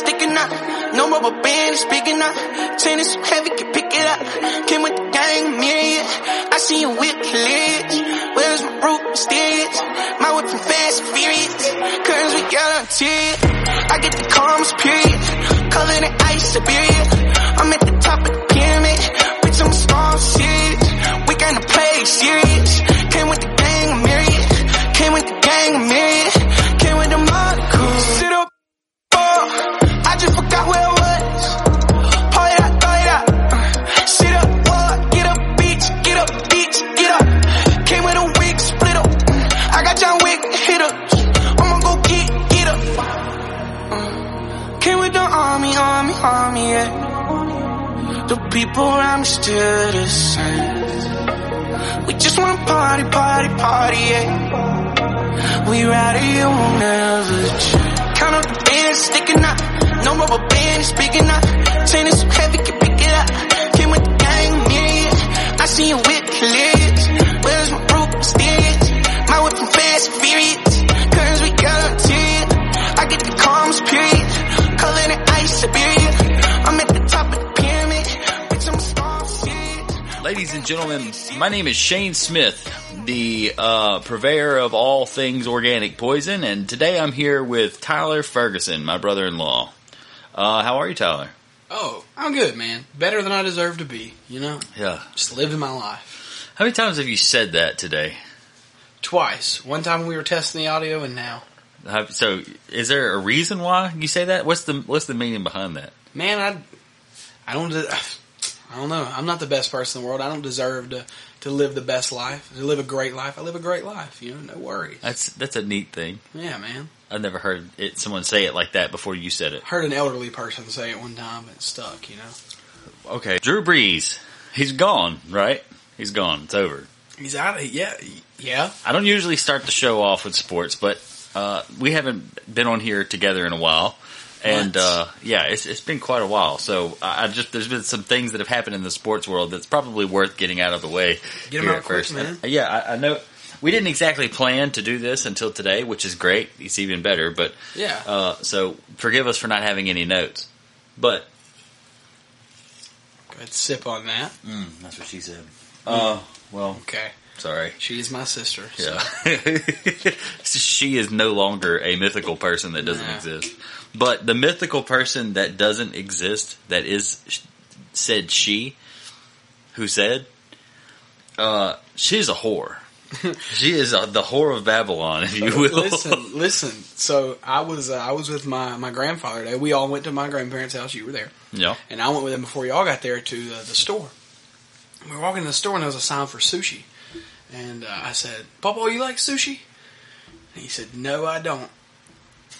sticking out. No rubber band is big enough. Tennis so heavy, can pick it up. Came with the gang, myriad. I see you with hilarious. Where's my root mysterious? My whip from fast and furious. Curtains we got on tear. I get the calmest period. Color the ice, Siberia. I'm at the top of the pyramid. Bitch, I'm strong, serious. We gonna play serious. Gentlemen, my name is Shane Smith, the uh, purveyor of all things organic poison, and today I'm here with Tyler Ferguson, my brother-in-law. Uh, how are you, Tyler? Oh, I'm good, man. Better than I deserve to be, you know? Yeah. Just living my life. How many times have you said that today? Twice. One time we were testing the audio and now. So, is there a reason why you say that? What's the What's the meaning behind that? Man, I I don't I don't know. I'm not the best person in the world. I don't deserve to to live the best life, to live a great life. I live a great life, you know, no worries. That's that's a neat thing. Yeah, man. I've never heard it, someone say it like that before you said it. Heard an elderly person say it one time and it stuck, you know. Okay, Drew Brees, he's gone, right? He's gone. It's over. He's out of yeah, yeah. I don't usually start the show off with sports, but uh, we haven't been on here together in a while, and uh, yeah, it's, it's been quite a while. So I just there's been some things that have happened in the sports world that's probably worth getting out of the way. Get 'em here out quick, first. man. And, yeah, I, I know we didn't exactly plan to do this until today, which is great. It's even better, but Yeah. uh, so forgive us for not having any notes. But Go ahead, sip on that. mm, that's what she said. Uh, well, Okay. sorry. She is my sister. So. Yeah. she is no longer a mythical person that doesn't Nah. exist. But the mythical person that doesn't exist, that is said she, who said, uh, she's a whore. she is a, the whore of Babylon, if you will. listen, listen. So I was uh, I was with my my grandfather today. We all went to my grandparents' house. You were there, yeah. and I went with him before y'all got there to the, the store. We were walking in the store, and there was a sign for sushi. And uh, I said, "Papa, you like sushi?" And he said, "No, I don't."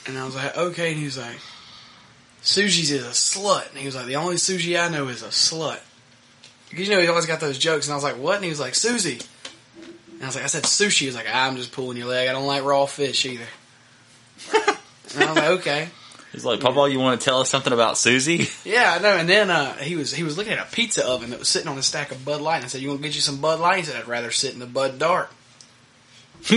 And I was like, "Okay." And he was like, "Sushi's is a slut." And he was like, "The only sushi I know is a slut." Because you know he always got those jokes, and I was like, "What?" And he was like, "Susie." And I was like, "I said sushi." He was like, "I'm just pulling your leg. I don't like raw fish either." and I was like, "Okay." He's like, Papa, you want to tell us something about Susie? Yeah, I know. And then uh, he was he was looking at a pizza oven that was sitting on a stack of Bud Light. And I said, "You want to get you some Bud Light?" He said, "I'd rather sit in the Bud Dark."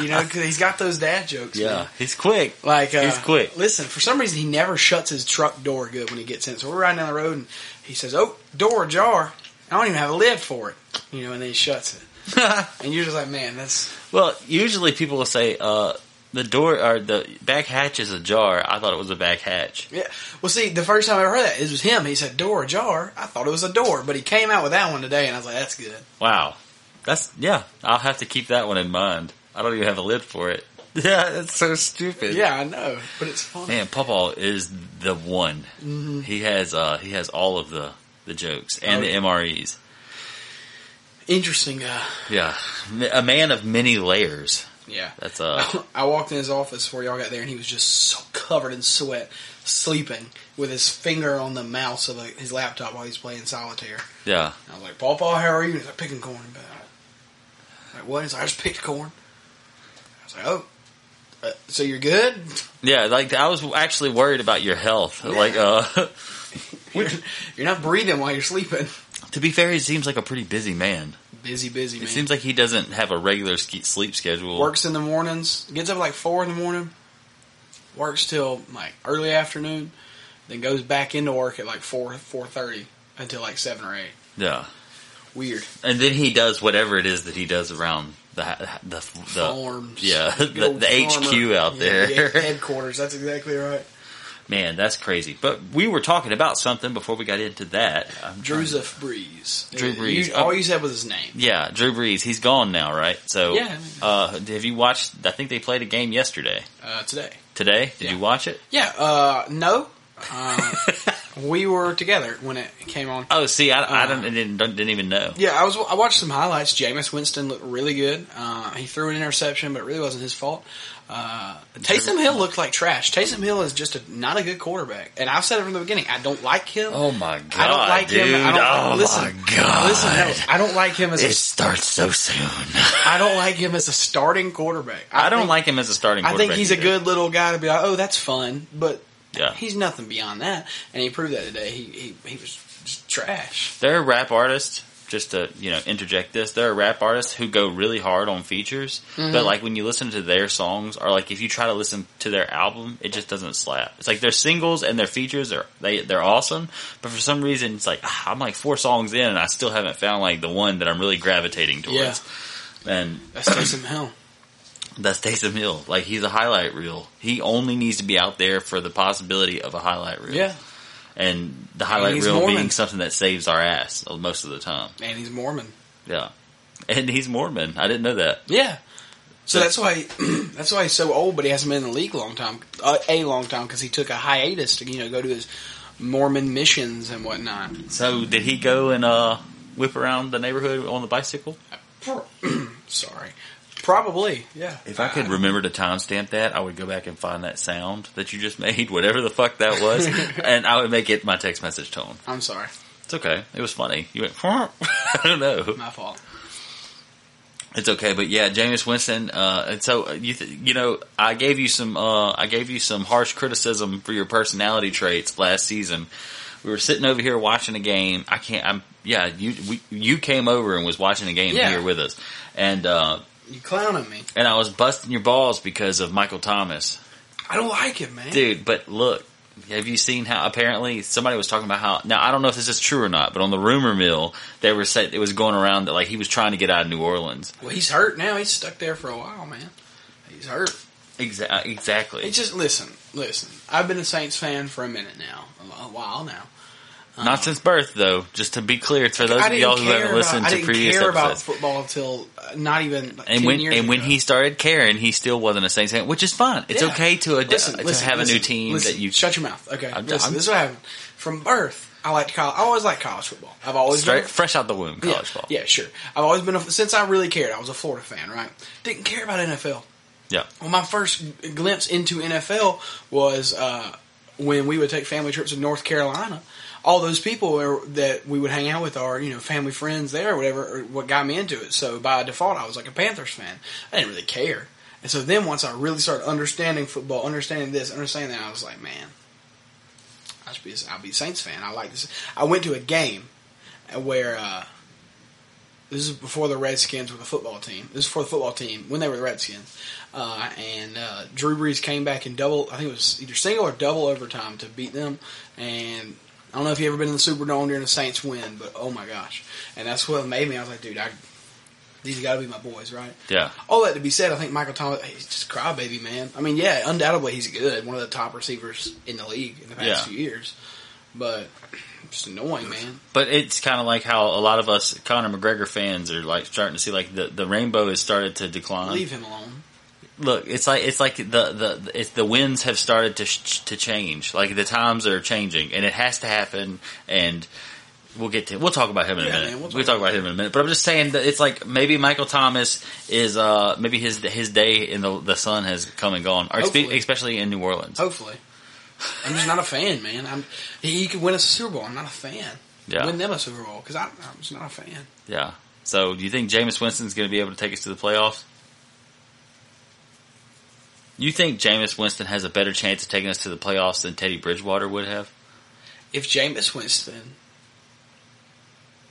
You know, because he's got those dad jokes. yeah. man. He's quick. like uh, He's quick. Listen, for some reason he never shuts his truck door good when he gets in. So we're riding down the road and he says, "Oh, door ajar." I don't even have a lid for it, you know, and then he shuts it. And you're just like, man, that's well, usually people will say, uh, the door, or the back hatch is ajar. I thought it was a back hatch. yeah. Well, see, the first time I heard that, it was him. He said, "Door ajar." I thought it was a door, but he came out with that one today, and I was like, "That's good." Wow. That's, yeah, I'll have to keep that one in mind. I don't even have a lid for it. Yeah, that's so stupid. Yeah, I know, but it's funny. Man, Papa is the one. Mm-hmm. He has, uh, he has all of the, the jokes and Oh, the yeah. MREs. Interesting guy. Yeah. A man of many layers. Yeah. That's, uh, I walked in his office before y'all got there, and he was just so covered in sweat, sleeping with his finger on the mouse of his laptop while he's playing solitaire. yeah. I was like, "Paul, Paul, how are you?" He's like, "Picking corn." But like, what? He's like, "I just picked corn." Like, "Oh, uh, so you're good?" Yeah, like, I was actually worried about your health. Like, uh, You're, you're not breathing while you're sleeping. to be fair, he seems like a pretty busy man. Busy, busy It man. seems like he doesn't have a regular sleep schedule. Works in the mornings. Gets up at like four in the morning. works till like early afternoon, then goes back into work at like four four thirty until like seven or eight. Yeah. Weird. And then he does whatever it is that he does around the the, the Farms. yeah, Good the, the HQ out Yeah, there. the headquarters. That's exactly right. Man, that's crazy. But we were talking about something before we got into that. I'm Drewzef Breeze. Drew You- Brees. all you said was his name. Yeah, Drew Brees. He's gone now, right? So, Yeah. uh, have you watched? I think they played a game yesterday. Uh, today. Today, did Yeah. you watch it? Yeah. Uh, no. Uh, we were together when it came on. Oh, see, I, I Uh, don't, didn't, didn't even know. Yeah, I was. I watched some highlights. Jameis Winston looked really good. Uh, he threw an interception, but it really wasn't his fault. Uh, Taysom Hill looked like trash. Taysom Hill is just a, not a good quarterback, and I've said it from the beginning. I don't like him. Oh my god, I don't like dude! him. I don't, oh listen, my god! Listen, no, I don't like him as it a, starts so soon. I don't like him as a starting quarterback. I don't think- like him as a starting. Quarterback. I think quarterback he's a good little guy to be like, oh, that's fun, but Yeah. he's nothing beyond that, and he proved that today. He he, he was just trash. There are a rap artists. Just to you know interject this, there are rap artists who go really hard on features, Mm-hmm. but like when you listen to their songs, or like if you try to listen to their album, it just doesn't slap. It's like their singles and their features are they they're awesome, but for some reason it's like ah, I'm like four songs in and I still haven't found like the one that I'm really gravitating towards. And That's Taysom Hill. That's Taysom Hill. Like he's a highlight reel. He only needs to be out there for the possibility of a highlight reel. Yeah, and the highlight he's reel Mormon. being something that saves our ass most of the time. and he's Mormon. Yeah, and he's Mormon. I didn't know that. Yeah. So that's why that's why he's so old, but he hasn't been in the league a long time, uh, a long time, because he took a hiatus to you know go to his Mormon missions and whatnot. So did he go and uh, whip around the neighborhood on the bicycle? Sorry, probably. Yeah. If I could remember to timestamp that, I would go back and find that sound that you just made, whatever the fuck that was, and I would make it my text message tone. I'm sorry, It's okay. It was funny. You went, I don't know. my fault. It's okay, but yeah, Jameis Winston. Uh, and so you, th- you know, I gave you some, uh, I gave you some harsh criticism for your personality traits last season. We were sitting over here watching a game. I can't. I'm. Yeah, you we, you came over and was watching a game Yeah. here with us, and uh, You clowning me? and I was busting your balls because of Michael Thomas, I don't like him, man. dude. But look, have you seen how apparently somebody was talking about how? Now I don't know if this is true or not, but on the rumor mill, they were said it was going around that like he was trying to get out of New Orleans. Well, he's hurt now. He's stuck there for a while, man. He's hurt. Exa- exactly. It's just listen, listen. I've been a Saints fan for a minute now, a while now. Not since birth, though. Just to be clear, for those of y'all who haven't listened about, I to didn't previous care about episodes, football until uh, not even like and 10 when years and when he started caring, he still wasn't a Saints fan, which is fine. It's Yeah. okay to ad- Listen, to listen, have a new team that you shut your mouth. Okay, I'm- listen, I'm- this is what happened. From birth, I liked college. I always liked college football. I've always straight been. fresh out the womb college yeah, ball. yeah, sure. I've always been a, since I really cared. I was a Florida fan, right? Didn't care about NFL. Yeah. Well, my first glimpse into NFL was uh, when we would take family trips to North Carolina. All those people were, that we would hang out with are, you know, family friends there or whatever, or what got me into it. So by default, I was like a Panthers fan. I didn't really care. And so then once I really started understanding football, understanding this, understanding that, I was like, man, I should be, a, I'll be a Saints fan. I like this. I went to a game where, uh, this is before the Redskins were the football team. This is for the football team when they were the Redskins. Uh, and uh, Drew Brees came back in double. I think it was either single or double overtime to beat them. And I don't know if you ever been in the Superdome during the Saints win, but oh my gosh! And that's what made me. I was like, dude, I, these got to be my boys, right? Yeah. All that to be said, I think Michael Thomas, he's just a crybaby, man. I mean, yeah, undoubtedly he's good, one of the top receivers in the league in the past Yeah. few years. But just annoying, man. But it's kind of like how a lot of us Conor McGregor fans are like starting to see like the, the rainbow has started to decline. Leave him alone. Look, it's like it's like the the it's the winds have started to sh- to change. Like the times are changing, and it has to happen. And we'll get to we'll talk about him in a Yeah, minute. man, we'll we'll, talk talk about him in a minute. But I'm just saying that it's like maybe Michael Thomas is uh maybe his his day in the the sun has come and gone, or spe- especially in New Orleans. Hopefully. I'm just not a fan, man. I'm he could win a Super Bowl. I'm not a fan. Yeah. Win them a Super Bowl because I'm just not a fan. Yeah. So do you think Jameis Winston's going to be able to take us to the playoffs? You think Jameis Winston has a better chance of taking us to the playoffs than Teddy Bridgewater would have? If Jameis Winston,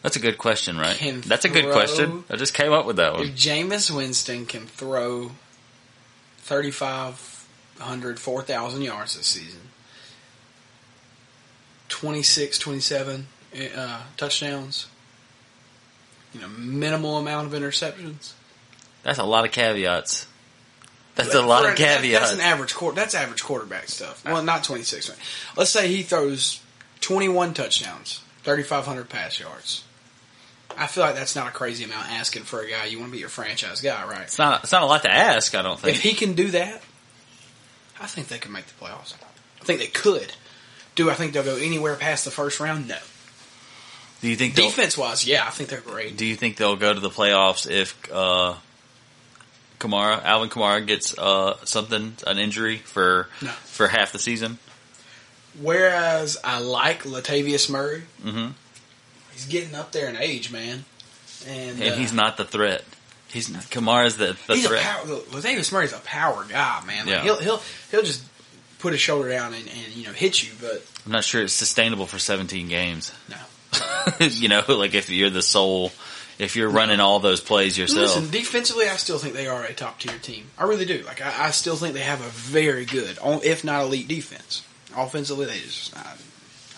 That's a good question, right? That's a good question. I just came up with that one. if. Jameis Winston can throw 35 3,500, 4,000 yards this season. 26, 27 uh, touchdowns. You know, minimal amount of interceptions. That's a lot of caveats. That's a lot of that- caveats. That's an average quarter. That's average quarterback stuff. Well, not 26. right. Let's say he throws 21 touchdowns, 3,500 pass yards. I feel like that's not a crazy amount asking for a guy you want to be your franchise guy, right? It's not. It's not a lot to ask. I don't think. If he can do that, I think they can make the playoffs. I think they could. Do I think they'll go anywhere past the first round? No. Do you think? Defense wise, yeah, I think they're great. Do you think they'll go to the playoffs if uh, Kamara, Alvin Kamara, gets uh, something, an injury for No. for half the season? Whereas I like Latavius Murray, hmm he's getting up there in age, man, and, And uh, he's not the threat. He's Kamara's the, the he's a threat. power. Latavius Murray's a power guy, man. Like, Yeah. He'll he'll he'll just put his shoulder down and, and you know hit you, but I'm not sure it's sustainable for 17 games. no. you know, like if you're the sole, if you're running all those plays yourself. Listen, defensively, I still think they are a top tier team. I really do. Like I, I still think they have a very good, if not elite, defense. Offensively, they just I,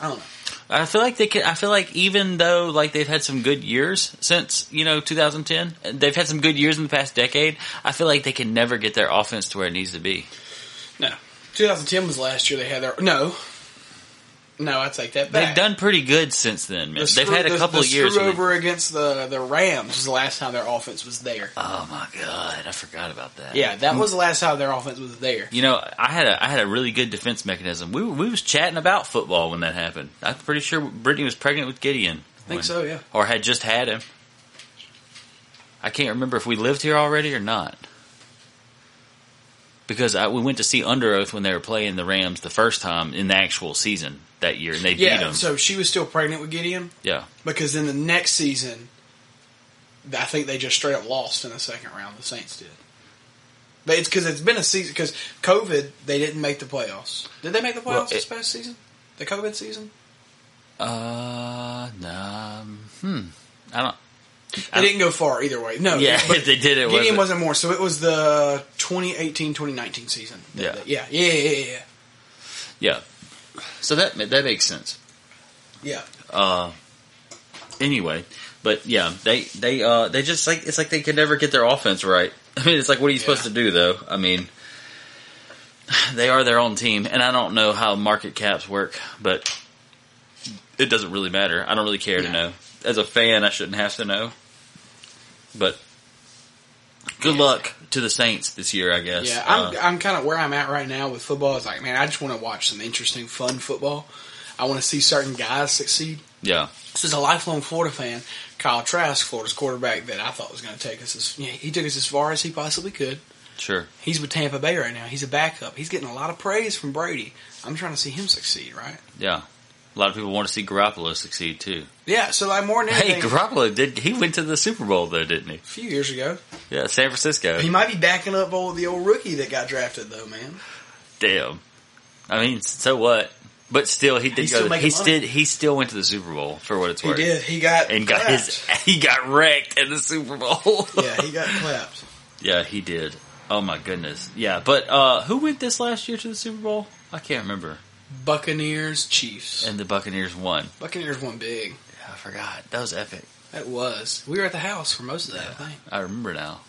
I don't know. I feel like they could. I feel like even though like they've had some good years since you know 2010, they've had some good years in the past decade. I feel like they can never get their offense to where it needs to be. No, 2010 was last year. They had their no, no. I take that back. They've done pretty good since then, man. The They've had a the- couple the of years. Screw over against the the Rams was the last time their offense was there. oh my god, I forgot about that. Yeah, that mm. was the last time their offense was there. You know, I had a I had a really good defense mechanism. We we was chatting about football when that happened. I'm pretty sure Brittany was pregnant with Gideon. I think so. Yeah. or had just had him. I can't remember if we lived here already or not. Because I, we went to see Underoath when they were playing the Rams the first time in the actual season that year, and they beat Yeah. them. So she was still pregnant with Gideon yeah, because in the next season, I think they just straight up lost in the second round. The Saints did. But it's because it's been a season because COVID. They didn't make the playoffs. Did they make the playoffs Well, this past season? The COVID season. uh, no, hmm, I don't. They didn't go far either way. No. Yeah, but they did it. Gideon wasn't- more. So it was the 2018-2019 season. Yeah. Yeah. Yeah. Yeah. Yeah. Yeah. Yeah, so that that makes sense. yeah. Uh, anyway, but yeah, they they uh they just like it's like they can never get their offense right. I mean, it's like what are you supposed Yeah. to do though? I mean, they are their own team, and I don't know how market caps work, but it doesn't really matter. I don't really care to know. As a fan, I shouldn't have to know. But good luck to the Saints this year, I guess. Yeah, I'm Uh, I'm kind of where I'm at right now with football. Is like, man, I just want to watch some interesting, fun football. I want to see certain guys succeed. yeah, This is a lifelong Florida fan. Kyle Trask, Florida's quarterback, that I thought was going to take us. As, yeah, he took us as far as he possibly could. sure. He's with Tampa Bay right now. He's a backup. He's getting a lot of praise from Brady. I'm trying to see him succeed, right? Yeah, a lot of people want to see Garoppolo succeed too. Yeah. So like more than Hey, anything, Garoppolo did. He went to the Super Bowl though, didn't he? a few years ago, Yeah, San Francisco. he might be backing up old the old rookie that got drafted though, man. Damn. I mean, so what? But still, he did He's go. still he still he still went to the Super Bowl for what it's He worth. He did. He got and got clapped. his he got wrecked in the Super Bowl. yeah, he got clapped. yeah, he did. Oh my goodness. Yeah, but uh who went this last year to the Super Bowl? I can't remember. Buccaneers, Chiefs. And the Buccaneers won. Buccaneers won big. Yeah, I forgot. That was epic. That was. We were at the house for most of that, I think. I remember now.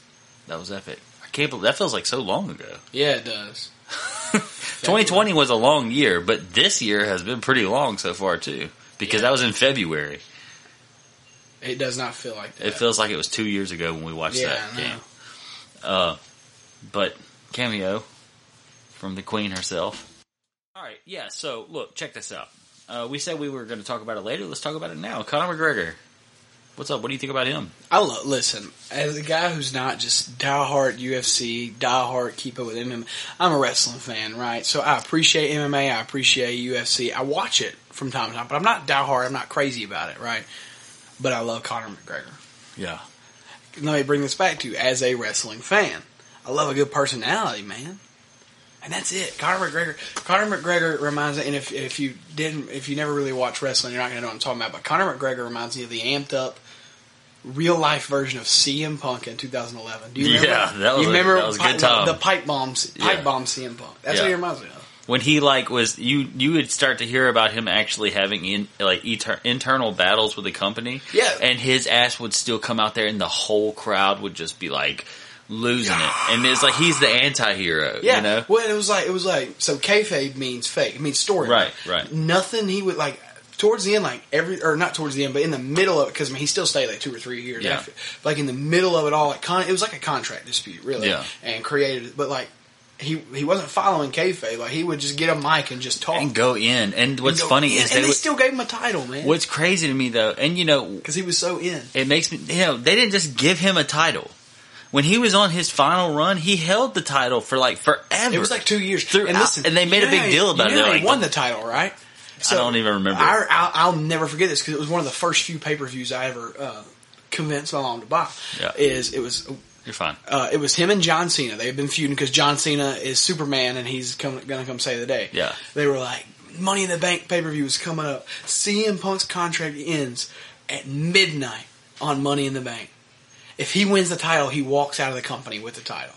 That was epic. I can't believe that feels like so long ago. Yeah, it does. 2020 was a long year, but this year has been pretty long so far too. Because Yeah. that was in February. It does not feel like that. It feels like it was two years ago when we watched yeah, that game. Uh, but cameo from the Queen herself. All right, yeah. So look, check this out. Uh, we said we were going to talk about it later. Let's talk about it now. Conor McGregor. What's up? What do you think about him? I love, listen, as a guy who's not just diehard UFC, diehard keep up with MMA, I'm a wrestling fan, right? So I appreciate MMA, I appreciate UFC. I watch it from time to time, but I'm not diehard, I'm not crazy about it, right? But I love Conor McGregor. Yeah, Let me bring this back to you as a wrestling fan. I love a good personality, man. And that's it. Conor McGregor. Conor McGregor reminds me, and if if you didn't, if you never really watched wrestling, you're not going to know what I'm talking about. But Conor McGregor reminds me of the amped up, real life version of CM Punk in 2011. Do you remember? Yeah, that was you a- that was a good time. The, the pipe bombs, pipe Yeah. bomb CM Punk. That's Yeah. what he reminds me of. when he like was you you would start to hear about him actually having in like internal battles with the company. Yeah. and his ass would still come out there, and the whole crowd would just be like losing it, and it's like he's the anti-hero. Yeah. you know. Well, it was like it was like so kayfabe means fake. It means story. Right, right. Nothing he would like towards the end, like every or not towards the end, but in the middle of it, because I mean, he still stayed like two or three years Yeah. after. Like in the middle of it all, like con- it was like a contract dispute, really. Yeah. And created, it. but like he he wasn't following kayfabe. Like he would just get a mic and just talk. And go in, and what's And funny is and they they would, still gave him a title, man. what's crazy to me though, and you know, Because he was so in. it makes me you know they didn't just give him a title. When he was on his final run, he held the title for like forever. It was like two years. Throughout- and listen, and they made a big deal about it. They're he like, won the title, right? I don't even remember. I, I'll, I'll never forget this because it was one of the first few pay per views I ever uh, convinced my mom to buy. Yeah. Is it was You're fine. uh, it was him and John Cena. They've been feuding because John Cena is Superman and he's come, gonna come save the day. Yeah. They were like, Money in the Bank pay per view is coming up. CM Punk's contract ends at midnight on Money in the Bank. If he wins the title, he walks out of the company with the title.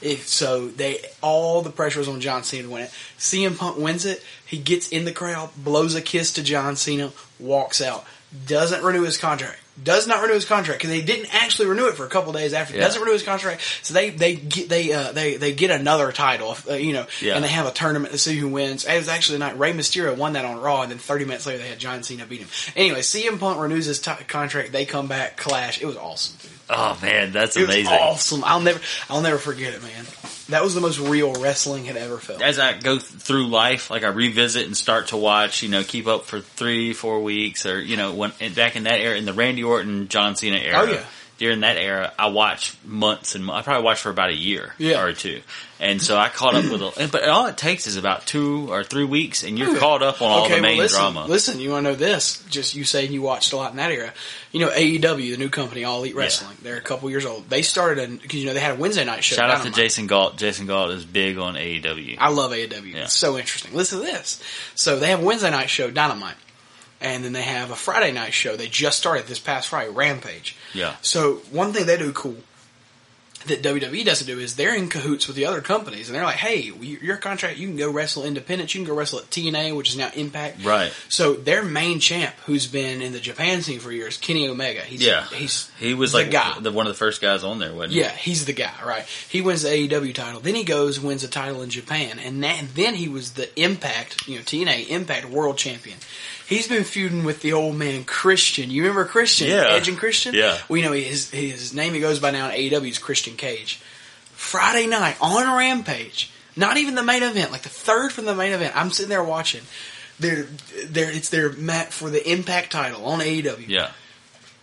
If so, they all the pressure was on John Cena to win it. CM Punk wins it. He gets in the crowd, blows a kiss to John Cena, walks out. Doesn't renew his contract. Does not renew his contract because they didn't actually renew it for a couple days after. Yeah. Doesn't renew his contract, so they they get they uh, they they get another title, uh, you know, Yeah. and they have a tournament to see who wins. It was actually the night Rey Mysterio won that on Raw, and then 30 minutes later they had John Cena beat him. Anyway, CM Punk renews his t- contract. They come back, clash. It was awesome. Oh man, that's It was amazing. awesome. I'll never, I'll never forget it, man. That was the most real wrestling had ever felt. As I go th- through life, like I revisit and start to watch, you know, keep up for three, four weeks, or you know, when back in that era, in the Randy Orton, John Cena era. Oh, yeah. During that era, I watched months and I probably watched for about a year Yeah. or two, and so I caught up with. A, but all it takes is about two or three weeks, and you're caught up on all the main well, listen, drama. Listen, you want to know this? Just you saying you watched a lot in that era. You know AEW, the new company, All Elite Wrestling. They're a couple years old. They started because you know they had a Wednesday night show. Shout out to Jason Galt. Jason Galt is big on AEW. I love AEW. Yeah. It's so interesting. Listen to this. So they have a Wednesday night show, Dynamite. And then they have a Friday night show. They just started this past Friday, Rampage. Yeah. So one thing they do cool that WWE doesn't do is they're in cahoots with the other companies, and they're like, "Hey, your contract, you can go wrestle independent. You can go wrestle at TNA, which is now Impact." Right. So their main champ, who's been in the Japan scene for years, Kenny Omega. He's, Yeah, he's he was the like guy. the one of the first guys on there, wasn't he? Yeah, he's the guy, right? He wins the AEW title. Then he goes wins a title in Japan, and, that, and then he was the Impact, you know, TNA Impact World Champion. He's been feuding with the old man Christian. You remember Christian? Yeah. Edge and Christian. Yeah. Well, you know his his name he goes by now in AEW is Christian Cage. Friday night on Rampage, not even the main event, like the third from the main event. I'm sitting there watching. They're, they're, it's their mat for the Impact title on AEW. Yeah.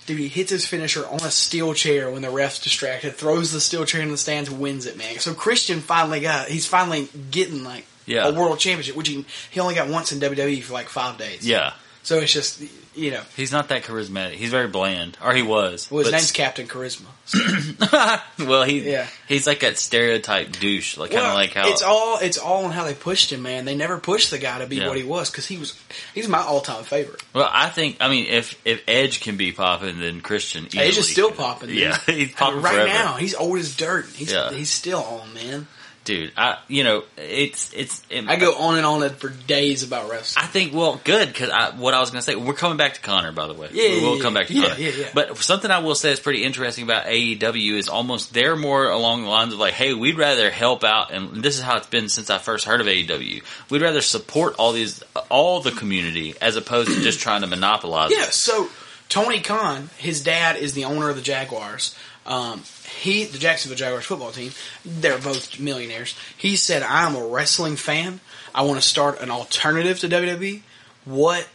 Dude, he hits his finisher on a steel chair when the ref's distracted, throws the steel chair in the stands, wins it, man. So Christian finally got, he's finally getting like Yeah. a world championship, which he, he only got once in WWE for like five days. Yeah. So it's just, you know, He's not that charismatic. He's very bland, or he was. well, his name's Captain Charisma. well, he Yeah. he's like that stereotype douche, like kind of like how it's all it's all on how they pushed him, man. They never pushed the guy to be Yeah. what he was because he was he's my all time favorite. Well, I think I mean if if Edge can be popping, then Christian Edge is still popping. Yeah, he's I popping mean, right forever. now. He's old as dirt. He's Yeah. he's still on, man. Dude. I you know it's it's it, I go on and on for days about wrestling. I think well, good because I, what I was going to say. We're coming back to Conor, by the way. Yeah, yeah, we'll yeah. come back to Yeah, Conor. yeah, yeah. But something I will say is pretty interesting about AEW is almost they're more along the lines of like, hey, we'd rather help out, and this is how it's been since I first heard of AEW. We'd rather support all these all the community as opposed to just trying to monopolize. Yeah, it. so Tony Khan, his dad is the owner of the Jaguars. Um, he, the Jacksonville Jaguars football team, they're both millionaires. He said, "I'm a wrestling fan. I want to start an alternative to WWE. What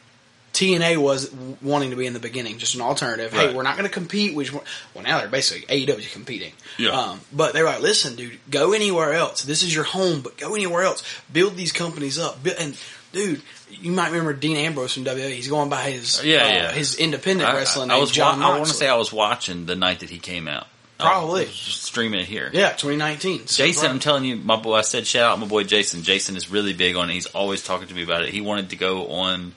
TNA was wanting to be in the beginning, just an alternative. Hey, we're not going to compete. Which well, now they're basically AEW competing. Yeah. Um, but they're like, listen, dude, go anywhere else. This is your home, but go anywhere else. Build these companies up. And dude, you might remember Dean Ambrose from WWE. He's going by his Yeah, uh, yeah. his independent I, wrestling I, I was. John wa- I want to say I was watching the night that he came out. Probably. Oh, I streaming it here. yeah, 2019. So, Jason, I'm telling you, my boy. I said shout out my boy Jason. Jason is really big on it. He's always talking to me about it. He wanted to go on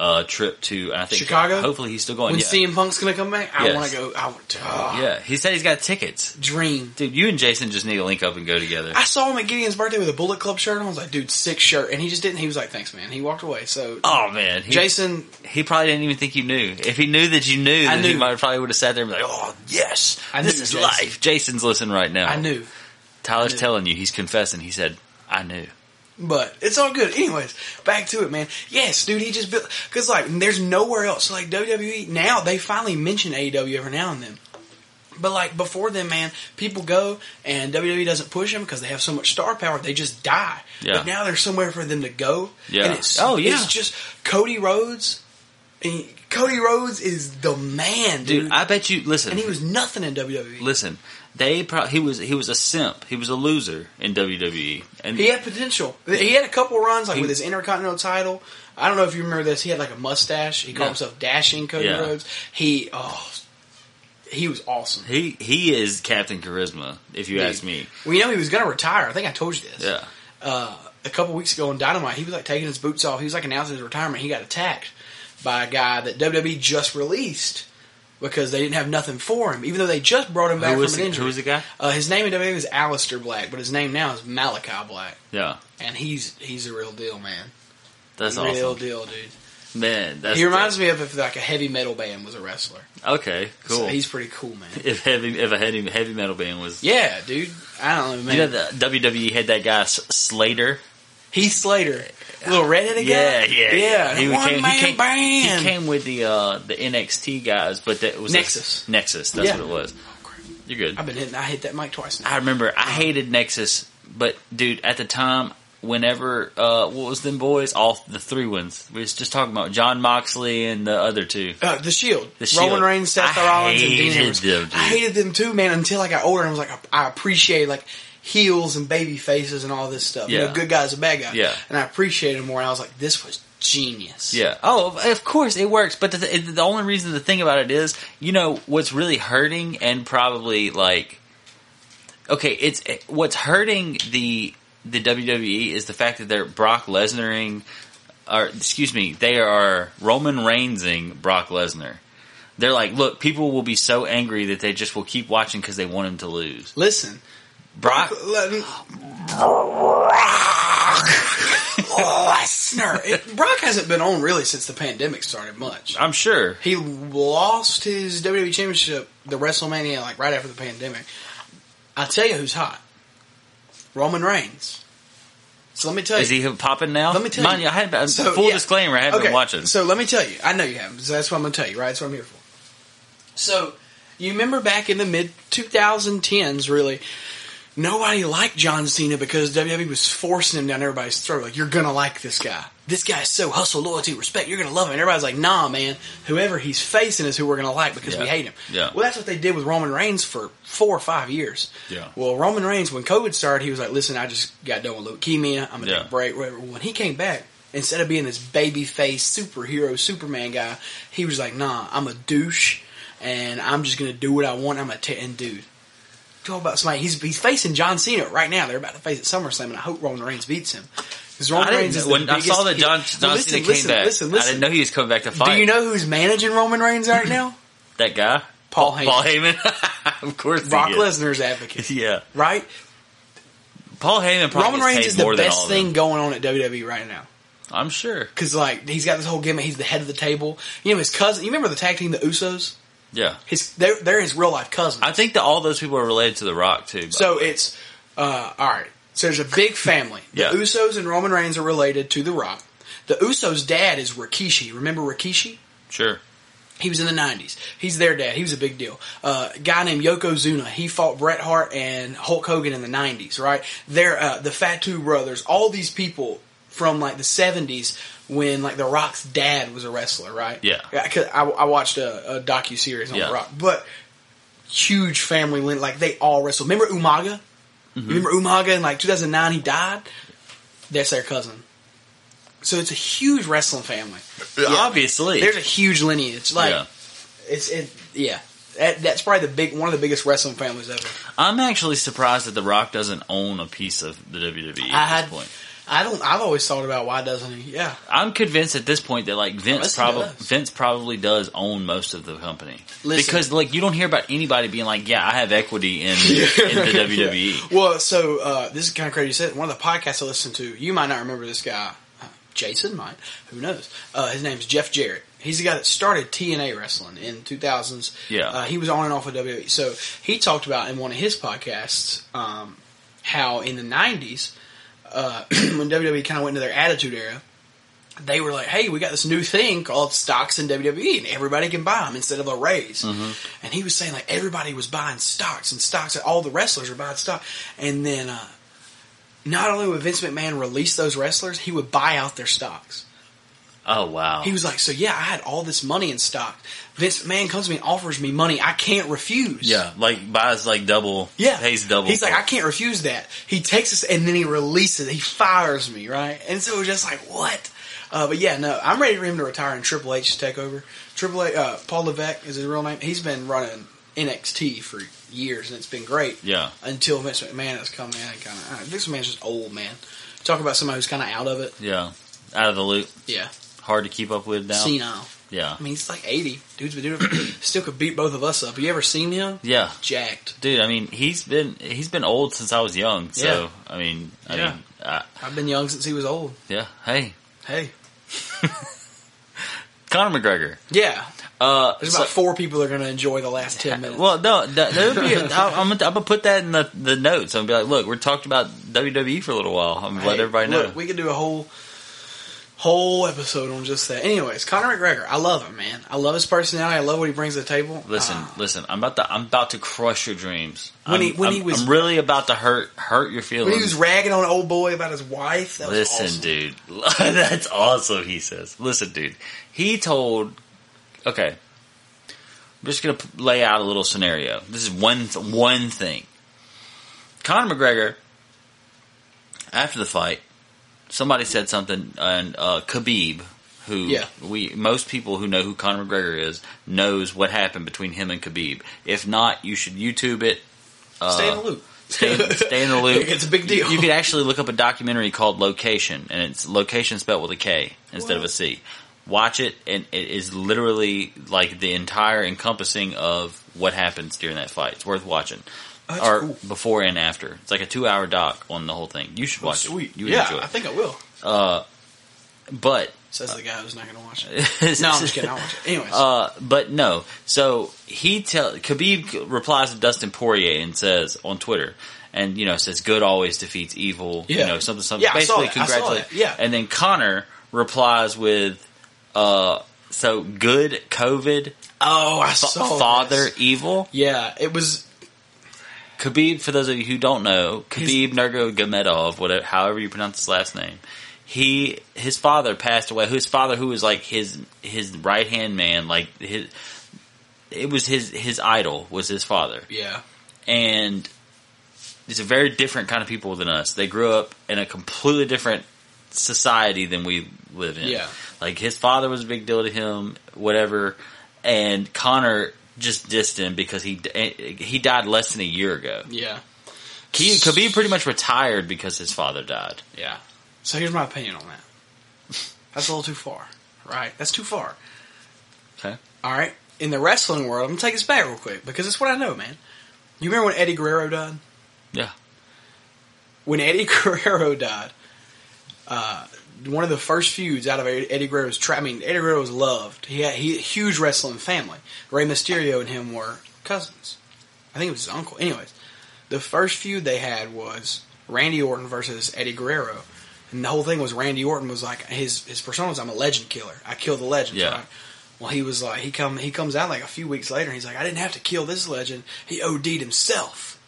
uh, trip to I think Chicago? Hopefully, he's still going. when yeah. CM Punk's gonna come back, I Yes. want to go. I want to. oh, yeah, he said he's got tickets. Dream. Dude, you and Jason just need to link up and go together. I saw him at Gideon's birthday with a Bullet Club shirt on. I was like, dude, sick shirt. And he just didn't. He was like, thanks, man. He walked away. So, oh man, he, Jason, he probably didn't even think you knew. If he knew that you knew, I then he knew. might probably would have sat there and be like, "Oh yes, I this knew, is Jason. life." Jason's listening right now. I knew. Tyler's I knew. telling you. He's confessing. He said, "I knew." But it's all good. Anyways, back to it, man. Yes, dude, he just built because like there's nowhere else. Like WWE now, they finally mention AEW every now and then. But like before then, man, people go and WWE doesn't push them because they have so much star power. They just die. Yeah. But now there's somewhere for them to go. Yeah. And it's, Oh, yeah. It's just Cody Rhodes. And Cody Rhodes is the man, dude. Dude, I bet you. Listen, and he was nothing in. WWE. listen. They pro- he was he was a simp. He was a loser in WWE, and He had potential. He had a couple runs, like He- with his Intercontinental title. I don't know if you remember this. He had like a mustache. He called Yeah. himself Dashing Cody Yeah. Rhodes. He, oh, he was awesome. he he is Captain Charisma. If you Dude. ask me, Well, you know he was going to retire. I think I told you this. yeah. Uh, a couple weeks ago on Dynamite, he was like taking his boots off. He was like announcing his retirement. He got attacked by a guy that WWE just released because they didn't have nothing for him, even though they just brought him back from an the, injury. who was the guy? Uh, his name in WWE is Aleister Black, but his name now is Malakai Black, Yeah, and he's he's a real deal, man. that's real awesome, real deal, dude. man. That's he reminds me of if like a heavy metal band was a wrestler. Okay, cool. So he's pretty cool, man. if heavy if a heavy heavy metal band was, Yeah, dude. I don't know, man. you know, the WWE had that guy Slater. Heath Slater, little redheaded Yeah, guy. yeah, yeah. He One came, man he came, band. He came with the uh, the NXT guys, but that was a- Nexus. Nexus. That's Yeah. what it was. You're good. I've been hitting. I hit that mic twice now. I remember I hated Nexus, but dude, at the time, whenever uh, what was them boys? All the three ones. We was just talking about Jon Moxley and the other two. Uh, the Shield. The Shield. Roman Reigns, Seth I Rollins, and Dean Ambrose. them, dude. I hated them too, man. Until I got older, and I was like, I, I appreciate like heels and baby faces and all this stuff. You know, good guys and bad guys. Yeah. And I appreciated more. And I was like, this was genius. Yeah. Oh, of course it works. But the, th- the only reason the thing about it is, you know, what's really hurting and probably like, okay, it's what's hurting the the WWE is the fact that they're Brock Lesnaring, or excuse me, they are Roman Reignsing Brock Lesnar. They're like, look, people will be so angry that they just will keep watching because they want him to lose. Listen, Brock, Let Lesnar. It- Brock hasn't been on really since the pandemic started much. I'm sure. He lost his WWE Championship, the WrestleMania, like right after the pandemic. I'll tell you who's hot. Roman Reigns. So let me tell you. Is he popping now? Let me tell Mind you. I had uh, So, full yeah. disclaimer. I haven't Okay, been watching. So let me tell you. I know you haven't. So that's what I'm going to tell you, right? That's what I'm here for. So you remember back in the mid 2010s, really, nobody liked John Cena because WWE was forcing him down everybody's throat. Like, you're going to like this guy. This guy's so hustle, loyalty, respect. You're going to love him. And everybody's like, nah, man. Whoever he's facing is who we're going to like because we hate him. Yeah. Well, that's what they did with Roman Reigns for four or five years. Yeah. Well, Roman Reigns, when COVID started, he was like, listen, I just got done with leukemia. I'm going to Yeah. take a break. Whatever. When he came back, instead of being this baby face superhero Superman guy, he was like, "Nah, I'm a douche, and I'm just gonna do what I want. I'm gonna ta- and dude." Talk about somebody. He's he's facing John Cena right now. They're about to face at SummerSlam, and I hope Roman Reigns beats him. Because Roman Reigns is the when I biggest saw that heel- John, Well, listen, Cena came listen, back. Listen, I listen. didn't know he was coming back to fight. Do you know who's managing Roman Reigns right now? that guy? Paul Heyman. Paul Heyman. of course, Brock he is. Lesnar's advocate, Yeah, right? Paul Heyman. Probably Roman gets Reigns paid is the more than all best of them. thing going on at WWE right now. I'm sure. Because like he's got this whole gimmick. He's the head of the table. You know his cousin. You remember the tag team, the Usos? Yeah, His they're, they're his real life cousins. I think that all those people are related to The Rock too. so it's uh, all right. So there's a big family. The Yeah. Usos and Roman Reigns are related to The Rock. The Usos' dad is Rikishi. Remember Rikishi? sure. He was in the '90s. He's their dad. He was a big deal. Uh, a guy named Yokozuna. He fought Bret Hart and Hulk Hogan in the '90s. Right? They're uh, the Fatu brothers. All these people from like the '70s when like The Rock's dad was a wrestler. Right? Yeah. 'cause I, I watched a, a docu series on Yeah. The Rock, but huge family. Like they all wrestled. Remember Umaga? Mm-hmm. Remember Umaga in like 2009? He died. That's their cousin. So it's a huge wrestling family. Obviously, There's a huge lineage. Like yeah. it's it, yeah. That, that's probably the big one of the biggest wrestling families ever. I'm actually surprised that The Rock doesn't own a piece of the WWE at I had this point. I don't. I've always thought about why doesn't he? Yeah. I'm convinced at this point that like Vince probably does. Vince probably does own most of the company Listen. because like you don't hear about anybody being like, yeah, I have equity in, in the E." WWE. Well, so uh, this is kind of crazy. You said one of the podcasts I listened to. You might not remember this guy. Jason might. Who knows? Uh, his name's Jeff Jarrett. He's the guy that started TNA wrestling in 2000s. Yeah. Uh, he was on and off with WWE. So he talked about in one of his podcasts um, how in the 90s, uh, when WWE kind of went into their attitude era, they were like, "Hey, we got this new thing called stocks in WWE, and everybody can buy them instead of a raise." And he was saying like everybody was buying stocks and stocks, and all the wrestlers were buying stock. And then, uh, not only would Vince McMahon release those wrestlers, he would buy out their stocks. Oh wow, He was like, "So yeah, I had all this money in stock. Vince McMahon comes to me and offers me money. I can't refuse." yeah, like buys like double, Yeah, pays double. He's like, I can't refuse that. He takes us and then he releases. He fires me, right? And so it was just like, what? Uh, but yeah, no, I'm ready for him to retire and Triple H to take over. Triple H, uh, Paul Levesque is his real name. He's been running NXT for years and it's been great. Yeah. Until Vince McMahon has come in and kind of, uh, Vince McMahon's just old man. Talk about somebody who's kind of out of it. yeah, out of the loop, Yeah, hard to keep up with now. senile. Yeah, I mean, he's like 80. Dude's been doing it. Still could beat both of us up. You ever seen him? yeah, Jacked. dude. I mean, he's been he's been old since I was young. So Yeah. I mean, I Yeah. mean, uh, I've been young since he was old. yeah. Hey, Hey. Conor McGregor. Yeah. Uh, There's so- about four people that are going to enjoy the last 10 minutes. Well, no, that, that would be. I'm, I'm, gonna, I'm gonna put that in the, the notes. I'm gonna be like, look, we're talking about WWE for a little while. I'm gonna let everybody know. Look, we could do a whole whole episode on just that. Anyways, Conor McGregor, I love him, man. I love his personality. I love what he brings to the table. listen, Uh, listen. I'm about to. I'm about to crush your dreams. When I'm, he- when I'm- he was- I'm really about to hurt hurt your feelings. when he was ragging on old boy about his wife, that was Listen, awesome. dude. That's awesome, he says. Listen, dude. He told. Okay. I'm just going to lay out a little scenario. This is one, th- one thing. Conor McGregor, after the fight, somebody said something, and uh, Khabib, who Yeah. we most people who know who Conor McGregor is knows what happened between him and Khabib. If not, you should YouTube it. Uh, Stay in the loop. Stay, stay in the loop. It's a big deal. You could actually look up a documentary called Location, and it's location spelled with a K instead of a C. Watch it, and it is literally like the entire encompassing of what happens during that fight. It's worth watching. That's or cool. before and after. It's like a two hour doc on the whole thing. You should watch Sweet. it. You would yeah, I think I will. Uh, but Says the guy who's not going to watch it. No, I'm just kidding. I'll watch it. Anyways. Uh, but no. So he tell Khabib replies to Dustin Poirier and says on Twitter, and you know says good always defeats evil. Yeah. You know something something. Yeah, I saw basically, that. I saw congratulate. that. Yeah. And then Conor replies with, uh, so good COVID oh, I saw father this. evil. Yeah, it was. Khabib, for those of you who don't know, Khabib Nurmagomedov, whatever, however you pronounce his last name, he his father passed away. His father, who was like his his right hand man, like his it was his his idol was his father, Yeah. and he's a very different kind of people than us. They grew up in a completely different society than we live in. Yeah. like his father was a big deal to him, whatever, and Conor just dissed him because he he died less than a year ago. Yeah. He, Khabib pretty much retired because his father died. Yeah. So here's my opinion on that. That's a little too far, right? That's too far. Okay. All right. In the wrestling world, I'm gonna take this back real quick because it's what I know, man. You remember when Eddie Guerrero died? Yeah. When Eddie Guerrero died, uh, one of the first feuds out of Eddie Guerrero's tra- I mean, Eddie Guerrero was loved. He had he a huge wrestling family. Rey Mysterio and him were cousins. I think it was his uncle. Anyways, the first feud they had was Randy Orton versus Eddie Guerrero. And the whole thing was Randy Orton was like his his persona was I'm a legend killer. I kill the legends. Yeah. Right? Well, he was like he come he comes out like a few weeks later. and He's like I didn't have to kill this legend. He OD'd himself,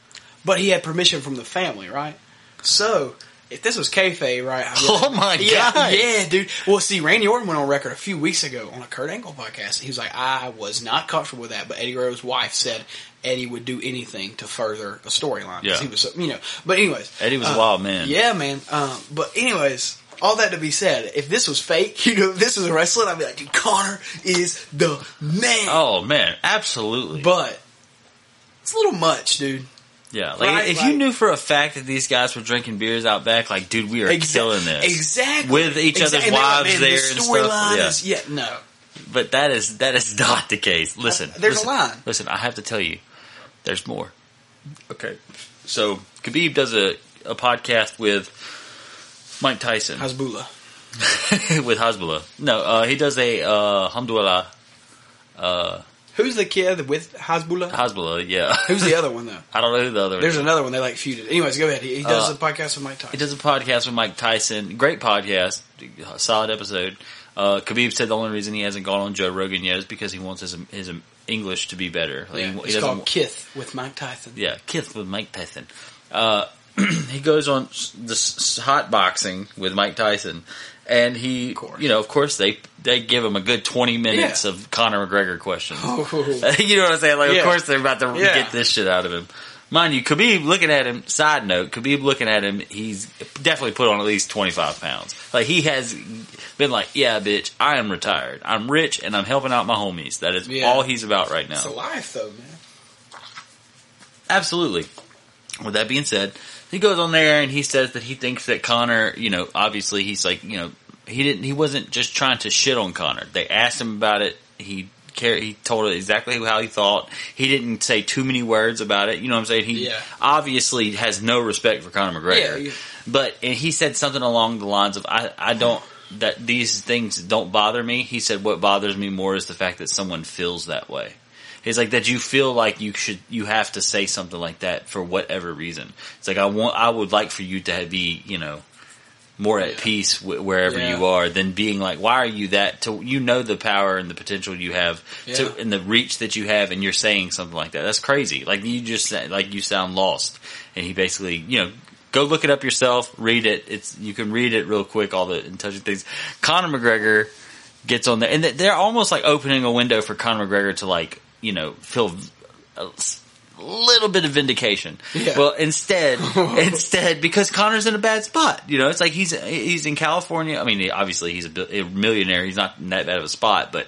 but he had permission from the family, right? So if this was kayfabe, right? I'd Oh my yeah, God. yeah, dude. Well, see, Randy Orton went on record a few weeks ago on a Kurt Angle podcast. He was like, I was not comfortable with that, but Eddie Guerrero's wife said Eddie would do anything to further a storyline. Yeah. he was, you know. But anyways, Eddie was a uh, wild man. Yeah, man. Um, but anyways, all that to be said, if this was fake, you know, if this was a wrestling, I'd be like, dude, Conor is the man. Oh man, absolutely. But it's a little much, dude. Yeah, like Right, if you knew for a fact that these guys were drinking beers out back, like, dude, we are Exa- killing this. Exactly. With each Exactly. other's And they're like, wives man, there the and stuff. Yeah. is- yeah, no. But that is that is not the case. Listen, There's a listen, line. Listen, I have to tell you, there's more. Okay, so Khabib does a, a podcast with Mike Tyson Hasbullah. with Hasbullah. No, uh, he does a uh, uh, Who's the kid with Hasbullah? Hasbullah. Yeah, Who's the other one though? I don't know who the other. There's is. another one they like feuded. Anyways, go ahead. He, he does Uh, a podcast with Mike Tyson. He does a podcast with Mike Tyson. Great podcast. Solid episode. Uh, Khabib said the only reason he hasn't gone on Joe Rogan yet is because he wants his his English to be better. Like, Yeah, he, he it's called Kith with Mike Tyson. yeah, Kith with Mike Tyson. Uh, he goes on this hot boxing with Mike Tyson, and he, you know, of course they they give him a good twenty minutes Yeah. of Conor McGregor questions. Oh, you know what I'm saying? Like, Yeah. of course they're about to Yeah. get this shit out of him. Mind you, Khabib looking at him. Side note: Khabib looking at him, he's definitely put on at least twenty five pounds. Like he has been like, "Yeah, bitch, I am retired. I'm rich, and I'm helping out my homies. That is all he's about right now." it's a life though, man. Absolutely. With that being said, he goes on there and he says that he thinks that Conor, you know, obviously he's like, you know, he didn't, he wasn't just trying to shit on Conor. They asked him about it. He care, he told it exactly how he thought. He didn't say too many words about it. You know what I'm saying? He Yeah. obviously has no respect for Conor McGregor. Yeah, But and he said something along the lines of, I, I don't, that these things don't bother me. He said, what bothers me more is the fact that someone feels that way. He's like that you feel like you should, you have to say something like that for whatever reason. It's like, I want, I would like for you to be, you know, more at Yeah. peace wh- wherever Yeah. you are than being like, why are you that? To you know the power and the potential you have Yeah. to and the reach that you have, and you're saying something like that. That's crazy. Like you just like you sound lost. And he basically, you know, go look it up yourself, read it. It's you can read it real quick. All the touching things. Conor McGregor gets on there, and they're almost like opening a window for Conor McGregor to like, you know, feel a little bit of vindication. Yeah. Well, instead, instead, because Conor's in a bad spot, you know, it's like he's he's in California. I mean, obviously he's a, millionaire. He's not in that bad of a spot, but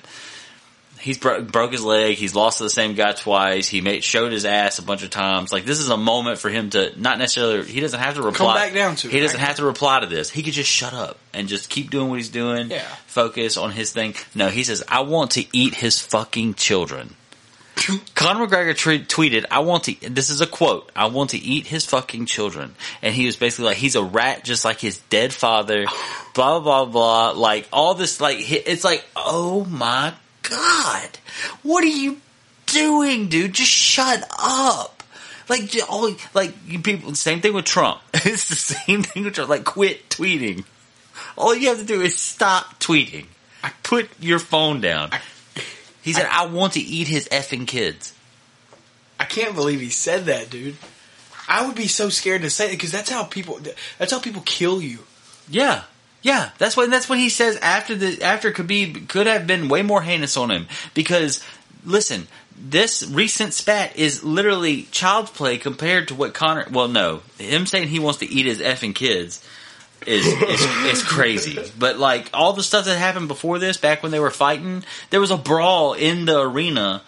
he's bro- broke his leg. He's lost to the same guy twice. He made showed his ass a bunch of times. Like this is a moment for him to not necessarily. He doesn't have to reply. Come back down to it, He doesn't right? have to reply to this. He could just shut up and just keep doing what he's doing. Yeah. Focus on his thing. No, he says, "I want to eat his fucking children." Conor McGregor tre- tweeted, "I want to." This is a quote. I want to eat his fucking children, and he was basically like, "He's a rat, just like his dead father." Blah blah blah. Like all this, like it's like, oh my god, what are you doing, dude? Just shut up. Like all like you people. Same thing with Trump. It's the same thing with Trump. Like quit tweeting. All you have to do is stop tweeting. Put your phone down. He said, I want to eat his effing kids. I can't believe he said that, dude. I would be so scared to say it because that's how people. That's how people kill you. Yeah. Yeah. That's what, that's what he says after the, after Khabib could have been way more heinous on him. Because, listen, this recent spat is literally child's play compared to what Conor, well no, him saying he wants to eat his effing kids is, is, is crazy. But like, all the stuff that happened before this, back when they were fighting, there was a brawl in the arena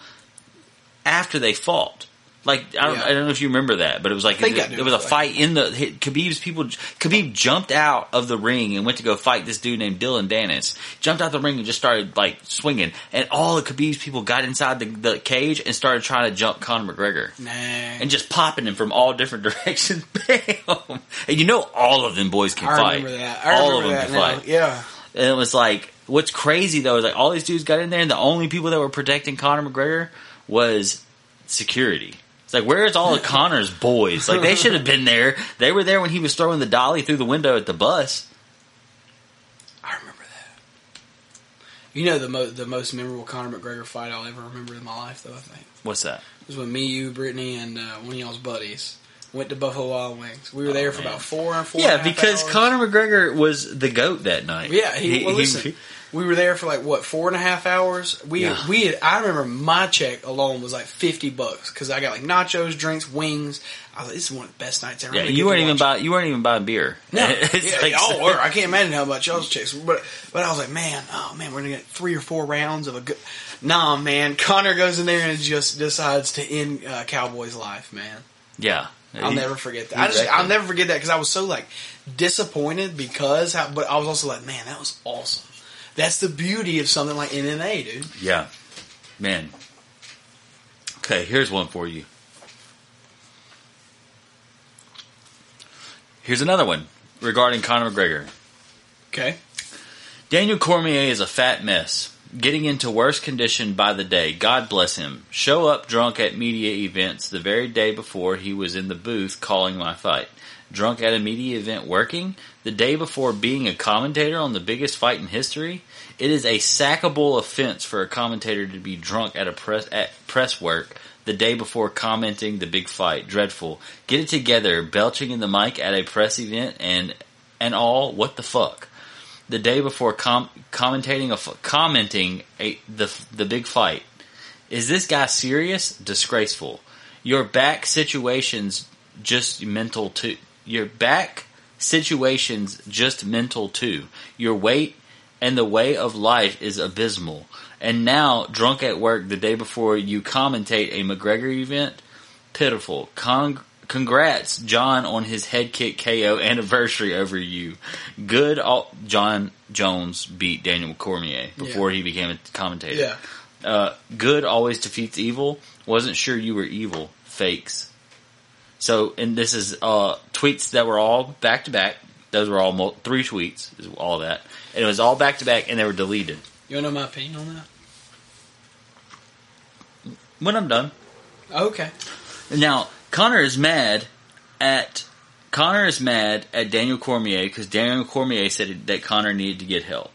after they fought. Like I don't, Yeah. I don't know if you remember that, but it was like think I there, do. was a fight in the Khabib's people. Khabib jumped out of the ring and went to go fight this dude named Dillon Danis. Jumped out the ring and just started like swinging, and all of Khabib's people got inside the, the cage and started trying to jump Conor McGregor Nah. and just popping him from all different directions. Bam! And you know all of them boys can I fight. remember that. I all remember of them that can now. fight. Yeah. And it was like, what's crazy though is like all these dudes got in there, and the only people that were protecting Conor McGregor was security. It's like, where's all of Conor's boys? Like, they should have been there. They were there when he was throwing the dolly through the window at the bus. I remember that. You know the mo- the most memorable Conor McGregor fight I'll ever remember in my life, though. I think What's that? it was when me, you, Brittany, and uh, one of y'all's buddies went to Buffalo Wild Wings. We were there for man. about four and four. and a Yeah, half because hours. Conor McGregor was the goat that night. Yeah, he, well, listen, we were there for like what four and a half hours. We Yeah. we had, I remember my check alone was like fifty bucks because I got like nachos, drinks, wings. I was like, this is one of the best nights ever. yeah, you weren't even buying. You weren't even buying beer. No, It's yeah, like- y'all were. I can't imagine how much y'all's chicks. But but I was like, man, oh man, we're gonna get three or four rounds of a good. Nah, man, Conor goes in there and just decides to end uh, Cowboy's life, man. Yeah, I'll never forget that. I just, I'll never forget that because I was so like disappointed because, how, but I was also like, man, that was awesome. That's the beauty of something like MMA, dude. Yeah, man. Okay, here's one for you. Here's another one regarding Conor McGregor. Okay. Daniel Cormier is a fat mess, getting into worse condition by the day. God bless him. Show up drunk at media events the very day before he was in the booth calling my fight. Drunk at a media event working the day before being a commentator on the biggest fight in history. It is a sackable offense for a commentator to be drunk at a press at press work the day before commenting the big fight. Dreadful. Get it together. Belching in the mic at a press event and and all. What the fuck? the day before com- commentating a f- commenting a the the big fight. Is this guy serious? Disgraceful. Your back situations just mental too. Your back situations just mental too. Your weight and the way of life is abysmal. And now drunk at work the day before you commentate a McGregor event, pitiful. Con- congrats, Jon, on his head kick KO anniversary over you. Good. All- Jon Jones beat Daniel Cormier before he became a commentator. Yeah. Uh, good always defeats evil. Wasn't sure you were evil. Fakes. So, and this is uh, tweets that were all back to back. Those were all mul- three tweets. Is all that, and it was all back to back, and they were deleted. You want to know my opinion on that? When I'm done. Okay. Now, Conor is mad at Conor is mad at Daniel Cormier because Daniel Cormier said that Conor needed to get help,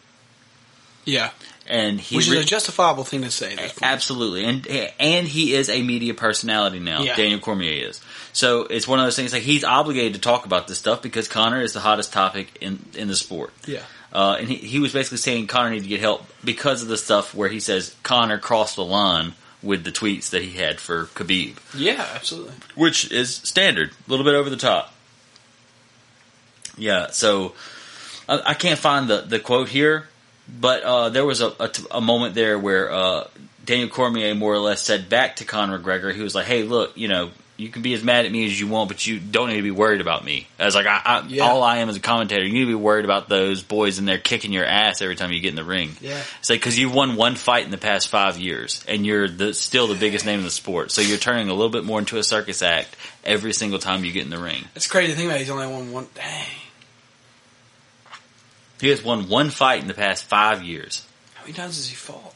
Yeah. And he Which re- is a justifiable thing to say. At this point. absolutely, and and he is a media personality now. Yeah. Daniel Cormier is. So it's one of those things like he's obligated to talk about this stuff because Conor is the hottest topic in in the sport. Yeah. Uh, and he, he was basically saying Conor needed to get help because of the stuff where he says Conor crossed the line with the tweets that he had for Khabib. Yeah, absolutely. which is standard, a little bit over the top. Yeah, so I, I can't find the, the quote here, but uh, there was a, a, t- a moment there where uh, Daniel Cormier more or less said back to Conor McGregor, he was like, "Hey, look, you know." You can be as mad at me as you want, but you don't need to be worried about me. I was like, I, I, Yeah. all I am as a commentator. You need to be worried about those boys in there kicking your ass every time you get in the ring. Yeah. It's like because you've won one fight in the past five years, and you're the, still the biggest name in the sport. So you're turning a little bit more into a circus act every single time you get in the ring. It's crazy to think about. He's only won one. Dang. He has won one fight in the past five years. How many times has he fought?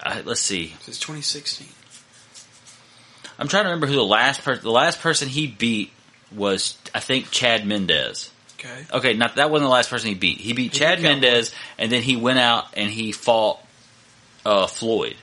Uh, let's see. Since 2016. I'm trying to remember who the last person. The last person he beat was, I think, Chad Mendes. Okay. Okay, not that wasn't the last person he beat. He beat He Chad. Mendes, and then he went out and he fought uh, Floyd,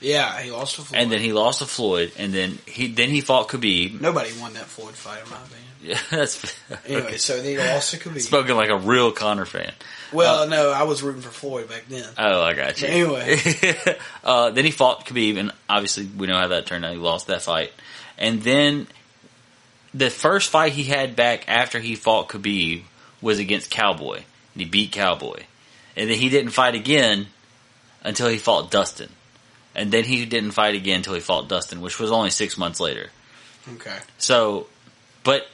Yeah, he lost to Floyd. and then he lost to Floyd, and then he then he fought Khabib. Nobody won that Floyd fight, in my opinion. Yeah, that's Anyway, okay. so then he lost to Khabib. spoken like a real Conor fan. well, no, I was rooting for Floyd back then. Oh, I got you. But anyway. uh, then he fought Khabib, and obviously we know how that turned out. He lost that fight, and then the first fight he had back after he fought Khabib was against Cowboy, and he beat Cowboy, and then he didn't fight again until he fought Dustin, and then he didn't fight again until he fought Dustin, which was only six months later. Okay. So, but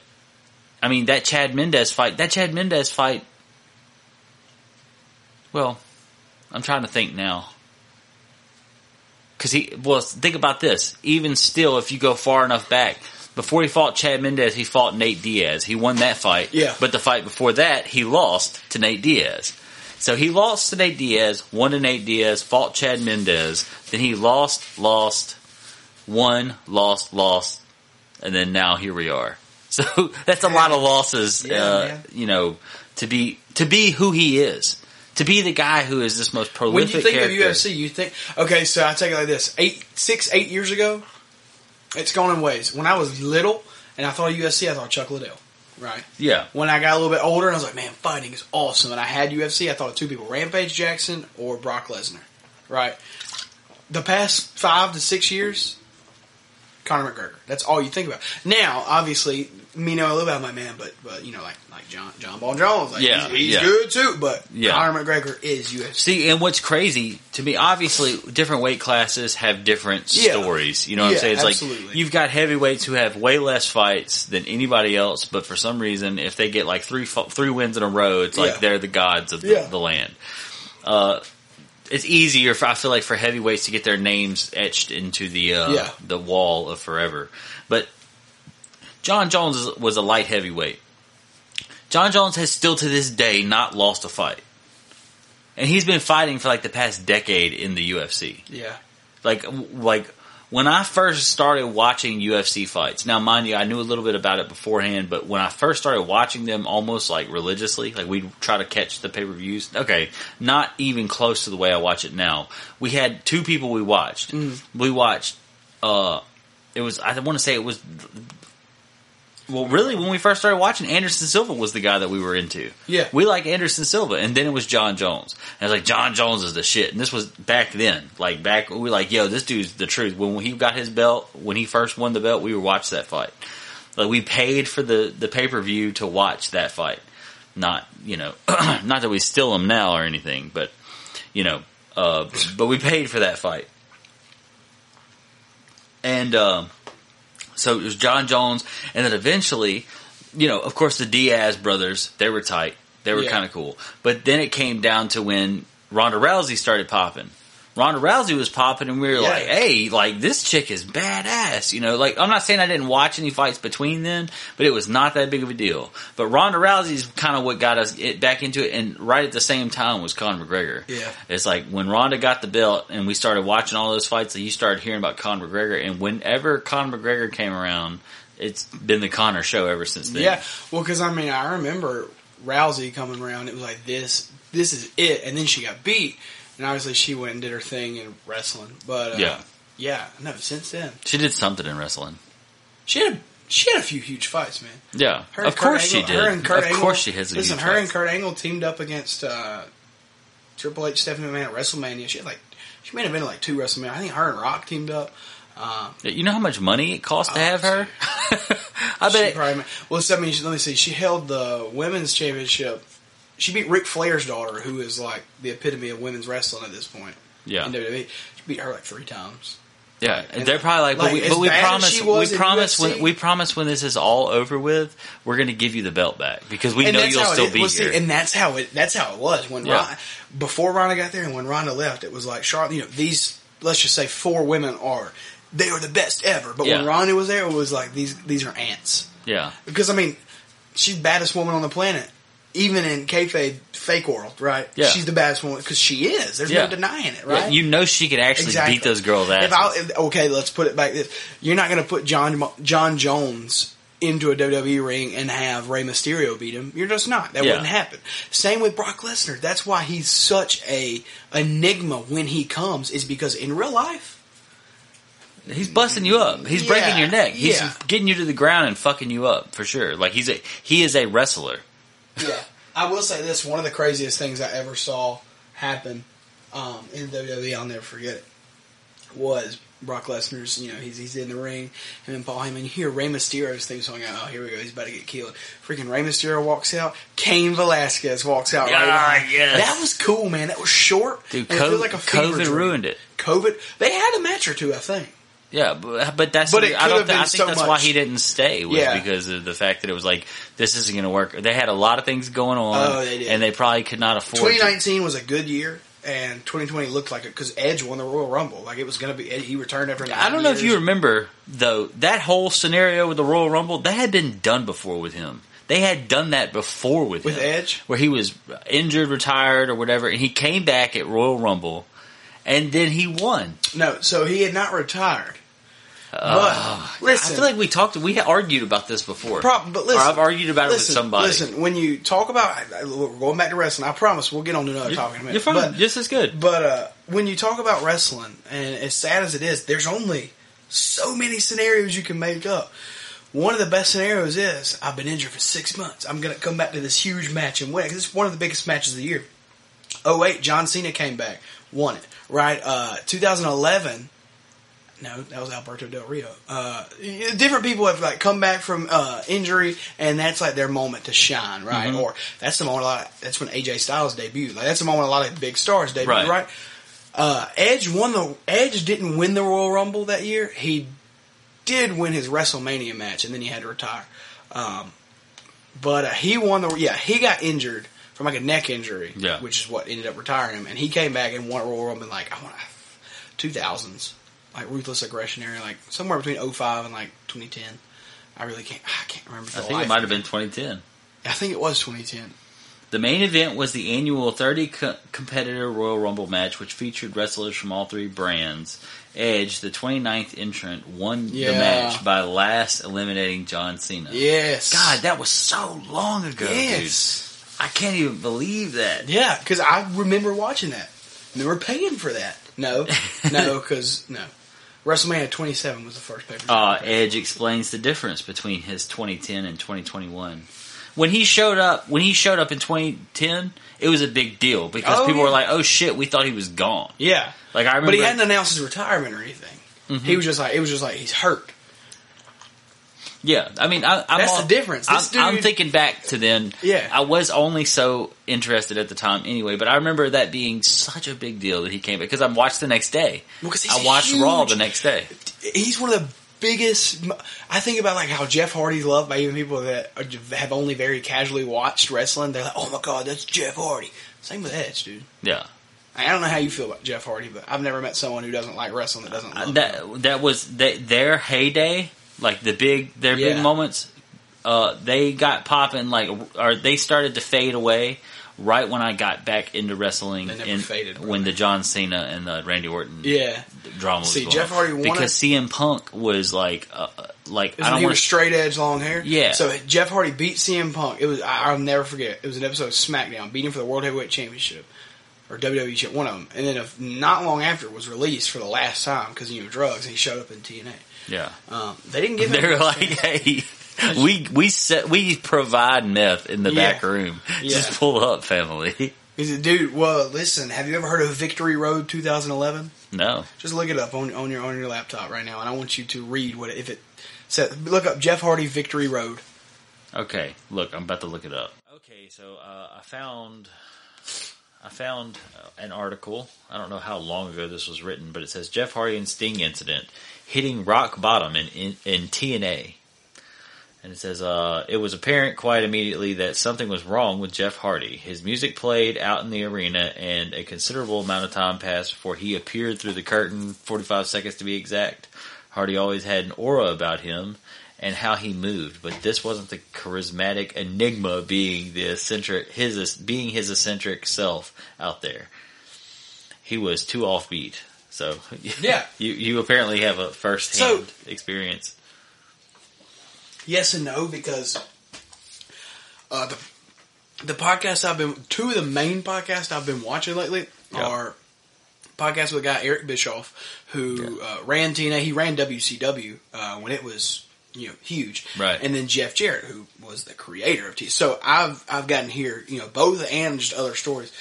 I mean that Chad Mendes fight, that Chad Mendes fight. Well, I'm trying to think now. Cause he, well, think about this. Even still, if you go far enough back, before he fought Chad Mendes, he fought Nate Diaz. He won that fight. Yeah. But the fight before that, he lost to Nate Diaz. So he lost to Nate Diaz, won to Nate Diaz, fought Chad Mendez, then he lost, lost, won, lost, lost, and then now here we are. So that's a lot of losses, Yeah, uh, you know, to be to be who he is, to be the guy who is this most prolific. When you think character. of UFC, you think okay. So I take it like this: eight, six, eight years ago, it's gone in ways. When I was little and I thought of UFC, I thought Chuck Liddell. Right. yeah, When I got a little bit older, and I was like, man, fighting is awesome. And I had UFC, I thought of two people: Rampage Jackson or Brock Lesnar. Right. The past five to six years, Conor McGregor. That's all you think about. Now, obviously, me know a little about my man, but but you know, like like John John Ball Jones, like, Yeah, he's, he's yeah. good too. But Yeah. Conor McGregor is UFC. See, and what's crazy to me, obviously, different weight classes have different Yeah. stories. You know what Yeah, I'm saying? It's absolutely. like you've got heavyweights who have way less fights than anybody else, but for some reason, if they get like three three wins in a row, it's like they're the gods of the, the land. Uh, it's easier, for, I feel like, for heavyweights to get their names etched into the uh, Yeah. the wall of forever. But Jon Jones was a light heavyweight. Jon Jones has still to this day not lost a fight. And he's been fighting for like the past decade in the UFC. Yeah, Like, like when I first started watching UFC fights, now mind you, I knew a little bit about it beforehand, but when I first started watching them almost like religiously, like we'd try to catch the pay-per-views. Okay, not even close to the way I watch it now. We had two people we watched. We watched, uh, it was, I want to say it was, well, really, when we first started watching, Anderson Silva was the guy that we were into. Yeah. We like Anderson Silva, and then it was Jon Jones. And I was like, Jon Jones is the shit. And this was back then. Like, back, we were like, yo, this dude's the truth. When he got his belt, when he first won the belt, we were watch that fight. Like, we paid for the, the pay-per-view to watch that fight. Not, you know, not that we steal them now or anything, but, you know, uh, but we paid for that fight. And, um, so it was Jon Jones, and then eventually, you know, of course, the Diaz brothers, they were tight. They were Yeah. kind of cool. But then it came down to when Ronda Rousey started popping. Ronda Rousey was popping, and we were Yeah. like, hey, like, this chick is badass. You know, like, I'm not saying I didn't watch any fights between then, but it was not that big of a deal. But Ronda Rousey's kind of what got us it back into it, and right at the same time was Conor McGregor. Yeah. It's like when Ronda got the belt and we started watching all those fights, that you started hearing about Conor McGregor. And whenever Conor McGregor came around, it's been the Conor show ever since then. yeah. Well, because I mean, I remember Rousey coming around. It was like this. This is it, and then she got beat, and obviously she went and did her thing in wrestling. But uh, Yeah. yeah. No, since then She did something in wrestling. she had a, she had a few huge fights, man. Yeah. Her of course she did. Her and Kurt of Angle, course she has a Listen, her and. Kurt Angle teamed up against uh, Triple H, Stephanie McMahon at WrestleMania. She had like she may have been like two WrestleMania. I think her and Rock teamed up. Um, You know how much money it costs to Oh, have her? I she bet. probably, well, I mean, let me see. She held the women's championship. She beat Ric Flair's daughter, who is like the epitome of women's wrestling at this point yeah. in WWE. She beat her like three times. Yeah, And- they're probably like, but we, but we promise, we promise when we promise when this is all over with, we're going to give you the belt back because we and know you'll still be well, here. See, and that's how it. That's how it was when Yeah. Ron, before Ronda got there and when Ronda left. It was like Charlotte. You know, these let's just say four women are they are the best ever. But Yeah. when Ronda was there, it was like these these are ants. yeah, Because I mean, she's baddest woman on the planet. Even in kayfabe fake world, right? Yeah. She's the baddest one because she is. There's Yeah. no denying it, Yeah, right? You know she could actually Exactly. beat those girls' asses. If I, if- okay, let's put it back this. You're not going to put John John Jones into a WWE ring and have Rey Mysterio beat him. You're just not. That Yeah. wouldn't happen. Same with Brock Lesnar. That's why he's such a enigma when he comes is because in real life, He's busting you up. He's Yeah, breaking your neck. He's yeah. getting you to the ground and fucking you up for sure. Like he's a he is a wrestler. Yeah, I will say this: one of the craziest things I ever saw happen um, in WWE, I'll never forget it, was Brock Lesnar's. You know, he's he's in the ring, him and Paul Heyman. You hear Rey Mysterio's thing song out. Oh, here we go. He's about to get killed. Freaking Rey Mysterio walks out. Cain Velasquez walks out. right Yeah, behind. yes. That was cool, man. That was short. Dude, and it COVID, like a COVID dream. ruined it. COVID. They had a match or two, I think. Yeah, but, but that's But it I don't thi- I think so that's why he didn't stay was Yeah. because of the fact that it was like this isn't going to work. They had a lot of things going on, Oh, they and they probably could not afford. to- 2019 was a good year, and 2020 looked like it because Edge won the Royal Rumble. Like it was going to be. He returned after. I don't know if you remember though that whole scenario with the Royal Rumble that had been done before with him. They had done that before with With him, Edge? where he was injured, retired, or whatever, and he came back at Royal Rumble, and then he won. No, so he had not retired. Uh, But listen, I feel like we talked, we argued about this before. Prob- but listen, or I've argued about listen, it with somebody. Listen, when you talk about we're going back to wrestling, I promise we'll get on to another topic in a minute. You're fine. But, Just as good. but uh, when you talk about wrestling, and as sad as it is, there's only so many scenarios you can make up. One of the best scenarios is I've been injured for six months. I'm going to come back to this huge match and win it's one of the biggest matches of the year. Oh wait, John Cena came back, won it. Right, uh, 2011. No, that was Alberto Del Rio. Uh, different people have like come back from uh, injury, and that's like their moment to shine, right? Mhm. Or that's the moment. A lot that's when AJ Styles debuted. Like that's the moment a lot of big stars debuted, Right. right? Uh, Edge won the. Edge didn't win the Royal Rumble that year. He did win his WrestleMania match, and then he had to retire. Um, but uh, he won the. Yeah, he got injured from like a neck injury, Yeah. which is what ended up retiring him. And he came back and won a Royal Rumble in like I want two thousands, like ruthless aggression area, like somewhere between 05 and like twenty ten. I really can't. I can't remember. I think life it might have been 2010. I think it was twenty ten. The main event was the annual 30 co- competitor Royal Rumble match, which featured wrestlers from all three brands. Edge, the 29th entrant, won the match by last eliminating John Cena. Yes. God, that was so long ago, Yes. dude. I can't even believe that. Yeah, because I remember watching that. And they were paying for that. No, no, because no. WrestleMania 27 was the first pay per view. Uh, Edge explains the difference between his 2010 and 2021. When he showed up, when he showed up in 2010, it was a big deal because Oh, people yeah. were like, "Oh shit, we thought he was gone." yeah, Like I remember, but he hadn't announced his retirement or anything. Mhm. He was just like, it was just like he's hurt. Yeah, I mean, I, I'm That's all- the difference. I'm, dude- I'm thinking back to then. Yeah. I was only so interested at the time anyway, but I remember that being such a big deal that he came back because I watched the next day. Well, I watched Raw the next day. He's one of the biggest. I think about like how Jeff Hardy's loved by even people that are, have only very casually watched wrestling. They're like, oh my god, that's Jeff Hardy. Same with Edge, dude. Yeah, I don't know how you feel about Jeff Hardy, but I've never met someone who doesn't like wrestling that doesn't uh, love him. that that was they, their heyday, like the big their big moments. Uh, they got popping like, or they started to fade away right when I got back into wrestling. In- faded, when the John Cena and the Randy Orton Yeah, drama was See, Jeff. Hardy wanted- because CM Punk was like, uh, like Isn't I don't he want was straight edge, long hair. Yeah. So Jeff Hardy beat CM Punk. It was I, I'll never forget. It was an episode of SmackDown, beating for the World Heavyweight Championship or WWE one of them. And then if not long after, it was released for the last time because you know drugs. And he showed up in TNA. Yeah, Um, they didn't give. They're like, hey, we we set we provide meth in the Yeah. back room. Yeah. Just pull up, family. He said, "Dude, well, listen. Have you ever heard of Victory Road 2011? No, Just look it up on on your on your laptop right now, and I want you to read what if it says. Look up Jeff Hardy Victory Road. Okay, look, I'm about to look it up. Okay, so uh, I found I found uh, an article. I don't know how long ago this was written, but it says Jeff Hardy and Sting incident hitting rock bottom in in, in TNA. And it says, uh, it was apparent quite immediately that something was wrong with Jeff Hardy. His music played out in the arena, and a considerable amount of time passed before he appeared through the curtain, 45 seconds to be exact. Hardy always had an aura about him and how he moved, but this wasn't the charismatic enigma being the eccentric, his, being his eccentric self out there. He was too offbeat. So, Yeah. you, you apparently have a first hand experience. Yes and no because uh, the the podcasts I've been two of the main podcasts I've been watching lately Yeah. are podcasts with a guy Eric Bischoff who uh, ran TNA. He ran WCW uh, when it was you know huge, Right. And then Jeff Jarrett who was the creator of TNA. So I've I've gotten here you know both and just other stories.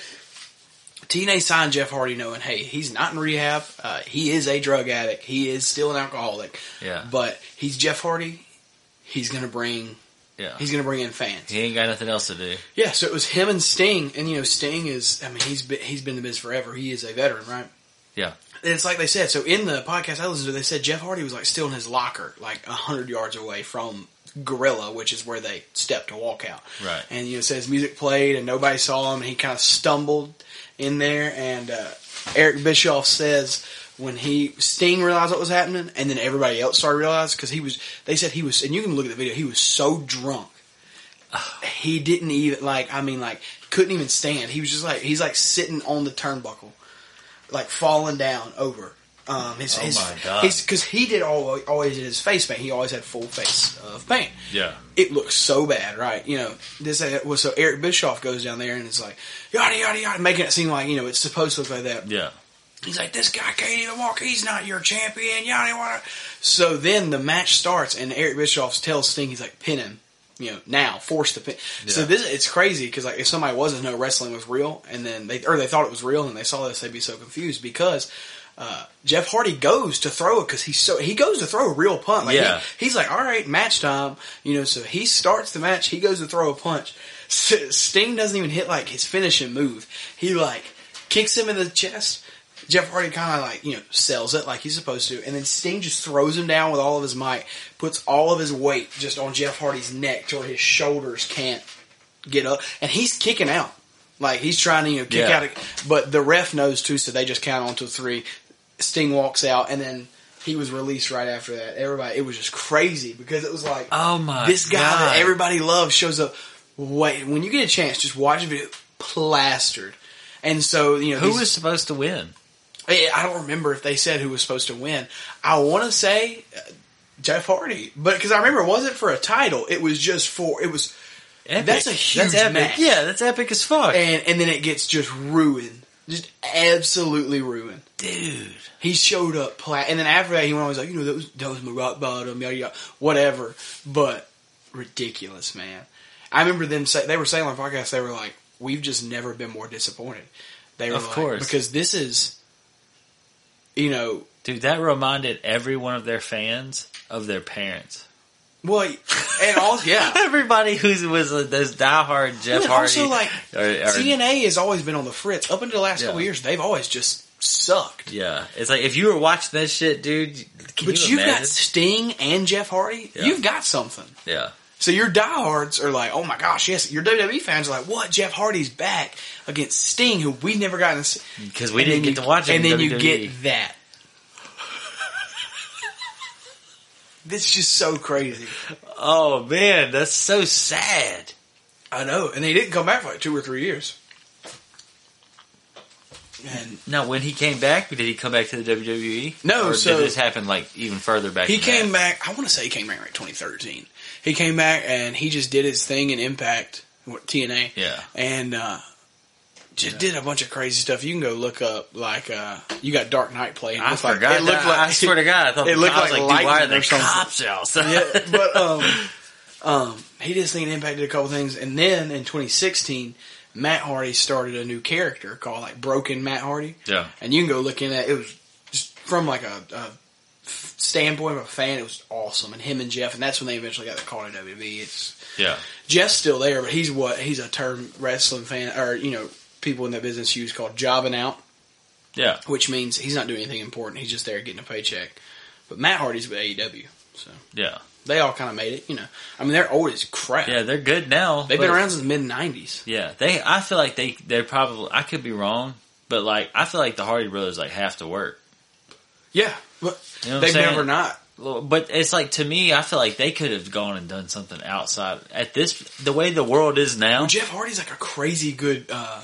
TNA signed Jeff Hardy knowing, hey, he's not in rehab. Uh, he is a drug addict. He is still an alcoholic. Yeah. But he's Jeff Hardy. He's gonna bring Yeah. he's gonna bring in fans. He ain't got nothing else to do. Yeah, so it was him and Sting, and you know Sting is I mean he's been, he's been in the biz forever. He is a veteran, right? Yeah. And it's like they said. So in the podcast I listened to, they said Jeff Hardy was like still in his locker, like a hundred yards away from Gorilla, which is where they stepped to walk out. Right. And you know, it says music played and nobody saw him. And he kind of stumbled in there, and uh, Eric Bischoff says when he Sting realized what was happening, and then everybody else started realizing because he was. They said he was, and you can look at the video. He was so drunk. He didn't even like. I mean, like couldn't even stand. He was just like he's like sitting on the turnbuckle, like falling down over. Um, his, Oh his, my God. Because he did always, always did his face paint. He always had full face of paint Yeah. it looks so bad, right? You know, this uh, was so Eric Bischoff goes down there and it's like yada yada yada, making it seem like you know it's supposed to look like that. Yeah. He's like, this guy can't even walk. He's not your champion. Yada yada. So then the match starts and Eric Bischoff tells Sting, he's like, pin him. You know, now force the pin. So this it's crazy because like if somebody wasn't know wrestling was real and then they or they thought it was real and they saw this, they'd be so confused because uh, Jeff Hardy goes to throw it because he's so he goes to throw a real punch. Like Yeah. he- he's like, all right, match time. You know, so he starts the match. He goes to throw a punch. S- Sting doesn't even hit like his finishing move. He like kicks him in the chest. Jeff Hardy kind of like you know sells it like he's supposed to, and then Sting just throws him down with all of his might, puts all of his weight just on Jeff Hardy's neck to where his shoulders can't get up, and he's kicking out. Like he's trying to you know kick Yeah. out, but the ref knows too, so they just count on to three. Sting walks out, and then he was released right after that. Everybody, it was just crazy because it was like, Oh my this guy God. that everybody loves shows up. Wait, when you get a chance, just watch the video. Plastered, and so you know Who was supposed to win? I don't remember if they said who was supposed to win. I want to say uh, Jeff Hardy, but because I remember it wasn't for a title, it was just for it was, Epic. That's a huge epic. match. Yeah, that's epic as fuck, and and then it gets just ruined, just absolutely ruined. Dude. He showed up, pla- and then after that, he went on, was like, you know, that was that was my rock bottom, yada yada, whatever. But ridiculous, man. I remember them say they were saying on the podcast, they were like, we've just never been more disappointed. They were Of like, course. because this is, you know, Dude, that reminded every one of their fans of their parents. well, and also yeah. Everybody who was uh, those diehard Jeff and Hardy. also, like, or- or- TNA has always been on the fritz. Up until the last Yeah. couple years, they've always just sucked. yeah, it's like if you were watching that shit, dude. Can But you you've imagine? got Sting and Jeff Hardy. Yeah. You've got something. yeah, So your diehards are like, oh my gosh, yes. Your WWE fans are like, what? Jeff Hardy's back against Sting, who we've never gotten to see. because we And didn't get you- to watch it. And then you get that. This is just so crazy. Oh man, that's so sad. I know. And he didn't come back for like two or three years. And Now, when he came back, did he come back to the WWE? No, or so- did this happen like even further back? He came that? back. I want to say he came back like 2013. He came back and he just did his thing in Impact, what, TNA, Yeah, and uh, just did a bunch of crazy stuff. You can go look up like uh, you got Dark Knight playing. I Looked like- forgot. it looked like I swear to God, I thought it looked like like, why are there cops out? yeah, but um, um, he did this thing in Impact, did a couple things, and then in 2016, Matt Hardy started a new character called like Broken Matt Hardy. yeah. and you can go look in that. It was just from like a, a standpoint of a fan. It was awesome, and him and Jeff, and that's when they eventually got the call to WWE. It's Yeah. Jeff's still there, but he's what he's a term wrestling fan, or you know, people in that business use called jobbing out, Yeah. which means he's not doing anything important. He's just there getting a paycheck. But Matt Hardy's with AEW, so Yeah. They all kind of made it. You know, I mean, they're old as crap. Yeah, they're good now. They've been around since the mid '90s. Yeah, they. I feel like they. They're probably. I could be wrong, but like I feel like the Hardy brothers like have to work. Yeah, but You know they've never not. But it's like to me, I feel like they could have gone and done something outside. At this, the way the world is now. Well, Jeff Hardy's like a crazy good uh,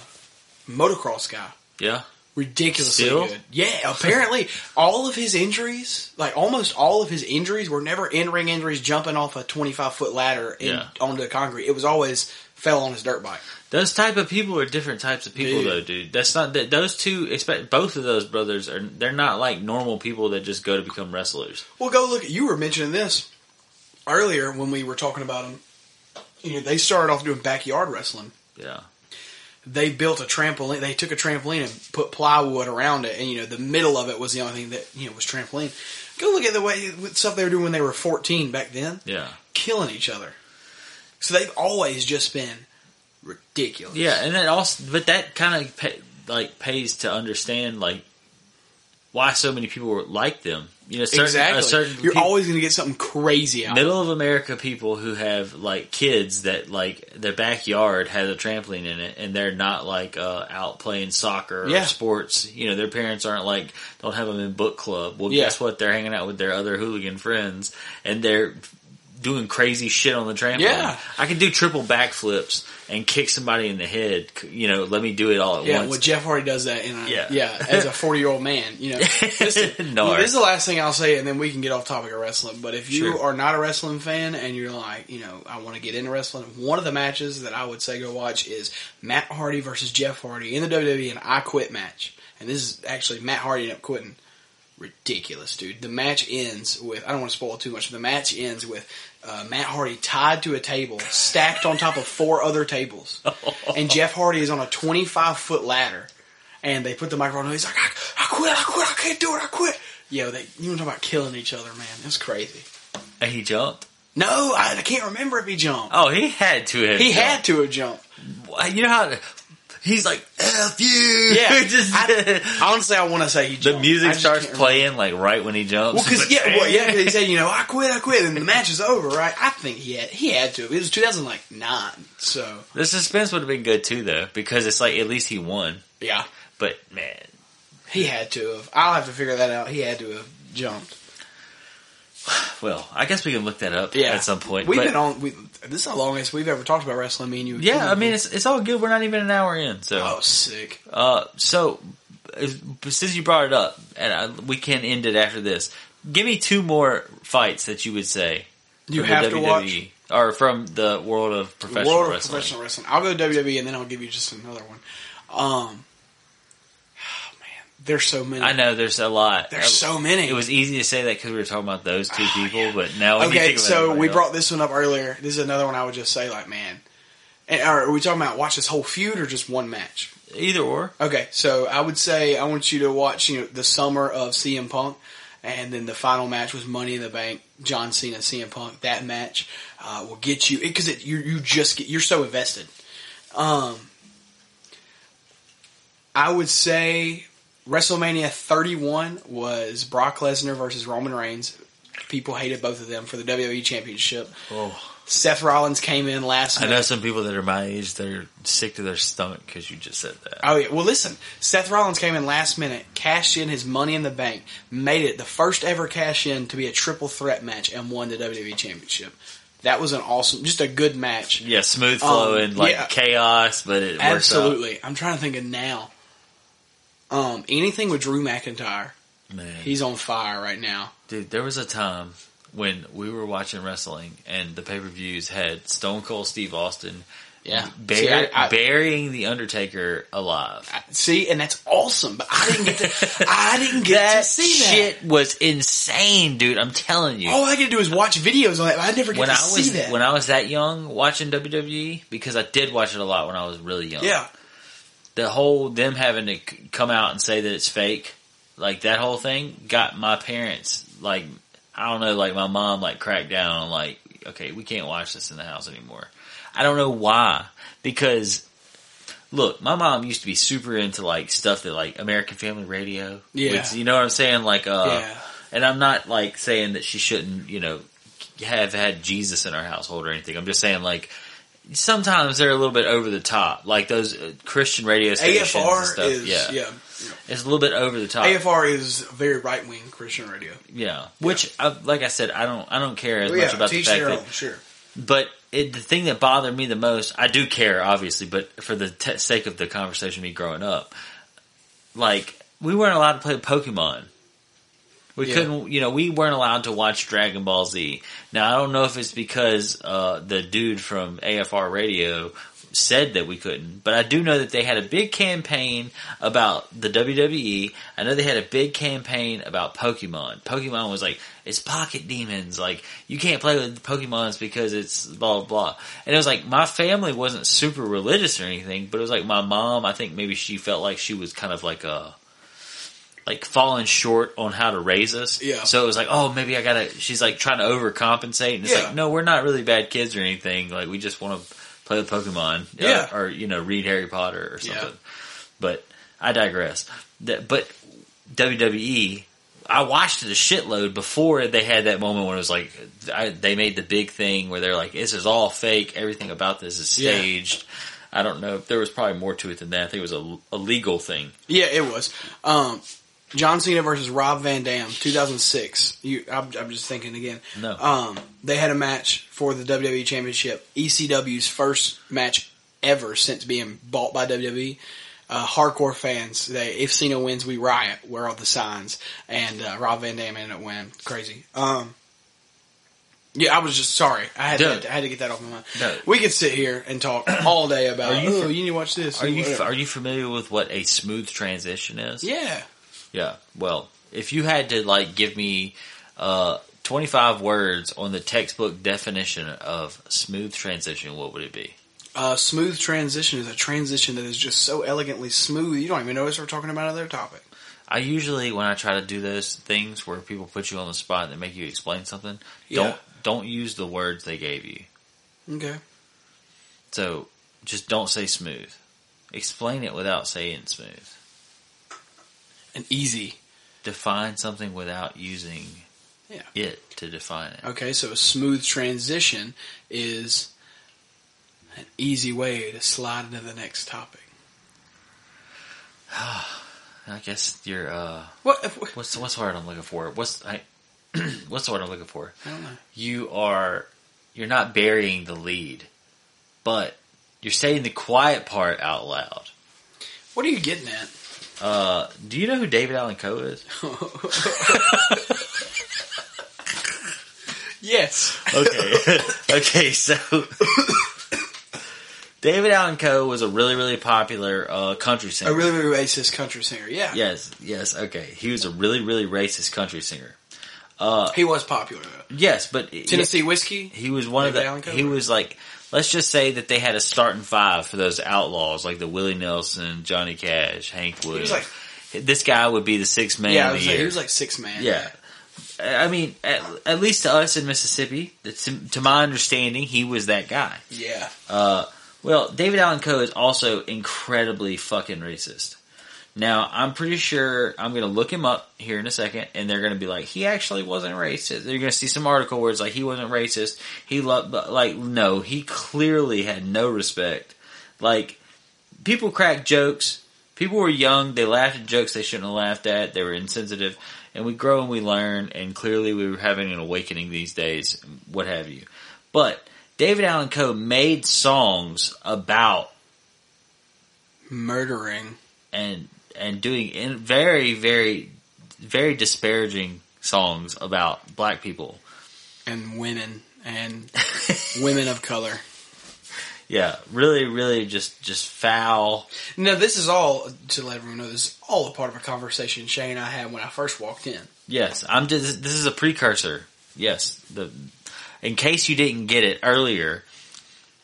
motocross guy. Yeah, ridiculously Still? good. Yeah, apparently all of his injuries, like almost all of his injuries, were never in ring injuries jumping off a twenty five foot ladder in, Yeah. onto the concrete. It was always fell on his dirt bike. those type of people are different types of people, Dude. though, dude. That's not that. Those two, expect both of those brothers are. They're not like normal people that just go to become wrestlers. Well, go look you were mentioning this earlier when we were talking about them. You know, they started off doing backyard wrestling. Yeah, They built a trampoline. They took a trampoline and put plywood around it, and you know, the middle of it was the only thing that you know was trampoline. Go look at the way stuff they were doing when they were fourteen back then. yeah, killing each other. So they've always just been ridiculous. yeah. And that also, but that kind of pay, like pays to understand like why so many people like them. You know, certain, exactly. A certain You're always going to get something crazy out. middle of America people who have like kids that like their backyard has a trampoline in it and they're not like uh, out playing soccer or Yeah. sports. You know, their parents aren't like don't have them in book club. Well, Yeah. guess what? They're hanging out with their other hooligan friends and they're doing crazy shit on the trampoline. Yeah. I can do triple backflips and kick somebody in the head. You know, let me do it all at Yeah, once. Yeah, well, Jeff Hardy does that in a, Yeah. yeah. as a 40 year old man, you know. Listen, No. this is the last thing I'll say, and then we can get off topic of wrestling. But if you Sure. are not a wrestling fan and you're like, you know, I want to get into wrestling, one of the matches that I would say go watch is Matt Hardy versus Jeff Hardy in the WWE and I Quit match. And this is actually Matt Hardy ended up quitting. Ridiculous, dude. The match ends with, I don't want to spoil too much, but the match ends with uh, Matt Hardy tied to a table, stacked on top of four other tables. and Jeff Hardy is on a 25 foot ladder. And they put the microphone on. He's like, I, I quit, I quit, I can't do it, I quit. Yo, they you to talk about killing each other, man? It's crazy. And he jumped. No, I, I can't remember if he jumped. Oh, he had to have. he jumped. had to have jumped. You know how he's like "f you." Yeah, Just- I, honestly, I want to say he the jumped. I music just starts can't playing like right when he jumps. Well, because But- yeah, well, yeah, 'cause he said, you know, I quit, I quit, and the match is over, right? I think he had he had to. It was 2009, so the suspense would have been good too, though, because it's like at least he won. yeah, But man, he had to have. I'll have to figure that out. He had to have jumped. well, I guess we can look that up Yeah, at some point. We've but- been on. We, this is the longest we've ever talked about wrestling. Me and you. yeah, I mean it's it's all good. We're not even an hour in, so oh, sick. Uh, so since you brought it up, and I, we can end it after this, give me two more fights that you would say You have to watch WWE, or from the world of professional World of wrestling. Professional Wrestling. I'll go WWE, and then I'll give you just another one. Um, there's so many. I know there's a lot. There's so many. It was easy to say that because we were talking about those two Oh, people, yeah. but now okay, so we else- brought this one up earlier. This is another one I would just say, like, man. And, are we talking about watch this whole feud or just one match? either or. Okay, so I would say I want you to watch, you know, the summer of CM Punk, and then the final match was Money in the Bank, John Cena, CM Punk. That match uh, will get you because it, you you just get you're so invested. Um, I would say WrestleMania 31 was Brock Lesnar versus Roman Reigns. People hated both of them for the WWE Championship. Oh, Seth Rollins came in last I know minute. some people that are my age that are sick to their stomach because you just said that. Oh yeah. Well, listen. Seth Rollins came in last minute, cashed in his Money in the Bank, made it the first ever cash in to be a triple threat match, and won the WWE Championship. That was an awesome, just a good match. Yeah, smooth flowing, Um, like yeah. chaos, but it. Absolutely. I'm trying to think of now. Um, anything with Drew McIntyre, Man. he's on fire right now. Dude, there was a time when we were watching wrestling and the pay per views had Stone Cold Steve Austin Yeah. bur- See, I- I- burying the Undertaker alive. See, and that's awesome, but I didn't get to. I didn't get that to see that. shit was insane, dude. I'm telling you. All I to do is watch videos on it. I never get when to I see was that. when I was that young watching WWE because I did watch it a lot when I was really young. yeah, the whole them having to come out and say that it's fake, like that whole thing got my parents like I don't know, like my mom like cracked down on like okay, we can't watch this in the house anymore. I don't know why because look, my mom used to be super into like stuff that like American Family Radio. Yeah. with- you know what I'm saying? Like uh, yeah. and I'm not like saying that she shouldn't, you know, have had Jesus in our household or anything. I'm just saying like sometimes they're a little bit over the top, like those uh, Christian radio stations AFR stuff. is yeah. yeah. it's a little bit over the top. AFR is very right wing Christian radio. yeah, which I, like I said, I don't, I don't care as Well, much yeah, about the fact that. own, sure. But it, the thing that bothered me the most, I do care, obviously, but for the t- sake of the conversation, me growing up, like we weren't allowed to play Pokemon. We Yeah. couldn't, you know, we weren't allowed to watch Dragon Ball Z. Now I don't know if it's because uh, the dude from AFR Radio said that we couldn't, but I do know that they had a big campaign about the WWE. I know they had a big campaign about Pokemon. Pokemon was like, it's pocket demons. Like, you can't play with Pokemons because it's blah, blah, blah. And it was like, my family wasn't super religious or anything, but it was like my mom, I think maybe she felt like she was kind of like a, like falling short on how to raise us. Yeah. So it was like, oh, maybe I gotta, she's like trying to overcompensate. And it's Yeah. like, no, we're not really bad kids or anything. Like, we just want to play with Pokemon. uh, Yeah. or, you know, read Harry Potter or Yeah. something. But I digress. That, but WWE, I watched it a shitload before they had that moment when it was like, I, they made the big thing where they're like, this is all fake. Everything about this is Yeah. staged. I don't know. There was probably more to it than that. I think it was a, a legal thing. Yeah, it was. Um, John Cena versus Rob Van Dam, 2006. You, I'm, I'm just thinking again. No. Um, they had a match for the WWE Championship. ECW's first match ever since being bought by WWE. Uh, hardcore fans, they if Cena wins, we riot. Where are all the signs? And uh, Rob Van Dam ended up winning. Crazy. Um, yeah, I was just sorry. I had, Dude. to, I had to get that off my mind. No. We could sit here and talk all day about. Are you oh, you need to watch this. Are you whatever." are you familiar with what a smooth transition is? Yeah. Yeah. Well, if you had to like give me uh, 25 words on the textbook definition of smooth transition, what would it be? Uh, smooth transition is a transition that is just so elegantly smooth. You don't even notice we're talking about another topic. I usually when I try to do those things where people put you on the spot and they make you explain something, Yeah. don't don't use the words they gave you. Okay. So just don't say smooth. Explain it without saying smooth. And easy. Define something without using Yeah. it to define it. Okay, so a smooth transition is an easy way to slide into the next topic. I guess you're uh What? what's what's the word I'm looking for? What's I what's the word I'm looking for? I don't know. You are you're not burying the lead, but you're saying the quiet part out loud. What are you getting at? Uh, do you know who David Allen Coe is? yes. Okay. okay, so David Allen Coe was a really, really popular uh, country singer. A really, really racist country singer. Yeah. yes, yes, okay. He was a really, really racist country singer. Uh, He was popular. though. yes, but Tennessee whiskey. he was one David of Allen the. Coe? He was like, let's just say that they had a starting five for those outlaws, like the Willie Nelson, Johnny Cash, Hank He Williams. was like, this guy would be the sixth man yeah, of the like, year. he was like six man. Yeah. I mean, at, at least to us in Mississippi, to, to my understanding, he was that guy. Yeah. Uh, well, David Allen Coe is also incredibly fucking racist. Now, I'm pretty sure I'm going to look him up here in a second, and they're going to be like, he actually wasn't racist. They're going to see some article where it's like, he wasn't racist. He loved, but like, no, he clearly had no respect. Like, people crack jokes. People were young. They laughed at jokes they shouldn't have laughed at. They were insensitive. And we grow and we learn, and clearly we were having an awakening these days, what have you. But David Allen Coe made songs about Murdering. and and doing in very very very disparaging songs about black people. and women and women of color. Yeah, really, really just just foul. Now, this is all to let everyone know. This is all a part of a conversation Shane and I had when I first walked in. Yes, I'm just. This is a precursor. Yes, the in case you didn't get it earlier,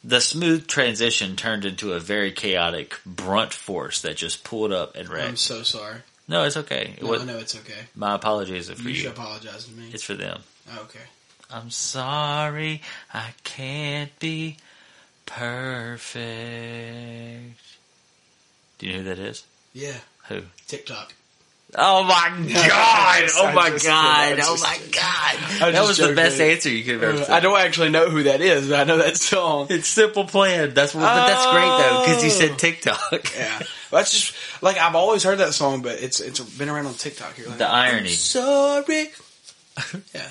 the smooth transition turned into a very chaotic brunt force that just pulled up and ran I'm so sorry. No, it's okay. It No, was, no, it's okay. my apologies are for You you. should apologize to me. It's for them. Oh, okay. I'm sorry, I can't be perfect. Do you know who that is? Yeah. Who? TikTok. Oh my god! just- Oh my just god! Oh my god! That was the best answer you could have ever Uh, said. I don't actually know who that is, but I know that song. It's simple plan. That's what, but that's great though because you Oh. said TikTok. Yeah, that's just like I've always heard that song, but it's it's been around on TikTok here. Like, The irony. I'm sorry. yeah,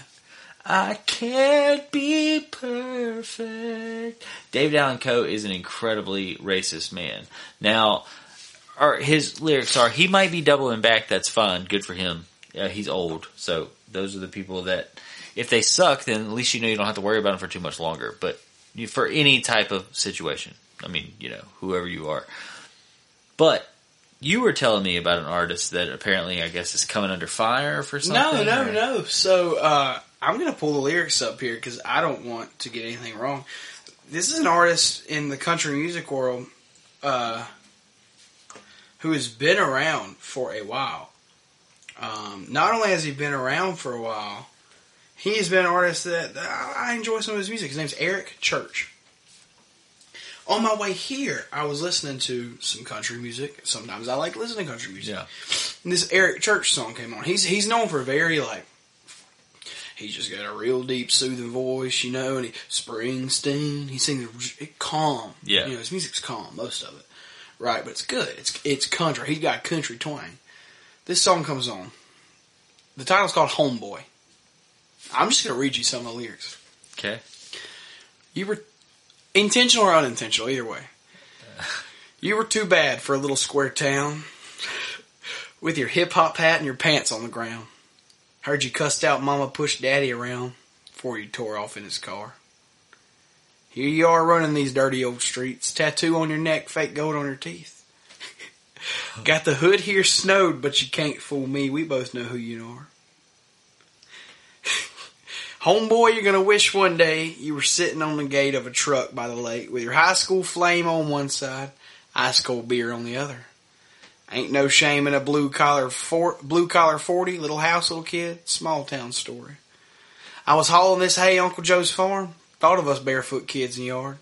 I can't be perfect. David Allen Coe is an incredibly racist man. Now, or his lyrics are he might be doubling back. That's fine. Good for him. He's old, so those are the people that if they suck, then at least you know you don't have to worry about them for too much longer. But you, for any type of situation, I mean, you know, whoever you are. But you were telling me about an artist that apparently, I guess, is coming under fire for something. no, no, or- no. So uh, I'm gonna pull the lyrics up here because I don't want to get anything wrong. This is an artist in the country music world uh, who has been around for a while. Um, not only has he been around for a while, he has been an artist that that I enjoy some of his music. His name's Eric Church. On my way here, I was listening to some country music. Sometimes I like listening to country music. Yeah. And this Eric Church song came on. He's he's known for a very like he's just got a real deep soothing voice, you know, and he Springsteen, he sings it calm. Yeah. You know, his music's calm, most of it. Right, but it's good. It's it's country. He's got country twang. This song comes on. The title's called Homeboy. I'm just gonna read you some of the lyrics. Okay. You were intentional or unintentional, either way. You were too bad for a little square town with your hip hop hat and your pants on the ground. Heard you cussed out mama pushed daddy around before you tore off in his car. Here you are running these dirty old streets, tattoo on your neck, fake gold on your teeth. Got the hood here snowed, but you can't fool me. We both know who you are. Homeboy, you're gonna wish one day you were sitting on the gate of a truck by the lake with your high school flame on one side, ice cold beer on the other. Ain't no shame in a blue collar for, blue collar forty, little house, little kid, small town story. I was hauling this hay Uncle Joe's farm. Thought of us barefoot kids in the yard.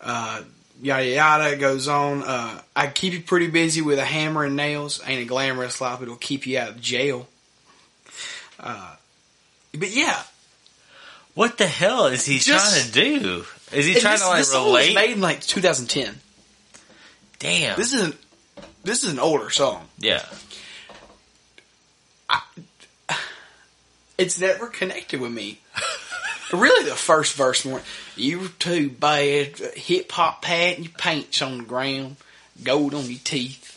Uh, yada yada goes on. Uh, I keep you pretty busy with a hammer and nails. Ain't a glamorous life, but it'll keep you out of jail. Uh, but yeah, What the hell is he Just- trying to do? Is he trying this, to like this song relate? was made in like 2010. Damn. This is an, this is an older song. yeah. It's never connected with me. really, the first verse more. You too bad. Hip hop pad and your paints on the ground. Gold on your teeth.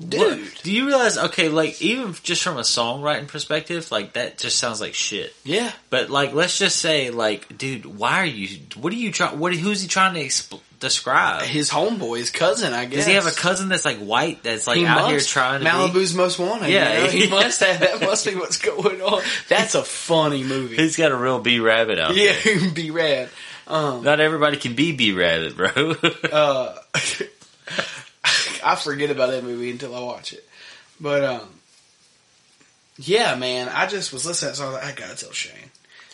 Dude. What- do you realize? Okay, like even just from a songwriting perspective, like that just sounds like shit. Yeah. But like, let's just say, like, dude, why are you? What are you trying? What? Who's he trying to exp- describe? His homeboy, his cousin, I guess. Does he have a cousin that's like white that's like He out here trying to be? Malibu's most wanted. Yeah. Yeah, he must have. That must be what's going on. That's a funny movie. He's got a real B rabbit out yeah, be rad. Um, Not everybody can be B rabbit, bro. uh, I forget about that movie until I watch it. But um, yeah, man, I just was listening, so I was like, I gotta tell Shane.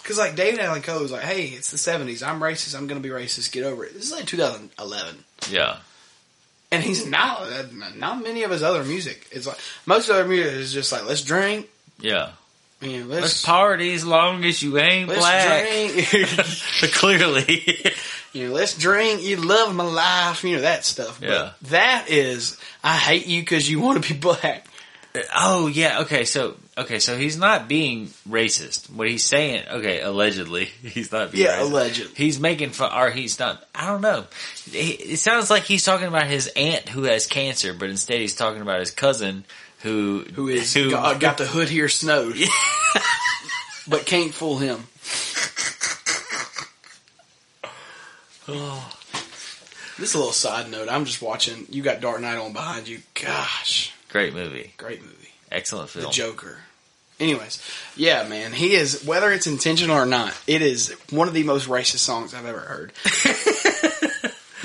Because like David Allen Coe was like, "Hey, it's the '70s. I'm racist. I'm gonna be racist. Get over it." This is like 2011, yeah. and he's not. Not many of his other music. It's like most of other music is just like, "Let's drink, Yeah. you know, Let's let's, party as long as you ain't let's black. drink, Clearly. you know, let's drink. You love my life, you know that stuff." But Yeah. that is, I hate you because you want to be black. oh yeah. Okay. So okay. So he's not being racist. What he's saying. Okay. Allegedly, he's not being. Yeah, racist. allegedly. He's making fun, or he's not. I don't know. It sounds like he's talking about his aunt who has cancer, but instead he's talking about his cousin who who is who got, got the hood here snowed, but can't fool him. oh. This is a little side note. I'm just watching. You got Dark Knight on behind you. Gosh, great movie, great movie. Excellent film. The Joker. Anyways, yeah, man, he is. Whether it's intentional or not, it is one of the most racist songs I've ever heard.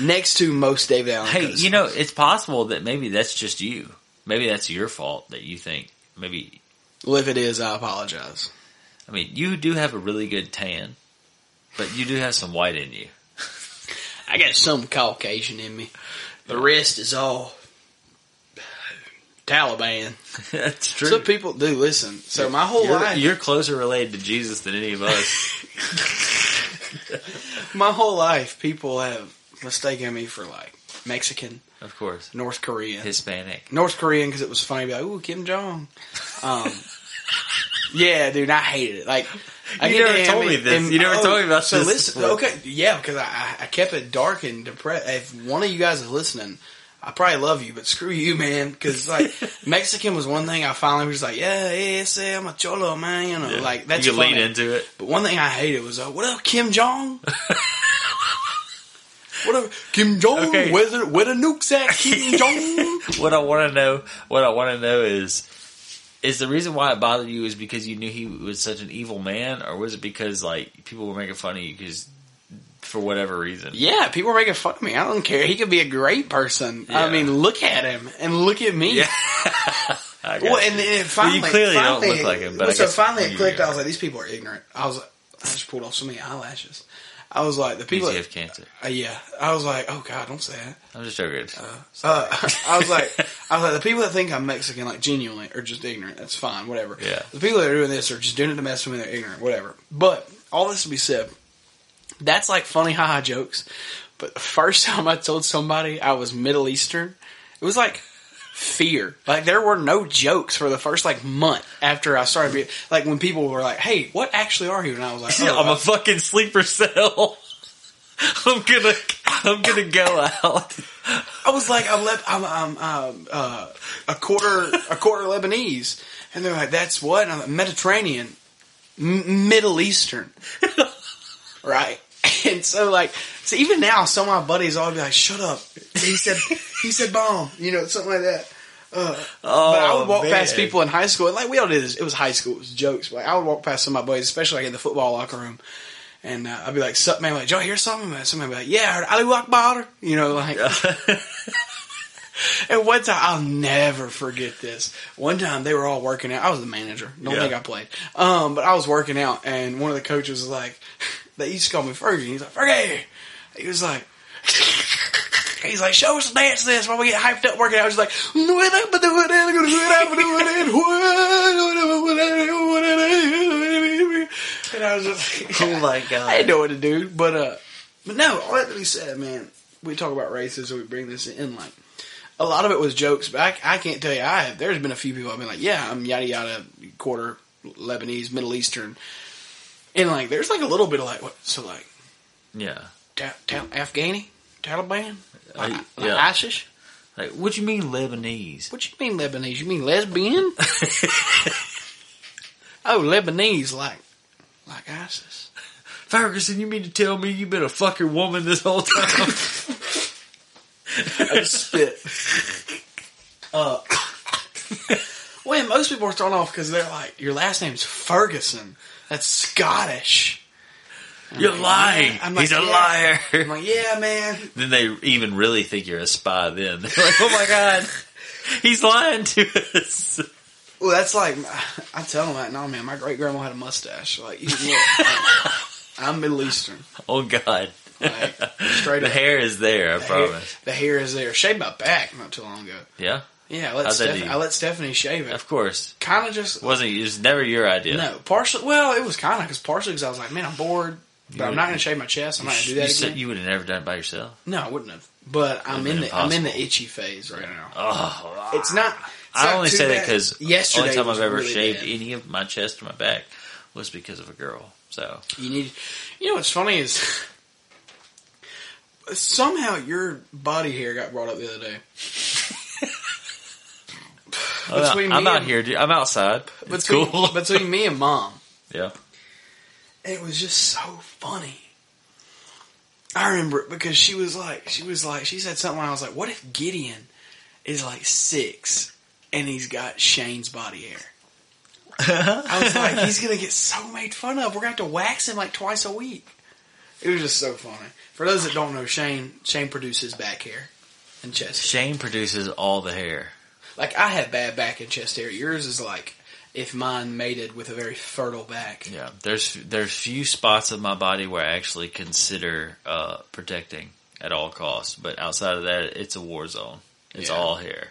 Next to most David Allen. Hey, you know, it's possible that maybe that's just you. Maybe that's your fault that you think. Maybe well, if it is, I apologize. I mean you do have a really good tan, but you do have some white in you. I got some Caucasian in me. The rest is all Taliban. that's true. So people do listen. So my whole you're, life, you're closer related to Jesus than any of us. my whole life, people have mistaken me for like Mexican, of course, North Korean, Hispanic. North Korean because it was funny. Be like, ooh, Kim Jong. Um, yeah, dude, I hated it. Like, I You never told me this. and- You never told me about so this listen, okay, yeah, because I I kept it dark and depressed. If one of you guys is listening. I probably love you, but screw you, man. Because like Mexican was one thing I finally was like, yeah, yeah, say I'm a cholo, man. You know, Yeah. like that's you lean into it. But one thing I hated was, uh, what up, Kim Jong? what up, Kim Jong? Okay. Where the where the nukes at, Kim Jong? What I want to know, what I want to know is, is the reason why it bothered you is because you knew he was such an evil man, or was it because like people were making fun of you because for whatever reason? yeah, people are making fun of me. I don't care. He could be a great person. I mean, look at him and look at me. Yeah. Well, and then it Well, finally, you clearly don't finally- look like him, but so finally it clicked. I was like, these people are ignorant. I was like, I just pulled off so many eyelashes. I was like, the people. have cancer. uh, yeah, I was like, oh god, don't say that. I'm just joking. Uh, I was like, I was like, the people that think I'm Mexican, like genuinely, are just ignorant. That's fine, whatever. Yeah. The people that are doing this are just doing it to mess with me. They're ignorant, whatever. But all this to be said, that's like funny haha jokes. But the first time I told somebody I was Middle Eastern, it was like fear. Like there were no jokes for the first like month after I started being like when people were like, "Hey, what actually are you?" And I was like, oh, I'm uh, a fucking sleeper cell. I'm gonna, I'm gonna go out. I was like, I'm, Le- I'm, I'm um, uh, a quarter, a quarter Lebanese, and they're like, "That's what?" And I'm like, Mediterranean, M- Middle Eastern, right? And so, like, so even now, some of my buddies all be like, "Shut up!" He said, "He said bomb," you know, something like that. Uh, Oh, but I would walk past people in high school, and like we all did this. It was high school, it was jokes. But like, I would walk past some of my buddies, especially like in the football locker room, and uh, I'd be like, "Sup, man?" Like, "Did y'all hear something?" And somebody be like, "Yeah, I heard Ali Akbar," you know, like. And one time, I'll never forget this. One time, they were all working out. I was the manager. Don't Yeah. think I played. Um, but I was working out, and one of the coaches was like, they used to call me Fergie. He's like, Fergie. He was like, he's like, show us the dance this while we get hyped up working out. I was like, and I was just, Oh my god! I didn't know what to do, but uh, but no, all that to be said, man. We talk about races, so we bring this in. Like a lot of it was jokes, but I, I can't tell you. I have. There's been a few people I've been like, yeah, I'm yada yada, quarter Lebanese, Middle Eastern, and like there's like a little bit of like what? So like Yeah. ta- ta- Afghani, Taliban, like, Uh, like yeah. ISIS. Like, what you mean Lebanese? What you mean Lebanese? You mean lesbian? oh, Lebanese, like like ISIS. Ferguson, you mean to tell me you've been a fucking woman this whole time? I just spit. Uh, well, most people are thrown off because they're like, your last name's Ferguson. That's Scottish. You're lying. I'm like, He's a yeah. liar. I'm like, yeah, man. then they even really think you're a spy. Then they're like, "Oh my god, he's lying to us." Well, that's like, I tell them that, no, man, my great grandma had a mustache. Like, you look, like, I'm Middle Eastern. Oh god, Like, straight the up. hair is there. I The hair, promise. the hair is there. Shaved my back not too long ago. Yeah, Yeah, I let, Steph- I let Stephanie shave it. of course. Kind of just wasn't it was never your idea? No, partially. Well, it was kind of because partially because I was like, man, I'm bored, but I'm not going to shave my chest. I'm not going to do you that said again. you would have never done it by yourself. no, I wouldn't have. But I'm in the I'm in the itchy phase right now. Oh, It's not. it's I not only say that because yesterday only time I've ever really shaved bad. any of my chest or my back was because of a girl. So You need. You know what's funny is somehow your body hair got brought up the other day. I'm, Between I'm me out and- here. dude. I'm outside. It's Between, cool. between me and mom. yeah. it was just so funny. I remember it because she was like, she was like, she said something. I was like, what if Gideon is like six and he's got Shane's body hair? I was like, he's gonna get so made fun of. We're gonna have to wax him like twice a week. It was just so funny. For those that don't know, Shane Shane produces back hair and chest. Shane produces all the hair. Like I have bad back and chest hair. Yours is like if mine mated with a very fertile back. Yeah, there's there's few spots of my body where I actually consider uh, protecting at all costs, but outside of that, it's a war zone. It's Yeah. all hair.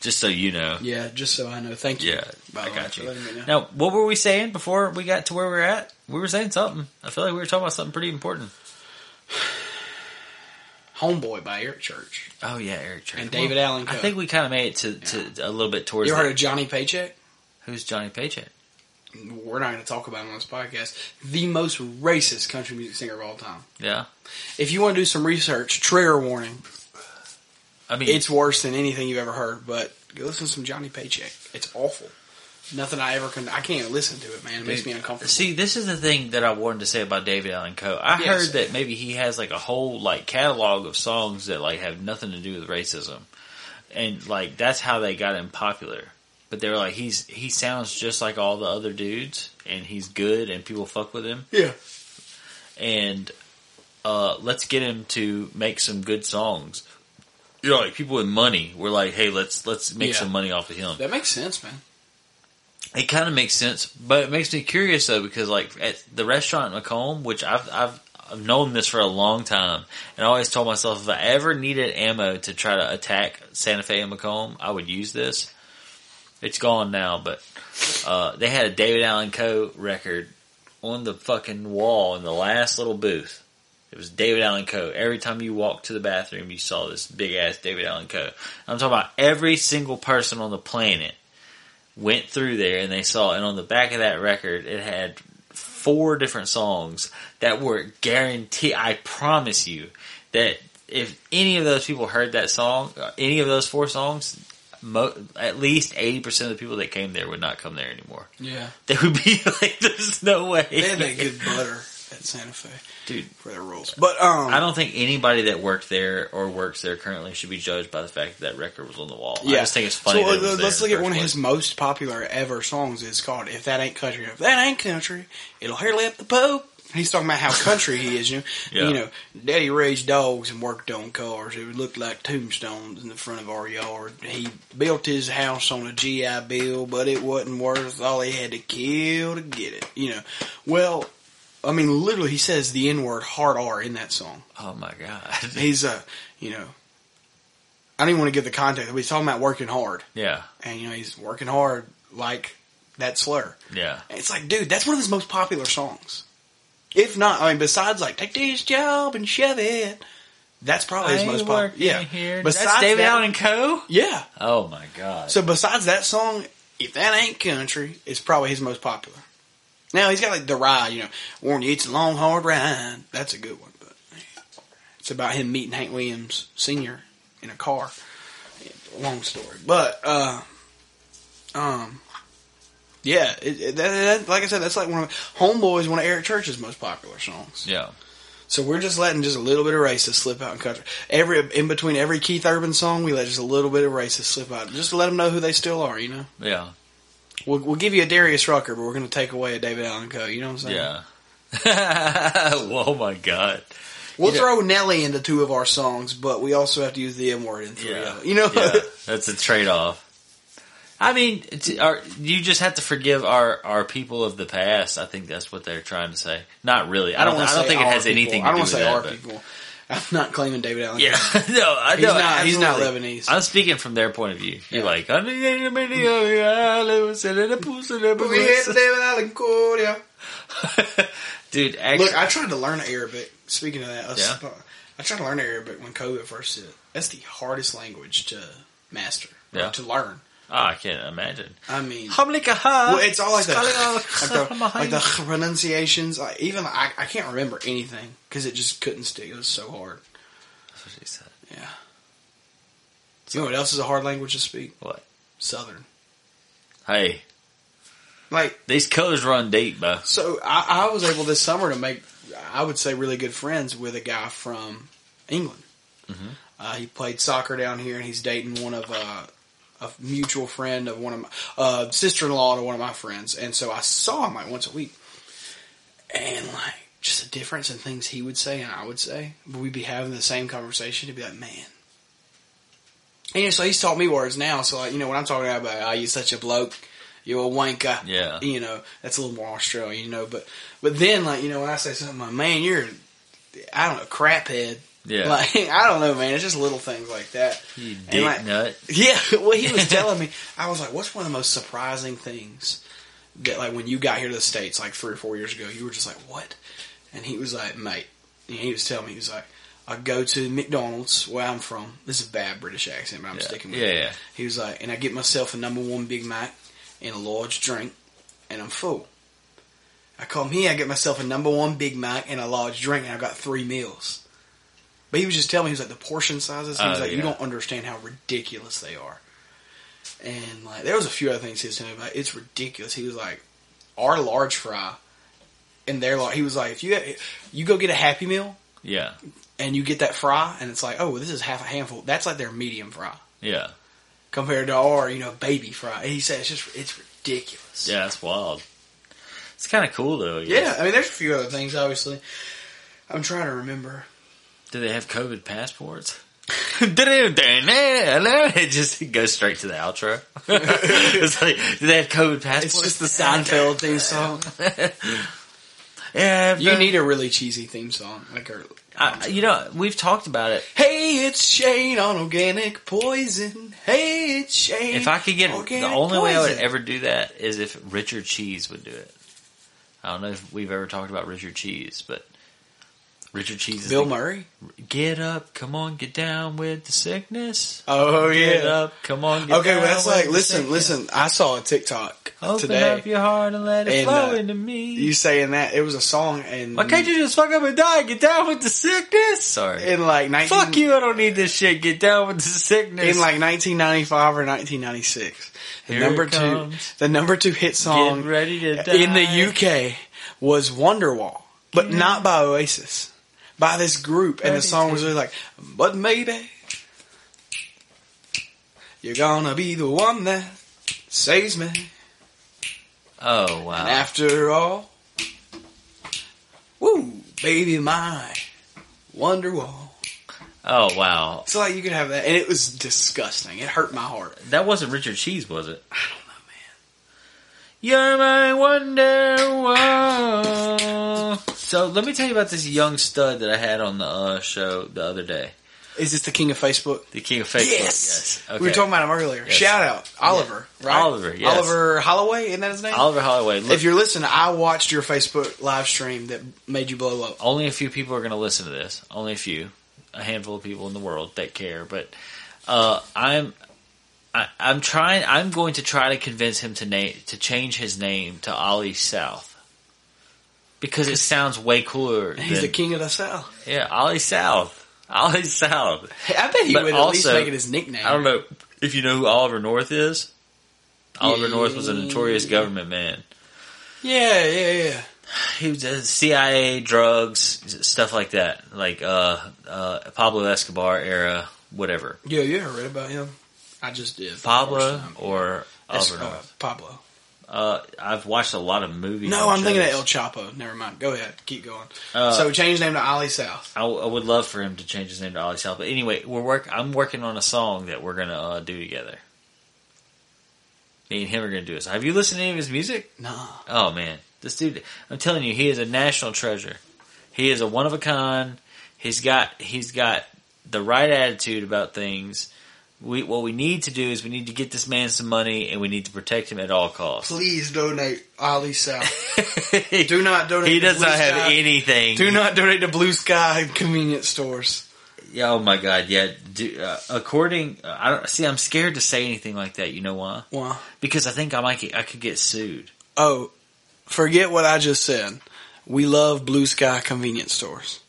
Just so you know. Yeah, just so I know. Thank you. Yeah, I got you. letting me know. Now, what were we saying before we got to where we are at? We were saying something. I feel like we were talking about something pretty important. Homeboy by Eric Church. Oh yeah, Eric Church And David Allen I think we kind of made it to, to a little bit towards. You the- heard of Johnny Paycheck? who's Johnny Paycheck? We're not going to talk about him on this podcast. The most racist country music singer of all time. Yeah, If you want to do some research, trigger warning. I mean, It's worse than anything you've ever heard. But go listen to some Johnny Paycheck. It's awful. Nothing I ever can. I can't listen to it, man. It makes me uncomfortable. See, this is the thing that I wanted to say about David Allen Coe. I Yes. heard that maybe he has like a whole like catalog of songs that like have nothing to do with racism, and like that's how they got him popular. But they were like, he's he sounds just like all the other dudes, and he's good, and people fuck with him, yeah. and uh, let's get him to make some good songs. You know, like people with money, we're like, hey, let's let's make Yeah. some money off of him. That makes sense, man. It kind of makes sense, but it makes me curious though because like at the restaurant in Macomb, which I've I've I've known this for a long time, and I always told myself if I ever needed ammo to try to attack Santa Fe and Macomb, I would use this. It's gone now, but uh, they had a David Allen Coe. record on the fucking wall in the last little booth. It was David Allen Coe. Every time you walked to the bathroom, you saw this big ass David Allen Coe. I'm talking about every single person on the planet went through there and they saw, and on the back of that record, it had four different songs that were guaranteed. I promise you that if any of those people heard that song, uh, any of those four songs, mo- at least eighty percent of the people that came there would not come there anymore. Yeah. They would be like, "There's no way." They had that good butter at Santa Fe dude. for their rolls. But um, I don't think anybody that worked there or works there currently should be judged by the fact that that record was on the wall. Yeah. I Yeah. just think it's funny. So that it uh, was let's in look at one of his most popular ever songs. It's called "If That Ain't Country." If that ain't country, it'll hurl up the Pope. He's talking about how country he is. You know, Yeah. you know, Daddy raised dogs and worked on cars. It looked like tombstones in the front of our yard. He built his house on a GI Bill, but it wasn't worth all he had to kill to get it. You know, well, I mean, literally, he says the N word hard R in that song. Oh my god. He's uh, you know, I don't even want to give the context, but he's talking about working hard, Yeah. and you know, he's working hard like that slur. Yeah. And it's like, dude, that's one of his most popular songs. If not, I mean, besides like "Take This Job and Shove It," that's probably his most popular. Yeah, Here. Besides That's David that- Allen and Co. Yeah. Oh my god. So besides that song, if that ain't country, it's probably his most popular. Now he's got like the ride, you know, it's a long hard ride. That's a good one, but it's about him meeting Hank Williams Senior in a car. Long story, but uh, um, yeah, it, it, that, that, like I said, that's like one of Homeboys, one of Eric Church's most popular songs. yeah. So we're just letting just a little bit of racist slip out in country. Every in between every Keith Urban song, we let just a little bit of racist slip out, just to let them know who they still are. You know, Yeah. We'll, we'll give you a Darius Rucker, but we're going to take away a David Allen Coe. You know what I'm saying? Yeah. oh my god. We'll You throw Nelly into two of our songs, but we also have to use the M word in three Yeah. of. You know? yeah. That's a trade off. I mean, it's, our, you just have to forgive our, our people of the past. I think that's what they're trying to say. Not really. I don't. I wanna don't think it has people. anything to I don't do wanna with say that. our people. I'm not claiming David Allen. Yeah, no, I He's know. not- he's not. Lebanese. I'm speaking from their point of view. You're Yeah. like, "On the end of the island, was it in a pussy, in a We hit. David Allen. Yeah. dude. Actually, Look, I tried to learn Arabic. Speaking of that, I, Yeah. I tried to learn Arabic when COVID first hit. That's the hardest language to master, Yeah. to learn. Oh, I can't imagine. I mean, Well, well, it's all like the like the, like the pronunciations. Like, even I, I can't remember anything because it just couldn't stick. It was so hard. That's what she said. Yeah. You know what else is a hard language to speak? What? Southern. Hey, Like these colors run deep, bro. so, I, I was able this summer to make, I would say, really good friends with a guy from England. Uh, he played soccer down here, and he's dating one of uh, a mutual friend of one of my uh, sister-in-law to one of my friends, and so I saw him like once a week, and like just a difference in things he would say and I would say. but We'd be having the same conversation. He'd be like, "Man," and you know, so he's taught me words now. So like, you know, when I'm talking about, "Oh, you such a bloke," you're a wanker, Yeah. you know, that's a little more Australian, you know. But but then like you know when I say something like, "Man, you're," I don't know, crap head. Yeah. Like I don't know, man. It's just little things like that. You dick like, nut. Yeah, well, he was telling me. I was like, "What's one of the most surprising things that, like, when you got here to the states, like three or four years ago, you were just like, what?" And he was like, "Mate," and he was telling me, he was like, "I go to McDonald's where I'm from. This is a bad British accent, but I'm Yeah. sticking with Yeah, it." yeah. He was like, "And I get myself a number one Big Mac and a large drink, and I'm full." I come here, I get myself a number one Big Mac and a large drink, and I got three meals. But he was just telling me, he was like, the portion sizes, he was Oh, like, you don't understand how ridiculous they are. And like, there was a few other things he was telling me about. It's ridiculous. He was like, our large fry, and their large, he was like, if you you go get a Happy Meal Yeah, and you get that fry, and it's like, oh, this is half a handful. That's like their medium fry yeah, compared to our, you know, baby fry. And he said it's just it's ridiculous. yeah. That's wild. It's kind of cool though. I. Yeah, I mean, there's a few other things. Obviously, I'm trying to remember. Do they have COVID passports? it just goes straight to the outro. it's like, do they have COVID passports? It's just the Seinfeld theme song. Yeah, You need a really cheesy theme song, like a. I, you know, we've talked about it. Hey, it's Shane on organic poison. Hey, it's Shane. If I could get the only way I would ever do that is if Richard Cheese would do it. I don't know if we've ever talked about Richard Cheese, but Richard Cheese Bill the- Murray. Get up, come on, get down with the sickness. Oh Get up, come on, get Okay, well that's like listen, listen. I saw a TikTok Open today. up your heart and let it And, flow uh, into me. You saying that it was a song, and Why can't you just fuck up and die? Get down with the sickness. Sorry. in like 19, Fuck you! I don't need this shit. Get down with the sickness. in like 1995 or 1996. The Here number two, the number two hit song ready to die. in the UK was Wonderwall, but Yeah. not by Oasis, by this group. And the song was really like, but maybe you're gonna be the one that saves me. Oh wow. And after all, Woo, baby, my Wonderwall. Oh wow, So like you could have that, and it was disgusting. It hurt my heart. that wasn't Richard Cheese, was it? I don't know, man. You're my wonder. So let me tell you about this young stud that I had on the uh, show the other day. Is this the king of Facebook? The king of Facebook. Yes. Yes. We were talking about him earlier. Yes. Shout out, Oliver. Right? Oliver, yes. Oliver Holloway. Isn't that his name? Oliver Holloway. Look, if you're listening, I watched your Facebook live stream that made you blow up. only a few people are going to listen to this. Only a few, a handful of people in the world that care. But uh, I'm, I, I'm trying. I'm going to try to convince him to name to change his name to Ollie South because it sounds way cooler. He's than, the king of the South. Yeah, Ollie South. Ollie South. Hey, I bet he But would at least make it his nickname. I don't know if you know who Oliver North is. Oliver Yeah. North was a notorious government man. Yeah, yeah, yeah. He was uh, CIA, drugs, stuff like that, like uh, uh, Pablo Escobar era, whatever. Yeah, yeah, ever read about him? I just did. Pablo or Oliver uh. Pablo. Uh, I've watched a lot of movies. No, I'm thinking of El. Chapo. Never mind. Go ahead. Keep going. Uh, so change his name to Ollie South. I, I would love for him to change his name to Ollie South. But anyway, we're work. I'm working on a song that we're gonna uh, do together. Me and him are gonna do this. Have you listened to any of his music? Nah. Oh man, this dude! I'm telling you, he is a national treasure. He is a one of a kind. He's got he's got the right attitude about things. We what we need to do is we need to get this man some money and we need to protect him at all costs. Please donate Ollie South. Do not donate. he does not have Sky. anything. Do not donate to Blue Sky convenience stores. Yeah, oh my god! Yeah, do, uh, according uh, I don't see. I'm scared to say anything like that. You know why? Why? Because I think I might get, I could get sued. Oh, forget what I just said. We love Blue Sky convenience stores,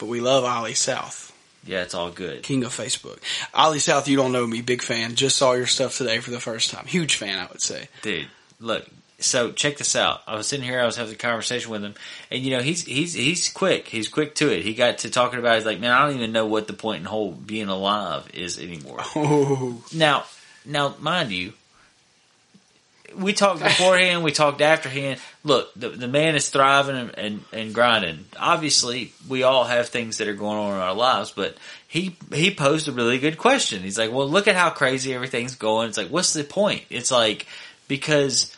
but we love Ollie South, Yeah, it's all good. king of Facebook. Ollie South, you don't know me, big fan. Just saw your stuff today for the first time. Huge fan, I would say. dude. Look, so check this out. I was sitting here, I was having a conversation with him, and you know he's he's he's quick. He's quick to it. He got to talking about. He's like, man, I don't even know what the point in whole being alive is anymore. Oh, Now, now, mind you, we talked beforehand. we talked afterhand. Look, the the man is thriving and, and and grinding. Obviously, we all have things that are going on in our lives, but he he posed a really good question. He's like, "Well, look at how crazy everything's going." It's like, what's the point? It's like because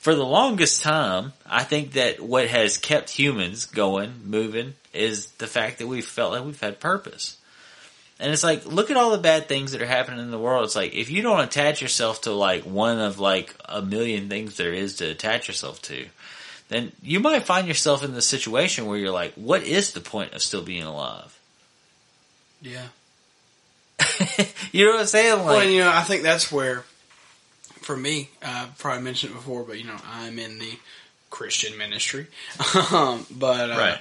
for the longest time, I think that what has kept humans going, moving, is the fact that we felt like we've had purpose. And it's like, look at all the bad things that are happening in the world. It's like, if you don't attach yourself to like one of like a million things there is to attach yourself to, then you might find yourself in the situation where you're like, what is the point of still being alive? yeah. you know what I'm saying? Well, Like, and, you know, I think that's where, for me, I've probably mentioned it before, but you know, I'm in the Christian ministry. um, but uh, right.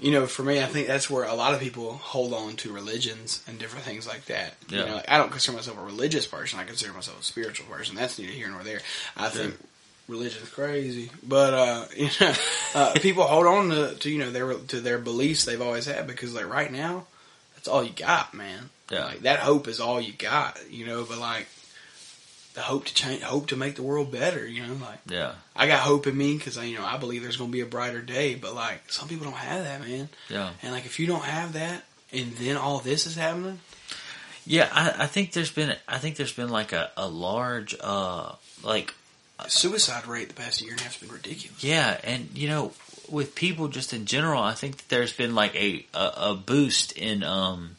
You know, for me, I think that's where a lot of people hold on to religions and different things like that. You Yeah. know, like, I don't consider myself a religious person. I consider myself a spiritual person. That's neither here nor there. I think religion's crazy, but uh, you know, uh, people hold on to, to you know their to their beliefs they've always had because like right now, that's all you got, man. Yeah. Like that hope is all you got, you know. But like the hope to change, hope to make the world better, you know. Like Yeah. I got hope in me because you know I believe there's going to be a brighter day. But like some people don't have that, man. Yeah. And like if you don't have that, and then all this is happening, Yeah. I, I think there's been, I think there's been like a, a large, uh, like, the suicide rate the past year and a half has been ridiculous. Yeah, and you know, with people just in general, I think that there's been like a a, a boost in um,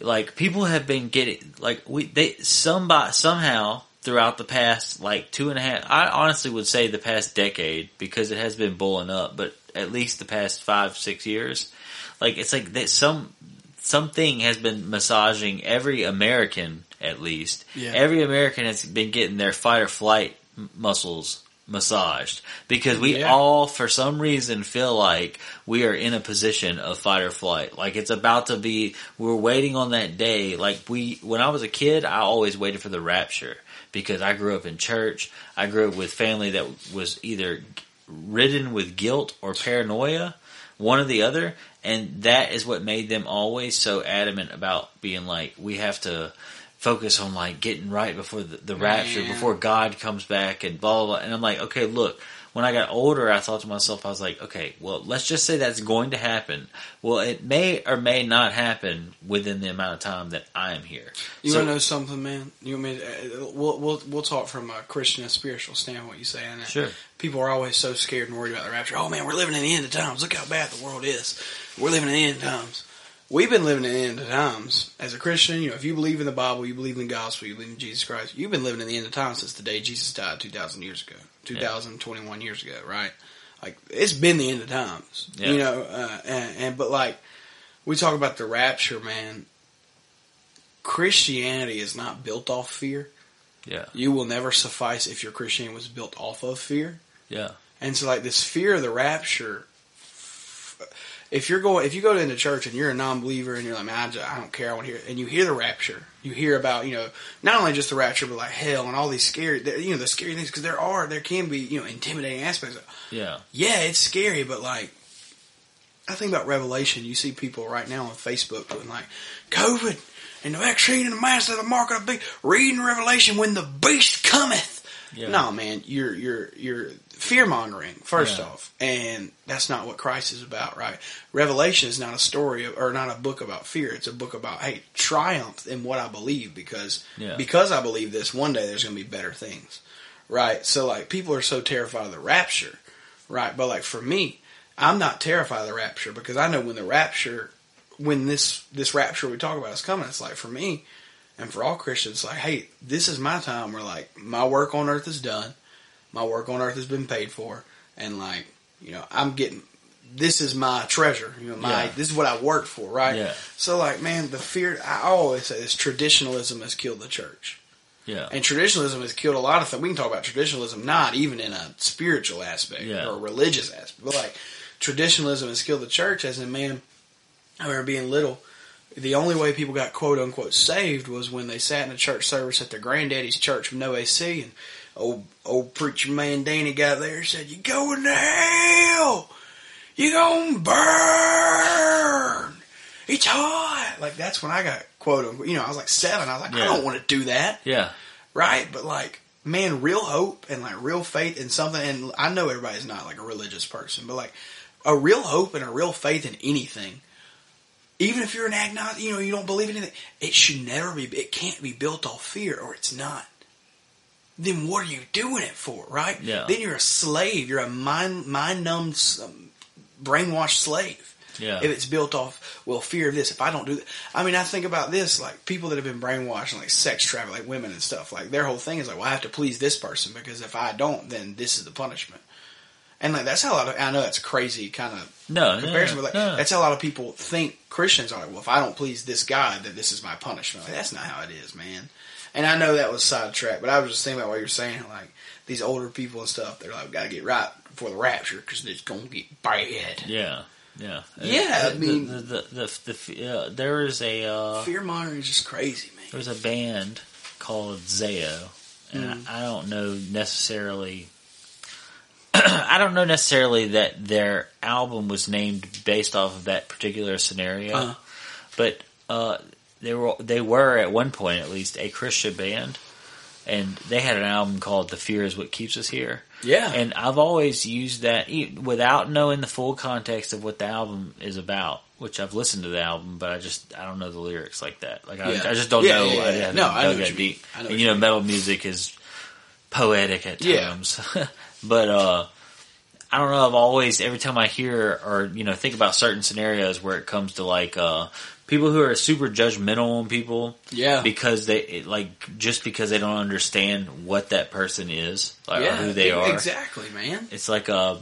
like people have been getting like we they somebody somehow throughout the past like two and a half. I honestly would say the past decade because it has been blowing up, but at least the past five six years, like it's like that some something has been massaging every American at least. Yeah. Every American has been getting their fight or flight m- muscles massaged. Because we Yeah. all for some reason feel like we are in a position of fight or flight. Like it's about to be we're waiting on that day. Like we when i was a kid i always waited for the rapture. Because i grew up in church. I grew up with family that was either ridden with guilt or paranoia one or the other. And that is what made them always so adamant about being like we have to focus on like getting right before the, the rapture Man. before god comes back and blah blah blah and i'm like okay look when I got older, I thought to myself, I was like, okay, well, let's just say that's going to happen. Well, it may or may not happen within the amount of time that I am here. You So- want to know something, man? You want me? To, uh, we'll we'll we'll talk from a Christian and spiritual standpoint. You saying that? Sure. People are always so scared and worried about the rapture. Oh man, we're living in the end of times. Look how bad the world is. We're living in the end of times. We've been living in the end of times as a Christian. You know, if you believe in the Bible, you believe in the gospel, you believe in Jesus Christ. You've been living in the end of times since the day Jesus died, two thousand years ago, two thousand twenty-one years ago, right? Like it's been the end of times. Yeah. You know, uh, and, and but like we talk about the rapture, man. Christianity is not built off fear. Yeah, You will never suffice if your Christianity was built off of fear. yeah, And so, like this fear of the rapture, if you're going, if you go into church and you're a non-believer and you're like, man, I, just, I don't care, I want to hear, it," and you hear the rapture, you hear about, you know, not only just the rapture, but like hell and all these scary, you know, the scary things because there are, there can be, you know, intimidating aspects. Of, yeah, yeah, it's scary, but like, I think about Revelation. You see people right now on Facebook doing like COVID and the vaccine and the mask of the mark of the beast. Reading Revelation when the beast cometh. yeah. No, man, you're you're you're fear mongering first Yeah. off, and that's not what Christ is about, right? Revelation is not a story of, or not a book about fear. It's a book about hey, triumph in what I believe because Yeah. because I believe this. One day there's going to be better things, right? So like people are so terrified of the rapture, right? But like for me, I'm not terrified of the rapture because I know when the rapture, when this this rapture we talk about is coming, it's like for me and for all Christians, like, hey, this is my time where like my work on earth is done, my work on earth has been paid for, and like you know I'm getting this is my treasure, you know, my Yeah. this is what I worked for, right? Yeah. So like, man, the fear I always say this: traditionalism has killed the church. yeah, And traditionalism has killed a lot of things. We can talk about traditionalism, not even in a spiritual aspect Yeah. or religious aspect, but like traditionalism has killed the church. As in, man, I remember being little. The only way people got quote unquote saved was when they sat in a church service at their granddaddy's church with no AC, and old old preacher man Danny got there and said, "You going to hell? You gonna burn? It's hot." Like that's when I got quote unquote. You know, I was like seven. I was like, I don't want to do that yeah, right? But like, man, real hope and like real faith in something. And I know everybody's not like a religious person, but like a real hope and a real faith in anything. Even if you're an agnostic, you know, you don't believe in anything, it should never be, it can't be built off fear or it's not. Then what are you doing it for, right? Yeah. Then you're a slave. You're a mind, mind numbed, um, brainwashed slave yeah, if it's built off well fear of this if i don't do that i mean i think about this like people that have been brainwashed and like sex traffic like women and stuff like their whole thing is like well i have to please this person because if i don't then this is the punishment and like that's how a lot of i know that's crazy kind of no, comparison no, but like no. that's how a lot of people think christians are like well if i don't please this guy then this is my punishment like, that's not how it is man and i know that was sidetracked but i was just thinking about what you're saying like these older people and stuff they're like gotta get right before the rapture because it's gonna get bad yeah, yeah, Yeah, I The- mean- the the the, the, uh, there is a uh, fear mongering is just crazy man There's a band called Zao, and Mm. I, I don't know necessarily. I don't know necessarily that their album was named based off of that particular scenario, Uh-huh. but uh, they were they were at one point at least a Christian band, and they had an album called "The Fear Is What Keeps Us Here." Yeah. And I've always used that without knowing the full context of what the album is about. Which I've listened to the album, but I just I don't know the lyrics like that. Like I, Yeah. I just don't Yeah, know. yeah, I No, I know what you mean. deep. I know and you know, mean. metal music is poetic at times. but uh, I don't know. I've always every time I hear or you know think about certain scenarios where it comes to like uh, people who are super judgmental on people Yeah. because they like just because they don't understand what that person is like, or who they are. Exactly, man. It's like a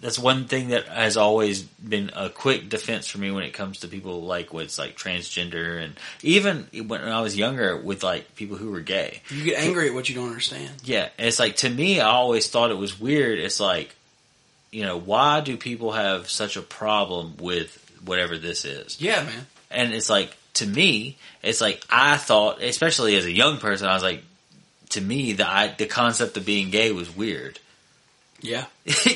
that's one thing that has always been a quick defense for me when it comes to people like what's like transgender and even when I was younger with like people who were gay. You get angry at what you don't understand. Yeah, and it's like to me, I always thought it was weird. It's like, you know, why do people have such a problem with whatever this is? Yeah, man. And it's like to me, it's like I thought, especially as a young person, I was like, to me, the I, the concept of being gay was weird. Yeah.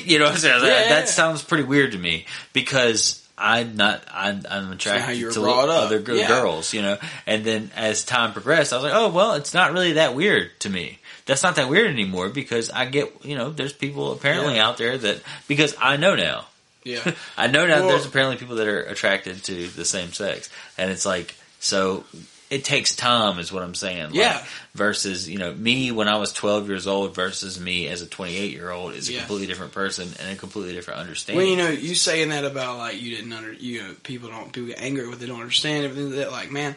you know what I'm saying? Was like, Yeah, yeah, that yeah. sounds pretty weird to me because I'm not. I'm, I'm attracted you to other g- Yeah. girls, you know. And then as time progressed, I was like, oh well, it's not really that weird to me. That's not that weird anymore because I get, you know, there's people apparently Yeah. out there that because I know now. Yeah. I know now Well- there's apparently people that are attracted to the same sex, and it's like so. It takes time, is what I'm saying. Like, Yeah. Versus, you know, me when I was 12 years old versus me as a 28 year old is a Yeah. completely different person and a completely different understanding. Well, you know, you saying that about like you didn't under, you know, people don't people get angry with they don't understand everything that. Like, man,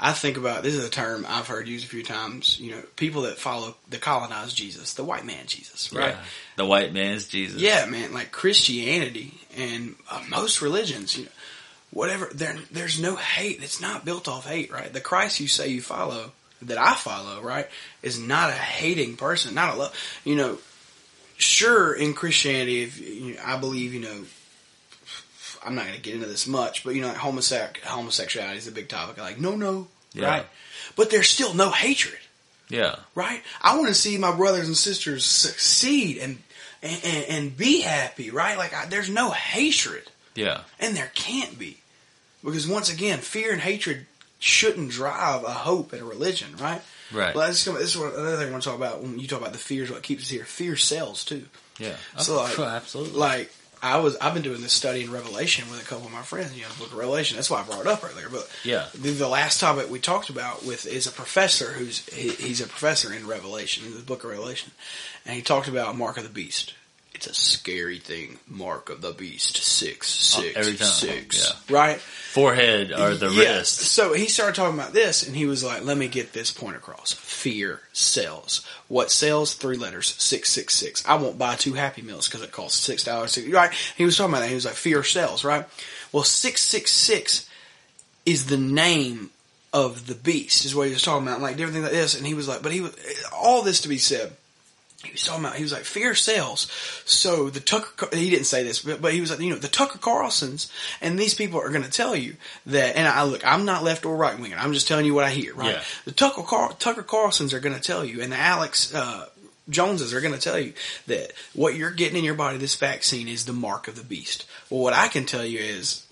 I think about this is a term I've heard used a few times. You know, people that follow the colonized Jesus, the white man Jesus, right? Yeah. The white man's Jesus. Yeah, man. Like Christianity and uh, most religions, you know, whatever. There, there's no hate. It's not built off hate, right? The Christ you say you follow, that I follow, right, is not a hating person, not a love. You know, sure in Christianity, if you know, I believe, you know. I'm not going to get into this much, but you know, like homosexuality, homosexuality is a big topic. Like, no, no, Yeah. right? But there's still no hatred Yeah. right? I want to see my brothers and sisters succeed and and, and, and be happy, right? Like I, there's no hatred, Yeah. and there can't be, because once again, fear and hatred shouldn't drive a hope in a religion, right? Right. Well, this is, what, another thing I want to talk about when you talk about the fears. What keeps us here? Fear sells too. Yeah. So oh, like, Oh, absolutely. like I was, I've been doing this study in Revelation with a couple of my friends. You know, the Book of Revelation. That's why I brought it up earlier. But Yeah. the, the last topic we talked about with is a professor who's he, he's a professor in Revelation, in the Book of Revelation, and he talked about Mark of the Beast. It's a scary thing, Mark of the Beast, six, oh, six, Oh, every time. six, Yeah. right? Forehead or the Yeah. wrist. So he started talking about this, and he was like, "Let me get this point across. Fear sells. What sells? Three letters, six six six. I won't buy two Happy Meals because it costs six dollars. Right? He was talking about that. He was like, "Fear sells." Right? Well, six six six is the name of the beast. Is what he was talking about. Like different things like this, and he was like, "But he was all this to be said." He was talking about, he was like, fear sells. So the Tucker, he didn't say this, but, but he was like, you know, the Tucker Carlsons and these people are going to tell you that, and I look, I'm not left or right wing, I'm just telling you what I hear, right? Yeah. The Tucker, Car- Tucker Carlsons are going to tell you, and the Alex, uh, Joneses are going to tell you that what you're getting in your body, this vaccine, is the mark of the beast. Well, what I can tell you is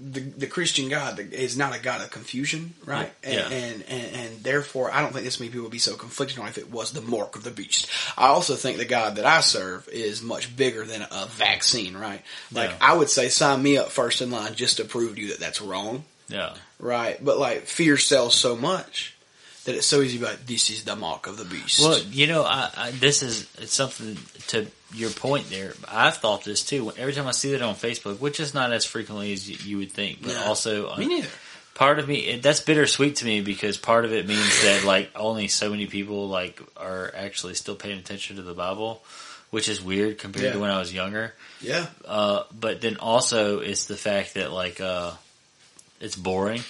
the, the Christian God is not a God of confusion, right? Yeah. And, and, and and therefore, I don't think this many people would be so conflicted on if it was the mark of the beast. I also think the God that I serve is much bigger than a vaccine, right? Like Yeah. I would say, sign me up first in line just to prove to you that that's wrong, Yeah. right? But like fear sells so much that it's so easy. to be Like this is the mark of the beast. Well, you know, I, I this is it's something to your point there. I've thought this too. Every time I see that on Facebook, which is not as frequently as you, you would think, but also uh, me neither. part of me it, that's bittersweet to me because part of it means that like only so many people like are actually still paying attention to the Bible, which is weird compared Yeah. to when I was younger. Yeah, Uh, but then also it's the fact that like uh, it's boring.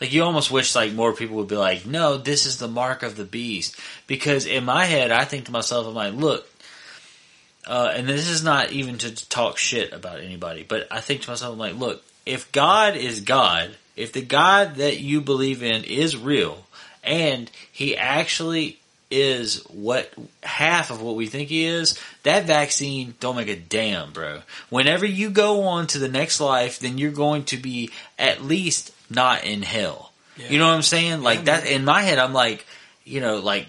Like you almost wish like more people would be like, no, this is the mark of the beast. Because in my head, I think to myself, I'm like, look, uh, and this is not even to talk shit about anybody, but I think to myself, I'm like, look, if God is God, if the God that you believe in is real, and He actually is what half of what we think he is, that vaccine don't make a damn, bro. Whenever you go on to the next life, then you're going to be at least not in hell. Yeah. You know what I'm saying? Like that in my head, I'm like, you know, like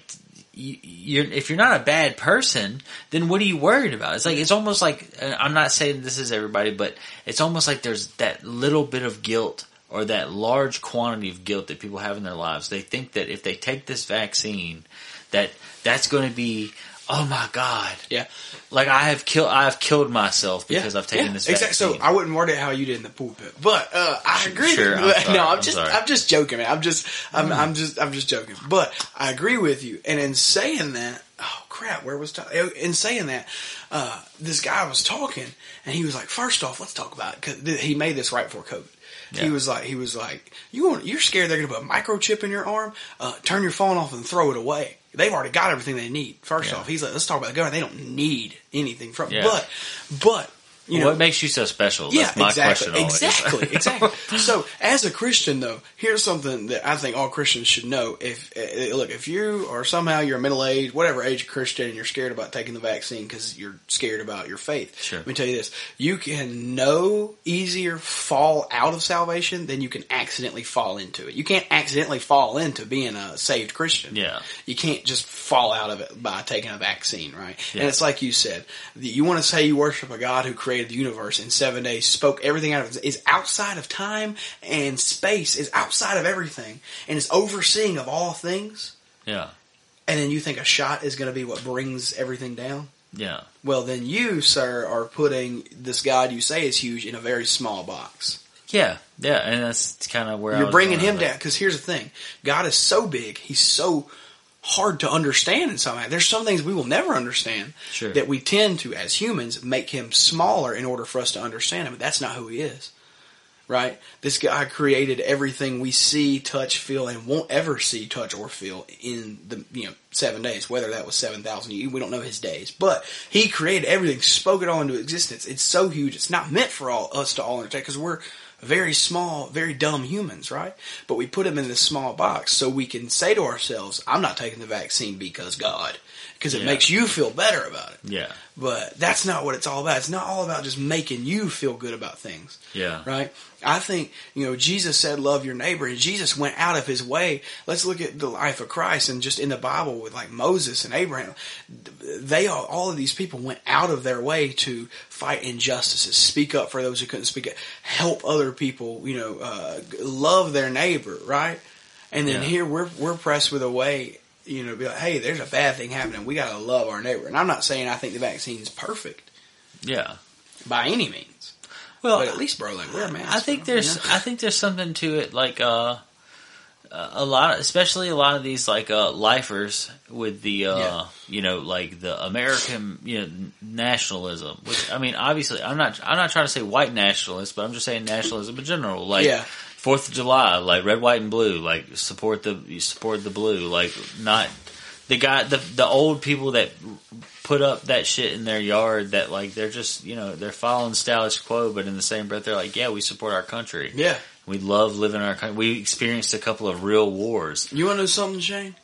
you, you're if you're not a bad person, then what are you worried about? It's like it's almost like I'm not saying this is everybody, but it's almost like there's that little bit of guilt or that large quantity of guilt that people have in their lives. They think that if they take this vaccine, that that's going to be oh my god, Yeah. like I have killed I have killed myself because I've taken yeah, this exactly. vaccine. So I wouldn't word it how you did in the pulpit, but uh, I agree. Sure, with I'm you. sorry, no, I'm, I'm just, sorry. I'm just joking, man. I'm just, I'm, I'm just, I'm just joking. But I agree with you. And in saying that, oh crap, where was Ty- in saying that? Uh, this guy was talking, and he was like, first off, let's talk about it because he made this right before COVID. He was like, he was like, you want, you're scared they're going to put a microchip in your arm? Uh, turn your phone off and throw it away. They've already got everything they need. First Yeah. off, he's like, let's talk about the government. They don't need anything from. Yeah. But, but You know, what makes you so special? yeah, That's my exactly, question. Always. exactly, exactly. So, as a Christian, though, here's something that I think all Christians should know. If uh, look, if you are somehow you're a middle age, whatever age Christian, and you're scared about taking the vaccine because you're scared about your faith, Sure. let me tell you this: you can no easier fall out of salvation than you can accidentally fall into it. You can't accidentally fall into being a saved Christian. Yeah. You can't just fall out of it by taking a vaccine, right? Yeah. And it's like you said, you want to say you worship a God who created the universe in seven days, spoke everything out of it, is outside of time and space, is outside of everything, and is overseeing of all things. Yeah, And then you think a shot is going to be what brings everything down? yeah, Well, then you, sir, are putting this God you say is huge in a very small box. yeah, yeah. And that's kind of where You're bringing him down because here's the thing: God is so big, He's so hard to understand in some way. There's some things we will never understand Sure. that we tend to, as humans, make Him smaller in order for us to understand Him. But that's not who He is, right? This guy created everything we see, touch, feel, and won't ever see, touch, or feel in the you know seven days. Whether that was seven thousand, we don't know His days, but He created everything, spoke it all into existence. It's so huge. It's not meant for all us to all understand because we're very small, very dumb humans, right? But we put them in this small box so we can say to ourselves, I'm not taking the vaccine because God, because it Yeah. makes you feel better about it. Yeah, But that's not what it's all about. It's not all about just making you feel good about things, yeah, right? I think, you know, Jesus said, love your neighbor, and Jesus went out of his way. Let's look at the life of Christ and just in the Bible with like Moses and Abraham. They all, all of these people went out of their way to fight injustices, speak up for those who couldn't speak up, help other people, you know, uh, love their neighbor, right? And then Yeah. here we're, we're pressed with a way, you know, be like, hey, there's a bad thing happening. We got to love our neighbor. And I'm not saying I think the vaccine's perfect yeah. by any means. Well, But at least, bro, like wear a mask. I think bro, there's you know? I think there's something to it like uh a lot especially a lot of these like uh lifers with the uh Yeah. you know like the American you know nationalism which I mean obviously I'm not I'm not trying to say white nationalist but I'm just saying nationalism in general like Yeah. Fourth of July like red white and blue like support the you support the blue like not the guy the the old people that put up that shit in their yard that like they're just you know they're following status quo but in the same breath they're like yeah we support our country Yeah. we love living in our country we experienced a couple of real wars You want to know something, Shane?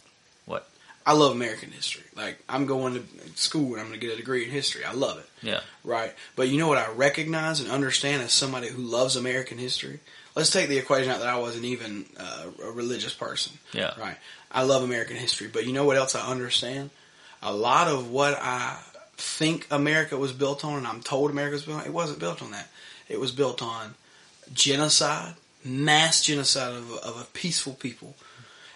What? I love American history. Like, I'm going to school and I'm going to get a degree in history. I love it. yeah Right. But you know what I recognize and understand as somebody who loves American history? Let's take the equation out that I wasn't even uh, a religious person. yeah Right. I love American history, but you know what else I understand? A lot of what I think America was built on, and I'm told America was built on, it wasn't built on that. It was built on genocide, mass genocide of, of a peaceful people.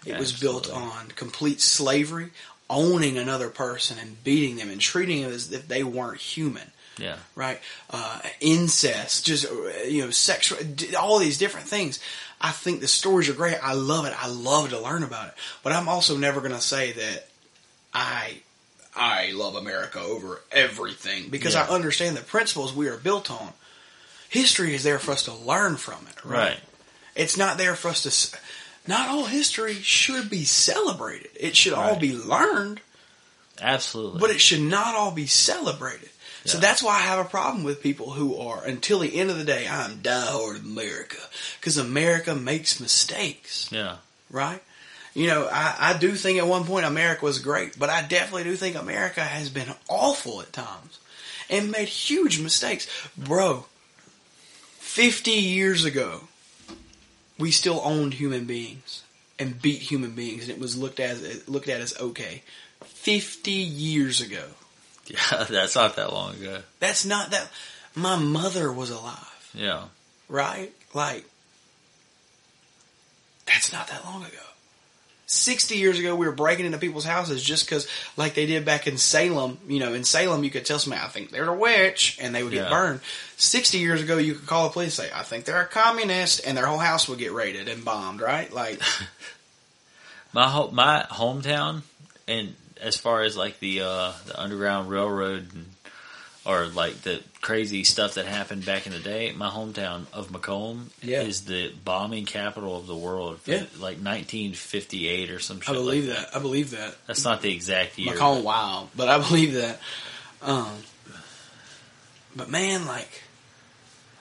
It was built on complete slavery, owning another person and beating them and treating them as if they weren't human yeah right? Uh, incest, just uh, you know, sexual, all these different things. I think the stories are great. I love it. I love to learn about it. But I'm also never going to say that I I love America over everything because Yeah. I understand the principles we are built on. History is there for us to learn from it, right? right It's not there for us to. Not all history should be celebrated. It should all be learned absolutely but it should not all be celebrated. So that's why I have a problem with people who are, until the end of the day, I'm diehard America. Because America makes mistakes, yeah right? You know, I, I do think at one point America was great, but I definitely do think America has been awful at times and made huge mistakes. Bro, 50 years ago, we still owned human beings and beat human beings, and it was looked at, looked at as okay. 50 years ago. yeah that's not that long ago That's not that. My mother was alive, yeah right? Like, that's not that long ago. 60 years ago, we were breaking into people's houses just because, like they did back in Salem, you know, in Salem, you could tell somebody, I think they're a witch, and they would get Yeah. burned. 60 years ago, you could call the police and say, I think they're a communist, and their whole house would get raided and bombed, right? Like, my ho- my hometown and as far as like the uh the underground railroad and, or like the crazy stuff that happened back in the day my hometown of Macomb Yeah. is the bombing capital of the world Yeah. like 1958 or some shit I believe like that. I believe that. that's not the exact year Macomb, wow. But I believe that. Um, But man, like,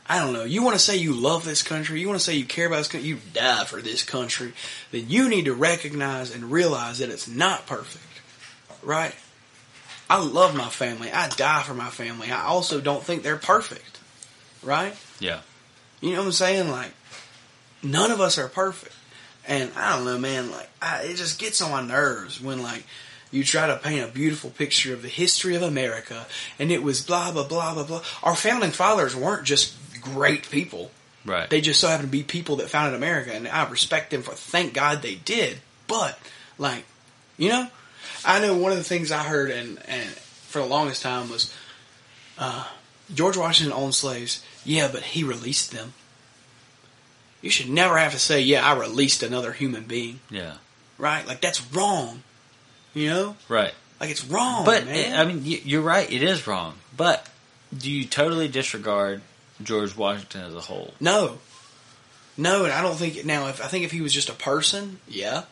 I don't know. You want to say you love this country, you want to say you care about this country, you die for this country, then you need to recognize and realize that it's not perfect. Right? I love my family. I die for my family. I also don't think they're perfect. Right? Yeah. You know what I'm saying? Like, none of us are perfect. And I don't know, man, like, I, it just gets on my nerves when, like, you try to paint a beautiful picture of the history of America and it was blah, blah, blah, blah, blah. Our founding fathers weren't just great people. Right. They just so happened to be people that founded America and I respect them for, thank God they did. But, like, you know, I know one of the things I heard and, and for the longest time was, uh, George Washington owned slaves. Yeah, but he released them. You should never have to say, yeah, I released another human being. yeah. Right? Like, that's wrong. You know? Right. Like, it's wrong, But. I mean, you're right. It is wrong. But do you totally disregard George Washington as a whole? no. No, and I don't think, now, if I think if he was just a person, yeah.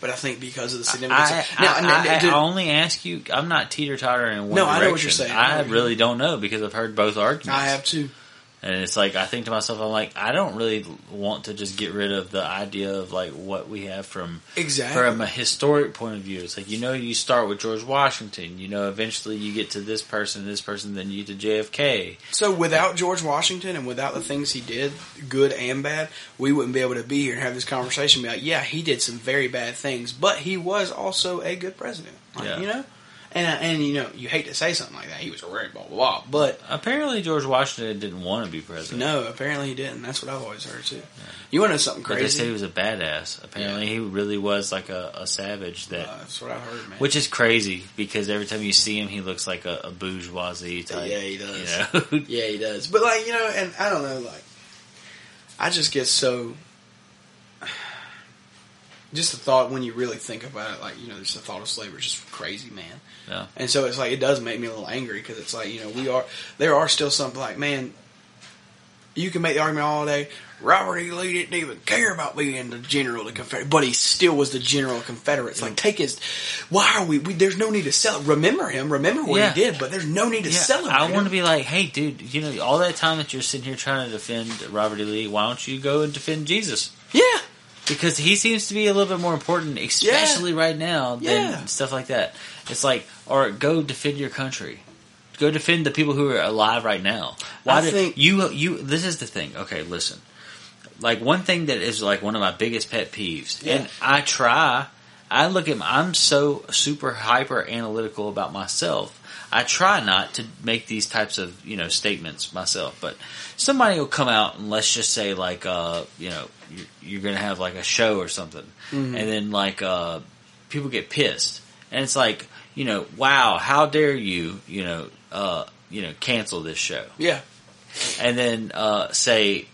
But I think because of the significance I, of, now, I, now, I, now, I only ask you. I'm not teeter tottering No, I know what you're saying. I I really don't know because I've heard both arguments. I have too. And it's like I think to myself, I'm like, I don't really want to just get rid of the idea of like what we have from Exactly. from a historic point of view. It's like you know, you start with George Washington. You know, eventually you get to this person, this person, then you get to JFK. So without George Washington and without the things he did, good and bad, we wouldn't be able to be here and have this conversation. Be like, yeah, he did some very bad things, but he was also a good president. Like, Yeah. You know, and and you know, you hate to say something like that. He was a very blah blah blah, but Apparently, George Washington didn't want to be president. no, apparently he didn't. That's what I've always heard too. You want to know something But they say he was a badass. Apparently, he really was like a, a savage that Uh, that's what I heard, man. Which is crazy because every time you see him, he looks like a, a bourgeoisie type. Yeah, he does. You know? Yeah, he does. But like you know, and I don't know, like I just get so. Just the thought when you really think about it, like you know, just the thought of slavery is just crazy, man. Yeah. And so it's like it does make me a little angry because it's like you know we are there are still some like man, you can make the argument all day. Robert E. Lee didn't even care about being the general of the Confederate, but he still was the general of Confederates. Like take his, why are we? we there's no need to sell. Remember him, remember what Yeah. he did, but there's no need to Yeah, celebrate. I want to be like, hey, dude, you know, all that time that you're sitting here trying to defend Robert E. Lee, why don't you go and defend Jesus? yeah. Because he seems to be a little bit more important, especially right now, than Yeah. stuff like that. It's like, or go defend your country. Go defend the people who are alive right now. Why I do think- you? You. This is the thing. Okay, listen. Like one thing that is like one of my biggest pet peeves, Yeah. and I try. I look at. I'm so super hyper analytical about myself. I try not to make these types of you know statements myself, but somebody will come out and let's just say like uh you know you're, you're gonna have like a show or something, and then like uh people get pissed, and it's like you know wow how dare you you know uh you know cancel this show, Yeah. and then uh say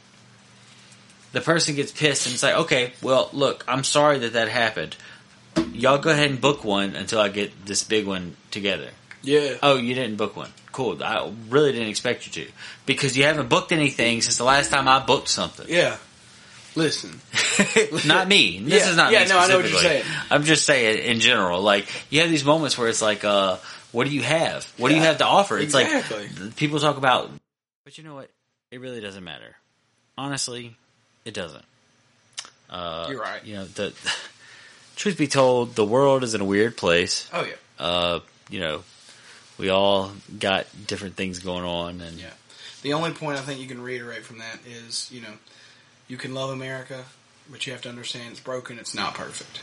the person gets pissed and it's like okay well look I'm sorry that that happened. Y'all go ahead and book one until I get this big one together. Yeah. Oh, you didn't book one. Cool. I really didn't expect you to because you haven't booked anything since the last time I booked something. Yeah. Listen. not me. This Yeah, is not yeah, me no, I know what you're saying. I'm just saying in general. Like you have these moments where it's like, uh, what do you have? What do you have to offer? It's exactly. like people talk about, but you know what? It really doesn't matter. Honestly, it doesn't. Uh, You're right. You know, the truth be told, the world is in a weird place. Oh yeah. Uh, you know, we all got different things going on, and Yeah. The only point I think you can reiterate from that is, you know, you can love America, but you have to understand it's broken. It's not perfect.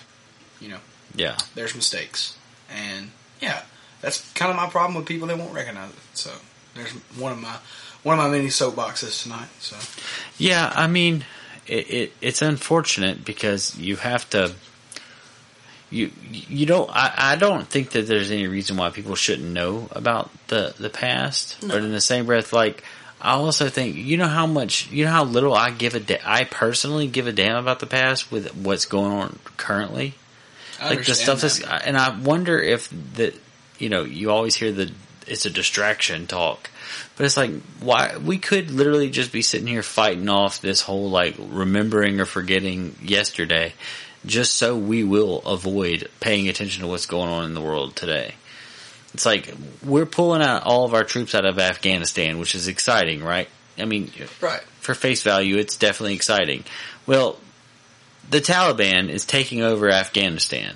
You know, yeah. there's mistakes, and yeah, that's kind of my problem with people that won't recognize it. So there's one of my one of my many soapboxes tonight. So Yeah, I mean, it, it it's unfortunate because you have to. You you don't. I, I don't think that there's any reason why people shouldn't know about the the past. No. But in the same breath, like I also think you know how much you know how little I give a da- I personally give a damn about the past with what's going on currently? I like the stuff that's, and I wonder if that, you know, you always hear the, it's a distraction talk, but it's like, why, we could literally just be sitting here fighting off this whole like remembering or forgetting yesterday just so we will avoid paying attention to what's going on in the world today. It's like we're pulling out all of our troops out of Afghanistan, which is exciting, right? I mean, Right. for face value, it's definitely exciting. Well, the Taliban is taking over Afghanistan.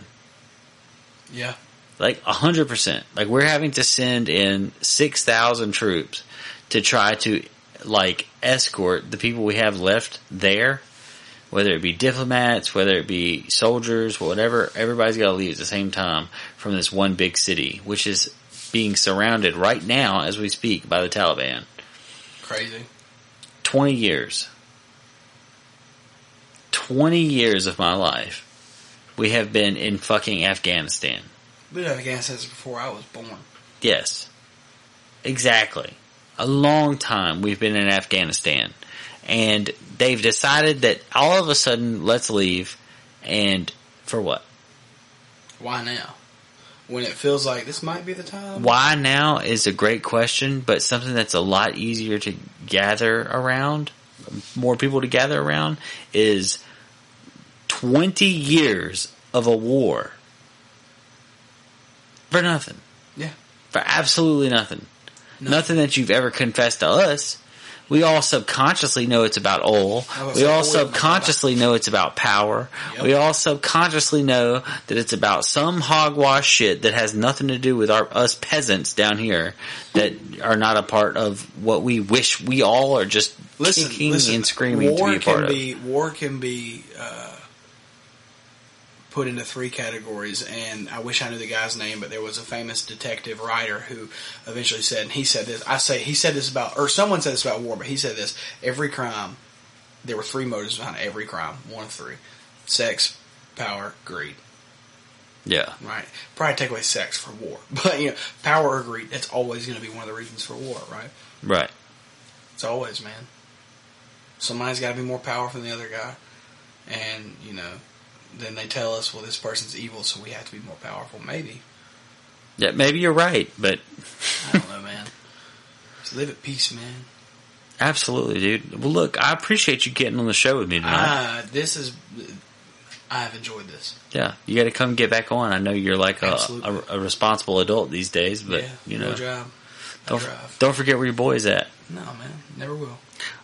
Yeah. Like a hundred percent. Like we're having to send in six thousand troops to try to like escort the people we have left there, whether it be diplomats, whether it be soldiers, whatever. Everybody's got to leave at the same time from this one big city, which is being surrounded right now as we speak by the Taliban. Crazy. Twenty years. Twenty years of my life, we have been in fucking Afghanistan. We've been in Afghanistan since before I was born. Yes. Exactly. A long time we've been in Afghanistan. And they've decided that all of a sudden, let's leave. And for what? Why now? When it feels like this might be the time. Why now is a great question, but something that's a lot easier to gather around, more people to gather around, is 20 years of a war. For nothing. Yeah. For absolutely nothing. No. Nothing that you've ever confessed to us. We all subconsciously know it's about oil. We all subconsciously know it's about power. Yep. We all subconsciously know that it's about some hogwash shit that has nothing to do with our us peasants down here that are not a part of what we wish we all are just Listen, kicking listen, and screaming war to be a part can of. be war can be uh, put into three categories, and I wish I knew the guy's name, but there was a famous detective writer who eventually said, and he said this. I say he said this about, or someone said this about war, but he said this: every crime, there were three motives behind every crime. One of three: sex, power, greed. yeah. Right? Probably take away sex for war, but you know, power or greed. That's always going to be one of the reasons for war, right? Right. It's always, man. Somebody's got to be more powerful than the other guy. And, you know, then they tell us, well, this person's evil, so we have to be more powerful. Maybe. Yeah, maybe you're right, but I don't know, man. Just live at peace, man. absolutely, dude. Well, look, I appreciate you getting on the show with me tonight. Ah, this is. I have enjoyed this. Yeah, you got to come get back on. I know you're like a, a, a responsible adult these days, but yeah, you no know, job. No don't drive. don't forget where your boy's at. No, man. Never will.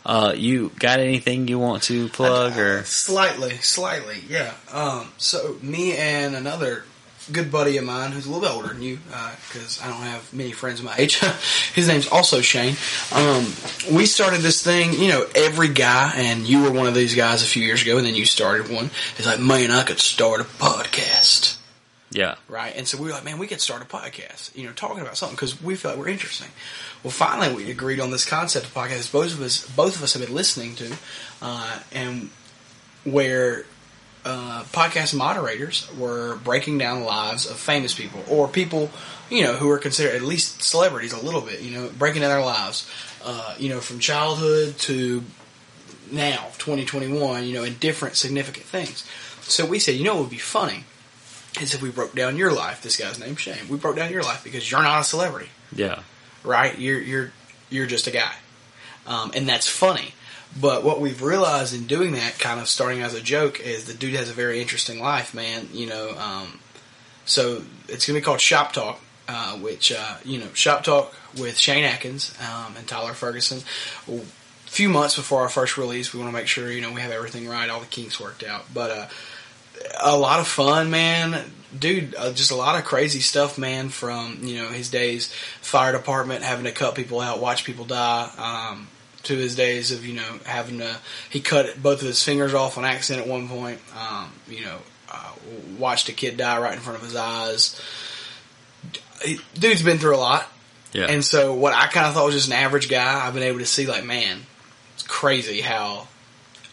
Uh, you got anything you want to plug or? Slightly, slightly, yeah. Um, so me and another good buddy of mine who's a little bit older than you, because I don't have many friends my age. His name's also Shane. Um, we started this thing, you know, every guy, and you were one of these guys a few years ago, and then you started one. It's like, man, I could start a podcast Yeah, right? And so we were like, man, we could start a podcast, you know, talking about something because we felt like we're interesting. Well, finally, we agreed on this concept of podcast. Both of us, both of us have been listening to, uh, and where uh, podcast moderators were breaking down the lives of famous people or people, you know, who are considered at least celebrities a little bit, you know, breaking down their lives, uh, you know, from childhood to now, 2021, you know, in different significant things. So we said, you know, it would be funny is if we broke down your life. This guy's name Shane. We broke down your life because you're not a celebrity, yeah, right? You're you're you're just a guy, um, and that's funny. But what we've realized in doing that, kind of starting as a joke, is the dude has a very interesting life, man. You know, um, so it's gonna be called Shop Talk, uh, which uh, you know, Shop Talk with Shane Atkins um, and Tyler Ferguson. A few months before our first release, we want to make sure you know we have everything right, all the kinks worked out. But uh, a lot of fun, man. Dude, uh, just a lot of crazy stuff, man. From you know his days, fire department, having to cut people out, watch people die, um, to his days of you know having to he cut both of his fingers off on accident at one point. Um, you know, uh, watched a kid die right in front of his eyes. Dude's been through a lot, yeah, and so what I kind of thought was just an average guy, I've been able to see like, man, it's crazy how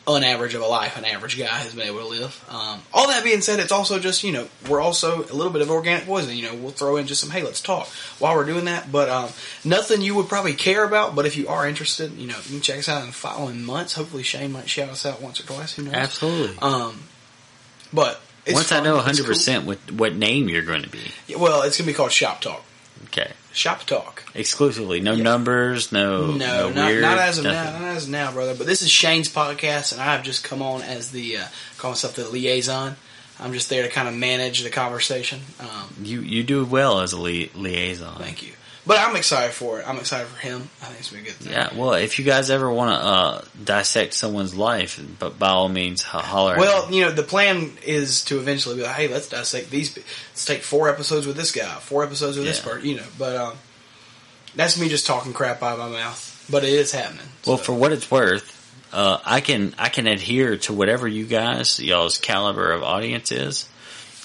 unaverage of a life an average guy has been able to live. Um, all that being said, it's also just you know we're also a little bit of organic poison. You know, we'll throw in just some hey, let's talk while we're doing that. But um, nothing you would probably care about. But if you are interested, you know, you can check us out in the following months. Hopefully, Shane might shout us out once or twice. Who knows? absolutely. Um, but it's Once I know 100 percent what what name you're going to be, cool. well, it's gonna be called Shop Talk. okay, Shop Talk. exclusively, no numbers, no, No, no, not, weird, not as of nothing. now, not as of now, brother. But this is Shane's podcast, and I have just come on as the uh, call myself the liaison I'm just there to kind of manage the conversation. Um, You you do well as a li- liaison. thank you. But I'm excited for it. I'm excited for him. I think it's gonna be a good thing. Yeah, well, if you guys ever want to uh, dissect someone's life, but by all means, ho- holler. at Well, you know, the plan is to eventually be like, hey, let's dissect these. Let's take four episodes with this guy, four episodes with this Yeah. part, you know. But um, that's me just talking crap out of my mouth. But it is happening. well, for what it's worth, uh, I can I can adhere to whatever you guys y'all's caliber of audience is.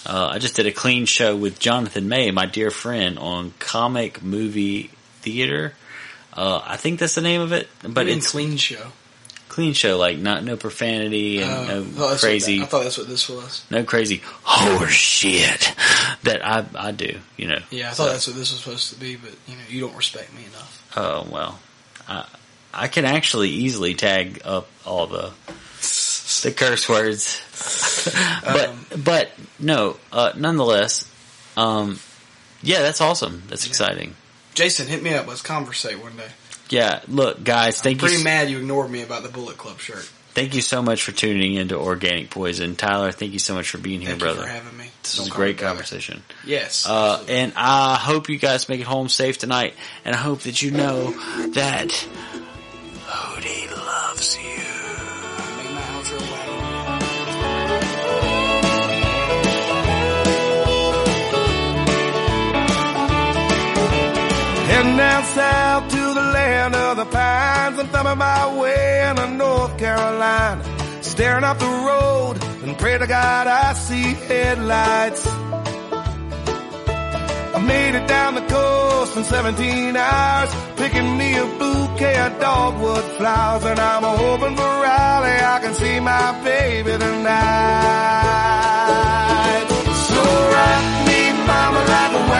Uh, I just did a clean show with Jonathan May, my dear friend, on comic movie theater. Uh, I think that's the name of it, but it's clean show. clean show, like not no profanity and thought no crazy. that- I thought that's what this was. no crazy horse shit that I I do, you know. Yeah, I thought that's what this was supposed to be. But you know, you don't respect me enough. Oh well, I I can actually easily tag up all the the curse words, but Um, but no, uh, nonetheless, um, yeah, that's awesome. That's exciting. Jason, hit me up. Let's conversate one day. Yeah, look, guys, thank Pretty you, Pretty mad you ignored me about the Bullet Club shirt. thank you so much for tuning into Organic Poison, Tyler. Thank you so much for being here, Thank you brother. for having me. This Don't was a great conversation. Yes. Uh, and I hope you guys make it home safe tonight. And I hope that you know that Hootie loves you. Heading down south to the land of the pines. I'm thumbing my way into North Carolina. Staring up the road and pray to God I see headlights. I made it down the coast in 17 hours, picking me a bouquet of dogwood flowers, and I'm hoping for Raleigh I can see my baby tonight. So rock me, mama, like